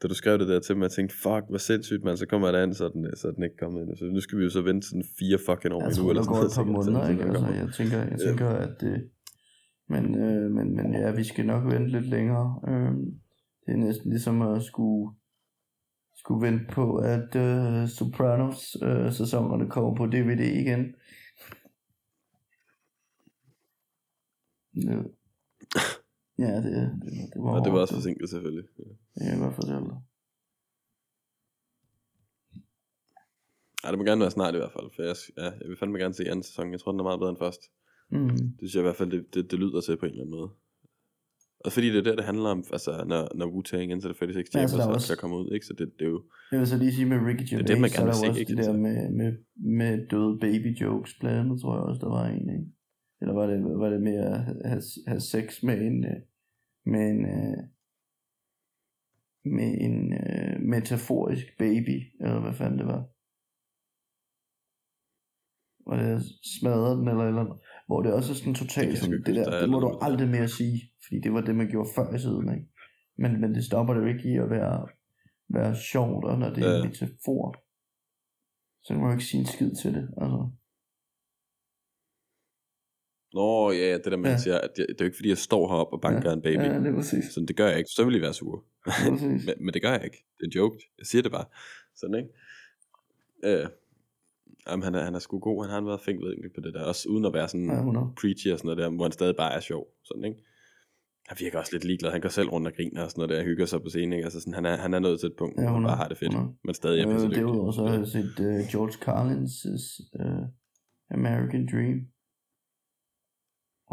Da du skrev det der til mig, jeg tænkte, fuck, hvor sindssygt, man. Så kommer der an, så er den, så den ikke kommet ind. Så nu skal vi jo så vente sådan fire fucking år Jeg tror, eller sådan går et par måneder, ikke? Altså, jeg tænker, jeg tænker at det... Men, øh, men, men ja, vi skal nok vente lidt længere. Øh, det er næsten ligesom at skulle, skulle vente på, at øh, Sopranos øh, sæsonerne kommer på DVD igen. Ja, ja det, det, det var Og det var også forsinket selvfølgelig. Ja. Det kan jeg godt fortælle dig. Ej, det må gerne være snart i hvert fald, for jeg, ja, jeg vil fandme gerne se anden sæson. Jeg tror, den er meget bedre end først. Mm. Det synes jeg i hvert fald, det, det, det lyder til på en eller anden måde. Og fordi det er der, det handler om, altså når, når Wu-Tang Into the 36 Ja, Chambers altså, der er ja, også- der kommer ud, ikke? Så det, det er jo, Jeg vil så lige sige med Ricky Gervais, det, man så er gerne der vil jo se, også ikke? det der med, med, med døde baby jokes, blandt andet tror jeg også, der var en, ikke? Eller var det, var det mere at have, have sex med en, øh, med en, øh, med en uh, metaforisk baby, eller hvad fanden det var. Var det smadret den, eller, eller hvor det også er sådan Det totalt sådan, det huske, der, er det må du aldrig mere sige, fordi det var det, man gjorde før i tiden, ikke? Men, men det stopper det jo ikke i at være, være sjovt, og når det er Ja. en metafor, så kan man jo ikke sige en skid til det, altså. Nå, ja, det der med, Ja. siger, at det, det er jo ikke fordi, jeg står heroppe og banker Ja, en baby. Ja, det er præcis. Så det gør jeg ikke. Så vil I være sure. *laughs* Men, men det gør jeg ikke. Det er joke. Jeg siger det bare. Sådan, ikke? Øh, jamen, han er, han er sgu god. Han har været fænglet på det der. Også uden at være sådan Ja, 100. preachy og sådan noget der, hvor han stadig bare er sjov. Sådan, ikke? Han virker også lidt ligeglad. Han går selv rundt og griner og sådan noget der. og Hygger sig på scenen, ikke? Altså sådan, han, er, han er nået til et punkt, Ja, hvor han 100. bare har det fedt. 100. Men stadig er Øh, pisse derudover så har jeg set uh, George Carlins' uh, American Dream.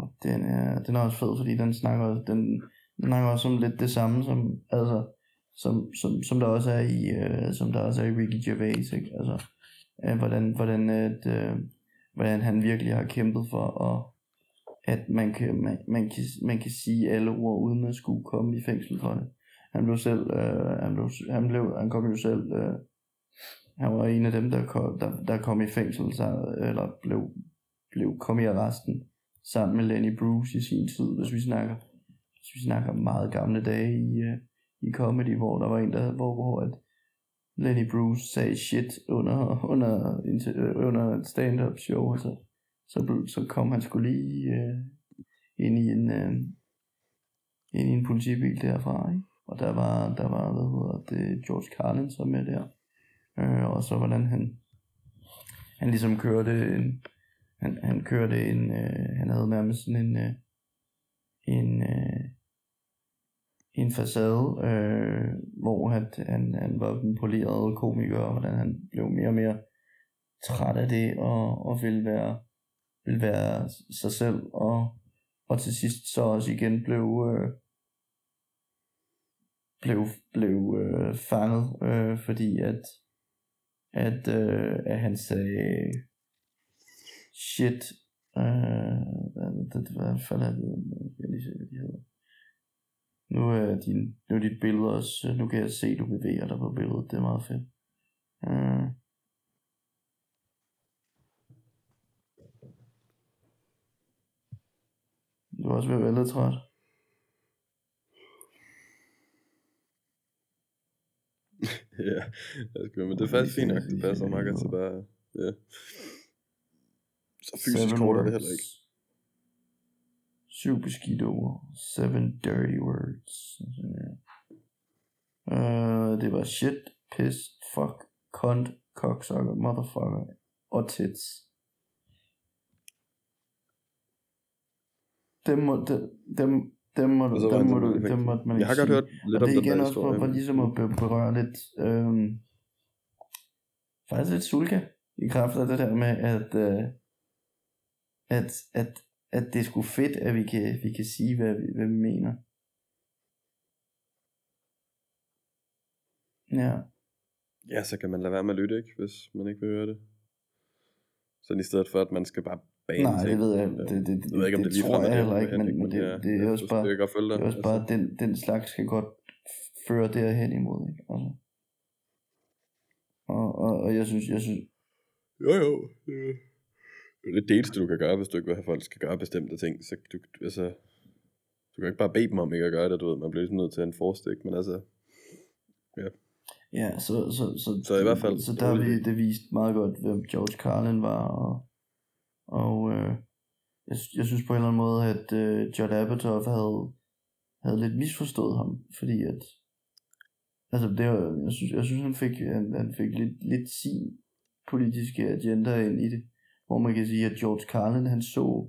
Og den er, den er også fed, fordi den snakker, den, den snakker også om lidt det samme, som, altså, som, som, som der også er i, øh, som der også er i Ricky Gervais, ikke? Altså, øh, hvordan, hvordan, at, øh, hvordan han virkelig har kæmpet for at, at man kan, man, man, kan, man kan sige alle ord, uden at skulle komme i fængsel for det. Han blev selv, øh, han, blev, han, blev, han kom jo selv, øh, han var en af dem, der kom, der, der kom i fængsel, så, eller blev, blev kom i arresten, sammen med Lenny Bruce i sin tid, hvis vi snakker, hvis vi snakker meget gamle dage i, uh, i comedy, hvor der var en, der, hvor, hvor at Lenny Bruce sagde shit under, under, øh, under et stand-up show, og så, så, så kom han skulle lige uh, ind i en, uh, ind i en politibil derfra, ikke? Og der var, der var, hvad hedder det, George Carlin så med der. Øh, og så hvordan han, han ligesom kørte en, han, han kørte en, øh, han havde nærmest sådan en, øh, en, øh, en facade, øh, hvor at han, han var den polerede komiker, og hvordan han blev mere og mere træt af det, og, og ville være, ville være sig selv, og, og til sidst så også igen blev, øh, blev, blev øh, fanget, øh, fordi at, at, øh, at han sagde shit, øh, hvad, det, hvad fanden er det, jeg lige se, hvad de hedder. Nu er, din, nu er dit billede også, nu kan jeg se, du bevæger dig på billedet, det er meget fedt. Øh, du er også ved at være lidt træt. *laughs* ja, jeg skal, men det er faktisk fint nok. Det passer meget godt til bare... Ja. Så fysisk Seven kort er det heller ikke. Syv beskidte ord. Seven dirty words. Altså. Uh, det var shit, piss, fuck, cunt, cocksucker, motherfucker og tits. Dem må, dem, dem, dem må du, Og så var dem må du, dem måtte man Jeg har ikke godt hørt lidt og om det er den igen der også for, historie. for ligesom at be- berøre lidt, øhm, faktisk lidt sulka, i kraft af det der med, at, øh, at, at, at det er sgu fedt, at vi kan, vi kan sige, hvad vi, hvad vi mener. Ja, Ja, så kan man lade være med at lytte, ikke? Hvis man ikke vil høre det. Sådan i stedet for, at man skal bare bane nej, det ved jeg, det, det, det, Jeg ved ikke, om det, det tror jeg heller ikke, men, men det, det er også bare, det er også bare, den, den slags kan godt føre derhen imod, ikke? Altså. Og, og, og jeg synes, jeg synes, Jo, jo. Det deleste, du kan gøre, hvis du ikke vil have folk skal gøre bestemte ting. Så du, altså, du kan ikke bare bede dem om ikke at gøre det, du ved. Man bliver ligesom nødt til at enforce det, ikke? Men altså, Ja, så, så, så, Så i hvert fald så der har vi det vist meget godt, hvem George Carlin var, og, og øh, jeg, jeg synes på en eller anden måde, at øh, Judd Apatow havde, havde lidt misforstået ham, fordi at, altså det var, jeg synes, jeg synes han fik, han, han fik lidt, lidt sin politiske agenda ind i det, hvor man kan sige, at George Carlin, han så,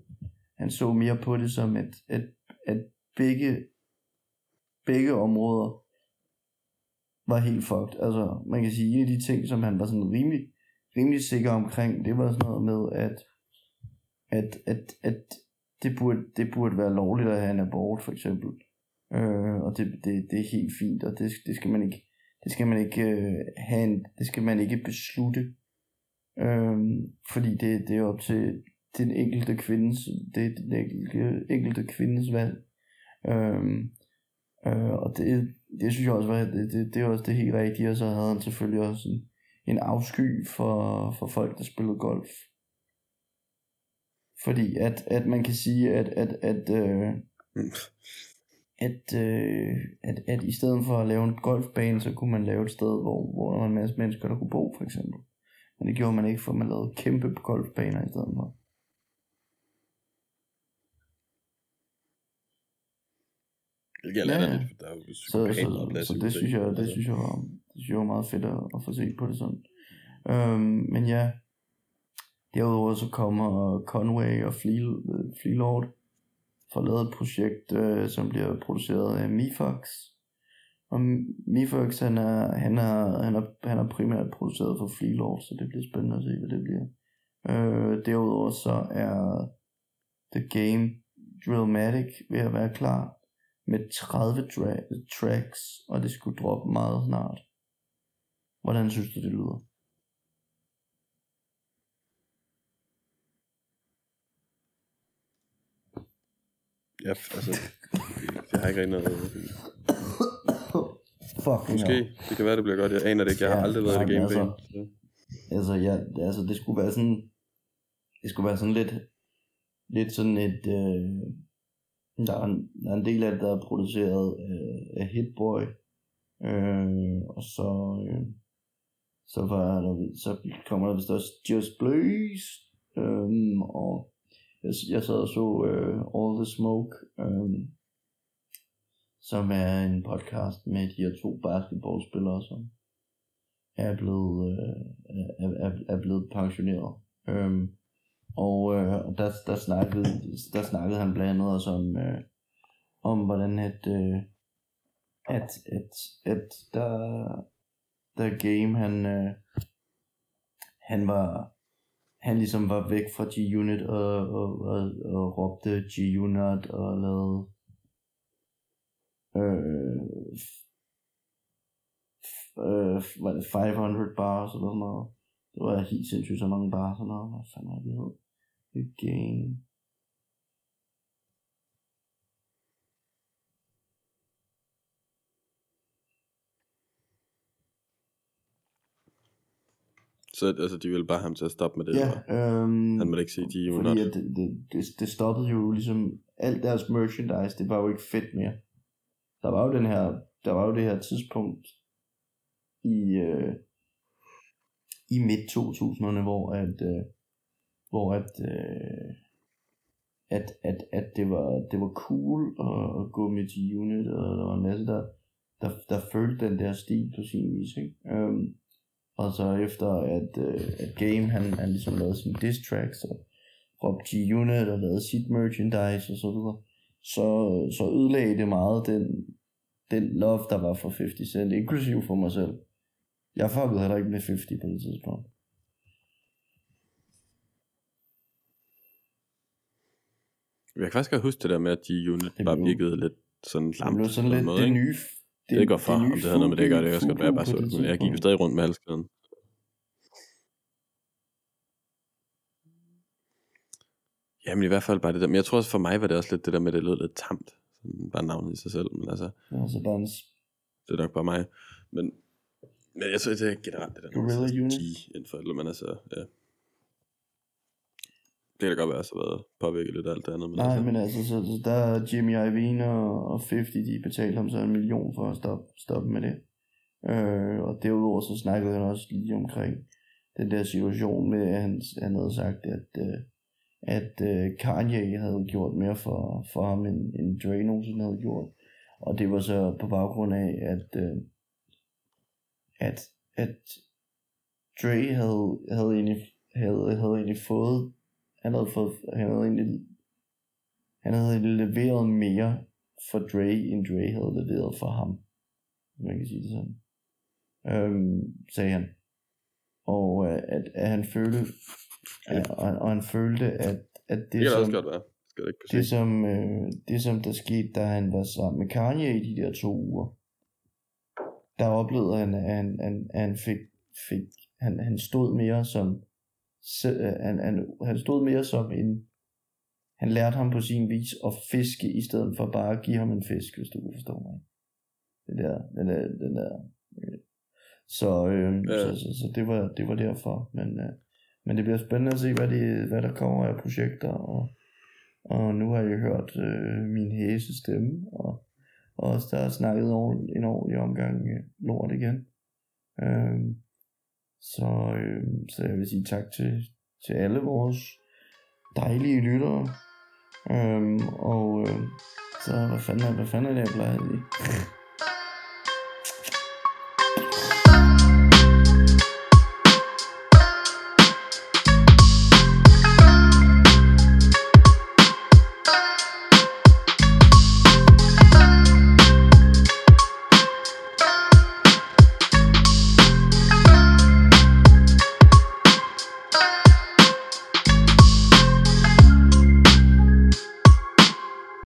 han så mere på det som, at, at, at begge, begge områder var helt fucked. Altså, man kan sige, en af de ting, som han var sådan rimelig, rimelig sikker omkring, det var sådan noget med, at, at, at, at det, burde, det burde være lovligt at have en abort, for eksempel. Øh, og det, det, det er helt fint, og det, det skal man ikke, det skal man ikke øh, have en, det skal man ikke beslutte. Øh, fordi det, det er op til den enkelte kvindes, det er den enkelte, enkelte kvindes valg. Øhm, Øh, og det, det synes jeg også var, det, det, det er også det helt rigtige, og så havde han selvfølgelig også en, en afsky for, for folk, der spillede golf. Fordi at, at man kan sige, at, at, at, øh, at, øh, at, at i stedet for at lave en golfbane, så kunne man lave et sted, hvor, hvor der var en masse mennesker, der kunne bo, for eksempel. Men det gjorde man ikke, for man lavede kæmpe golfbaner i stedet for. Hvilket er ja, ja. der er jo så, så, så, det, synes jeg, det, synes jeg var, det synes jeg var meget fedt at, at få set på det sådan. Øhm, men ja, derudover så kommer Conway og Fleelord øh, for at lave et projekt, øh, som bliver produceret af Mifax og Mifox, han er, han er, han er, han er primært produceret for Freelord, så det bliver spændende at se, hvad det bliver. Øh, derudover så er The Game Drillmatic ved at være klar med 30 tra- tracks, og det skulle droppe meget snart. Hvordan synes du, det lyder? Ja, altså, jeg har ikke rigtig noget... Fuck, Måske, det kan være, det bliver godt. Jeg aner det ikke. Jeg har Ja, aldrig været i det game altså, fan. Altså, ja, altså, det skulle være sådan, det skulle være sådan lidt, lidt sådan et, øh, der, er en, der er en del af det, der er produceret øh, af Hitboy, øh, og så, øh, så, var der, så kommer der vist også Just Blaze, øh, og jeg, jeg sad og så øh, All the Smoke, øh, som er en podcast med de her to basketballspillere, som er blevet, øh, er, er, er blevet pensioneret. Øhm, og øh, der, der, snakkede, der snakkede han blandt andet også om, øh, om hvordan at, øh, at, at, at der, der game, han, øh, han var, han ligesom var væk fra G-Unit og, og, og, og råbte G-Unit og lavede øh, øh, var det 500 bars eller sådan noget. Det var helt sindssygt så mange bars og noget. Hvad fanden er det hed? The game. Så altså, de ville bare ham til at stoppe med det. Ja, eller? øhm, Han måtte ikke sige, de er fordi at det, det, det, det, stoppede jo ligesom, alt deres merchandise, det var jo ikke fedt mere. Der var jo den her, der var jo det her tidspunkt i, øh, i midt 2000'erne, hvor at, øh, hvor at, øh, at, at, at det var, det var cool at, at gå med til unit, og der var en masse, der, der, der følte den der stil på sin vis, ikke? Um, og så efter at, øh, at Game han, han ligesom lavede sine diss tracks og Rob G Unit og lavede sit merchandise og så videre, så, så ødelagde det meget den, den love, der var for 50 Cent, inklusiv for mig selv. Jeg fuckede heller ikke med 50 på det tidspunkt. Jeg kan faktisk godt huske det der med, at de unit Det bare virkede lidt sådan Det lamt. blev sådan lidt måde, det nye... Det er godt for, om det havde noget med det at gøre, det kan også godt være, jeg bare så det. Men jeg gik jo stadig rundt med halskæden. Jamen i hvert fald bare det der. Men jeg tror også for mig var det også lidt det der med, at det lød lidt tamt. Sådan bare navnet i sig selv. Men altså, Altså bare en det er nok bare mig. Men, men jeg synes, det er generelt det der. Gorilla sådan Unit. Inden for alt, men altså, ja. Det kan da godt være, at så har været påvirket lidt af alt det andet. Men Nej, altså, men altså, så, så der er Jimmy Iovine og, og 50, de betalte ham så en million for at stoppe, stoppe med det. Øh, og derudover så snakkede han også lige omkring den der situation med, at han, han havde sagt, at, øh, at øh, Kanye havde gjort mere for, for ham, end, end Dre nogensinde havde gjort. Og det var så på baggrund af, at, øh, at, at Dre havde, havde, egentlig, havde, havde egentlig fået, han havde fået, han havde egentlig, han havde leveret mere for Dre, end Dre havde leveret for ham. Man kan sige det sådan. Øhm, sagde han. Og øh, at, at han følte, ja, og, og han følte, at, at det, det som, godt være. Skal det ikke kunne det som, øh, det som der skete, da han var sammen med Kanye i de der to uger, der oplevede han, at han, han, han fik, fik han, han stod mere som, øh, han, han, han stod mere som en, han lærte ham på sin vis at fiske, i stedet for bare at give ham en fisk, hvis du kunne forstå mig. Det der, den der, den der. øh. Så, øh, Ja. så, så, så, det, var, det var derfor. Men, øh, men det bliver spændende at se, hvad, de, hvad der kommer af projekter, og, og nu har jeg hørt øh, min hæse stemme, og, og også der er snakket over en ordentlig omgang øh, lort igen. Øh, så, øh, så jeg vil sige tak til, til alle vores dejlige lyttere. Øhm, og øh, Så hvad fanden er, hvad fanden er det, jeg plejer at sige?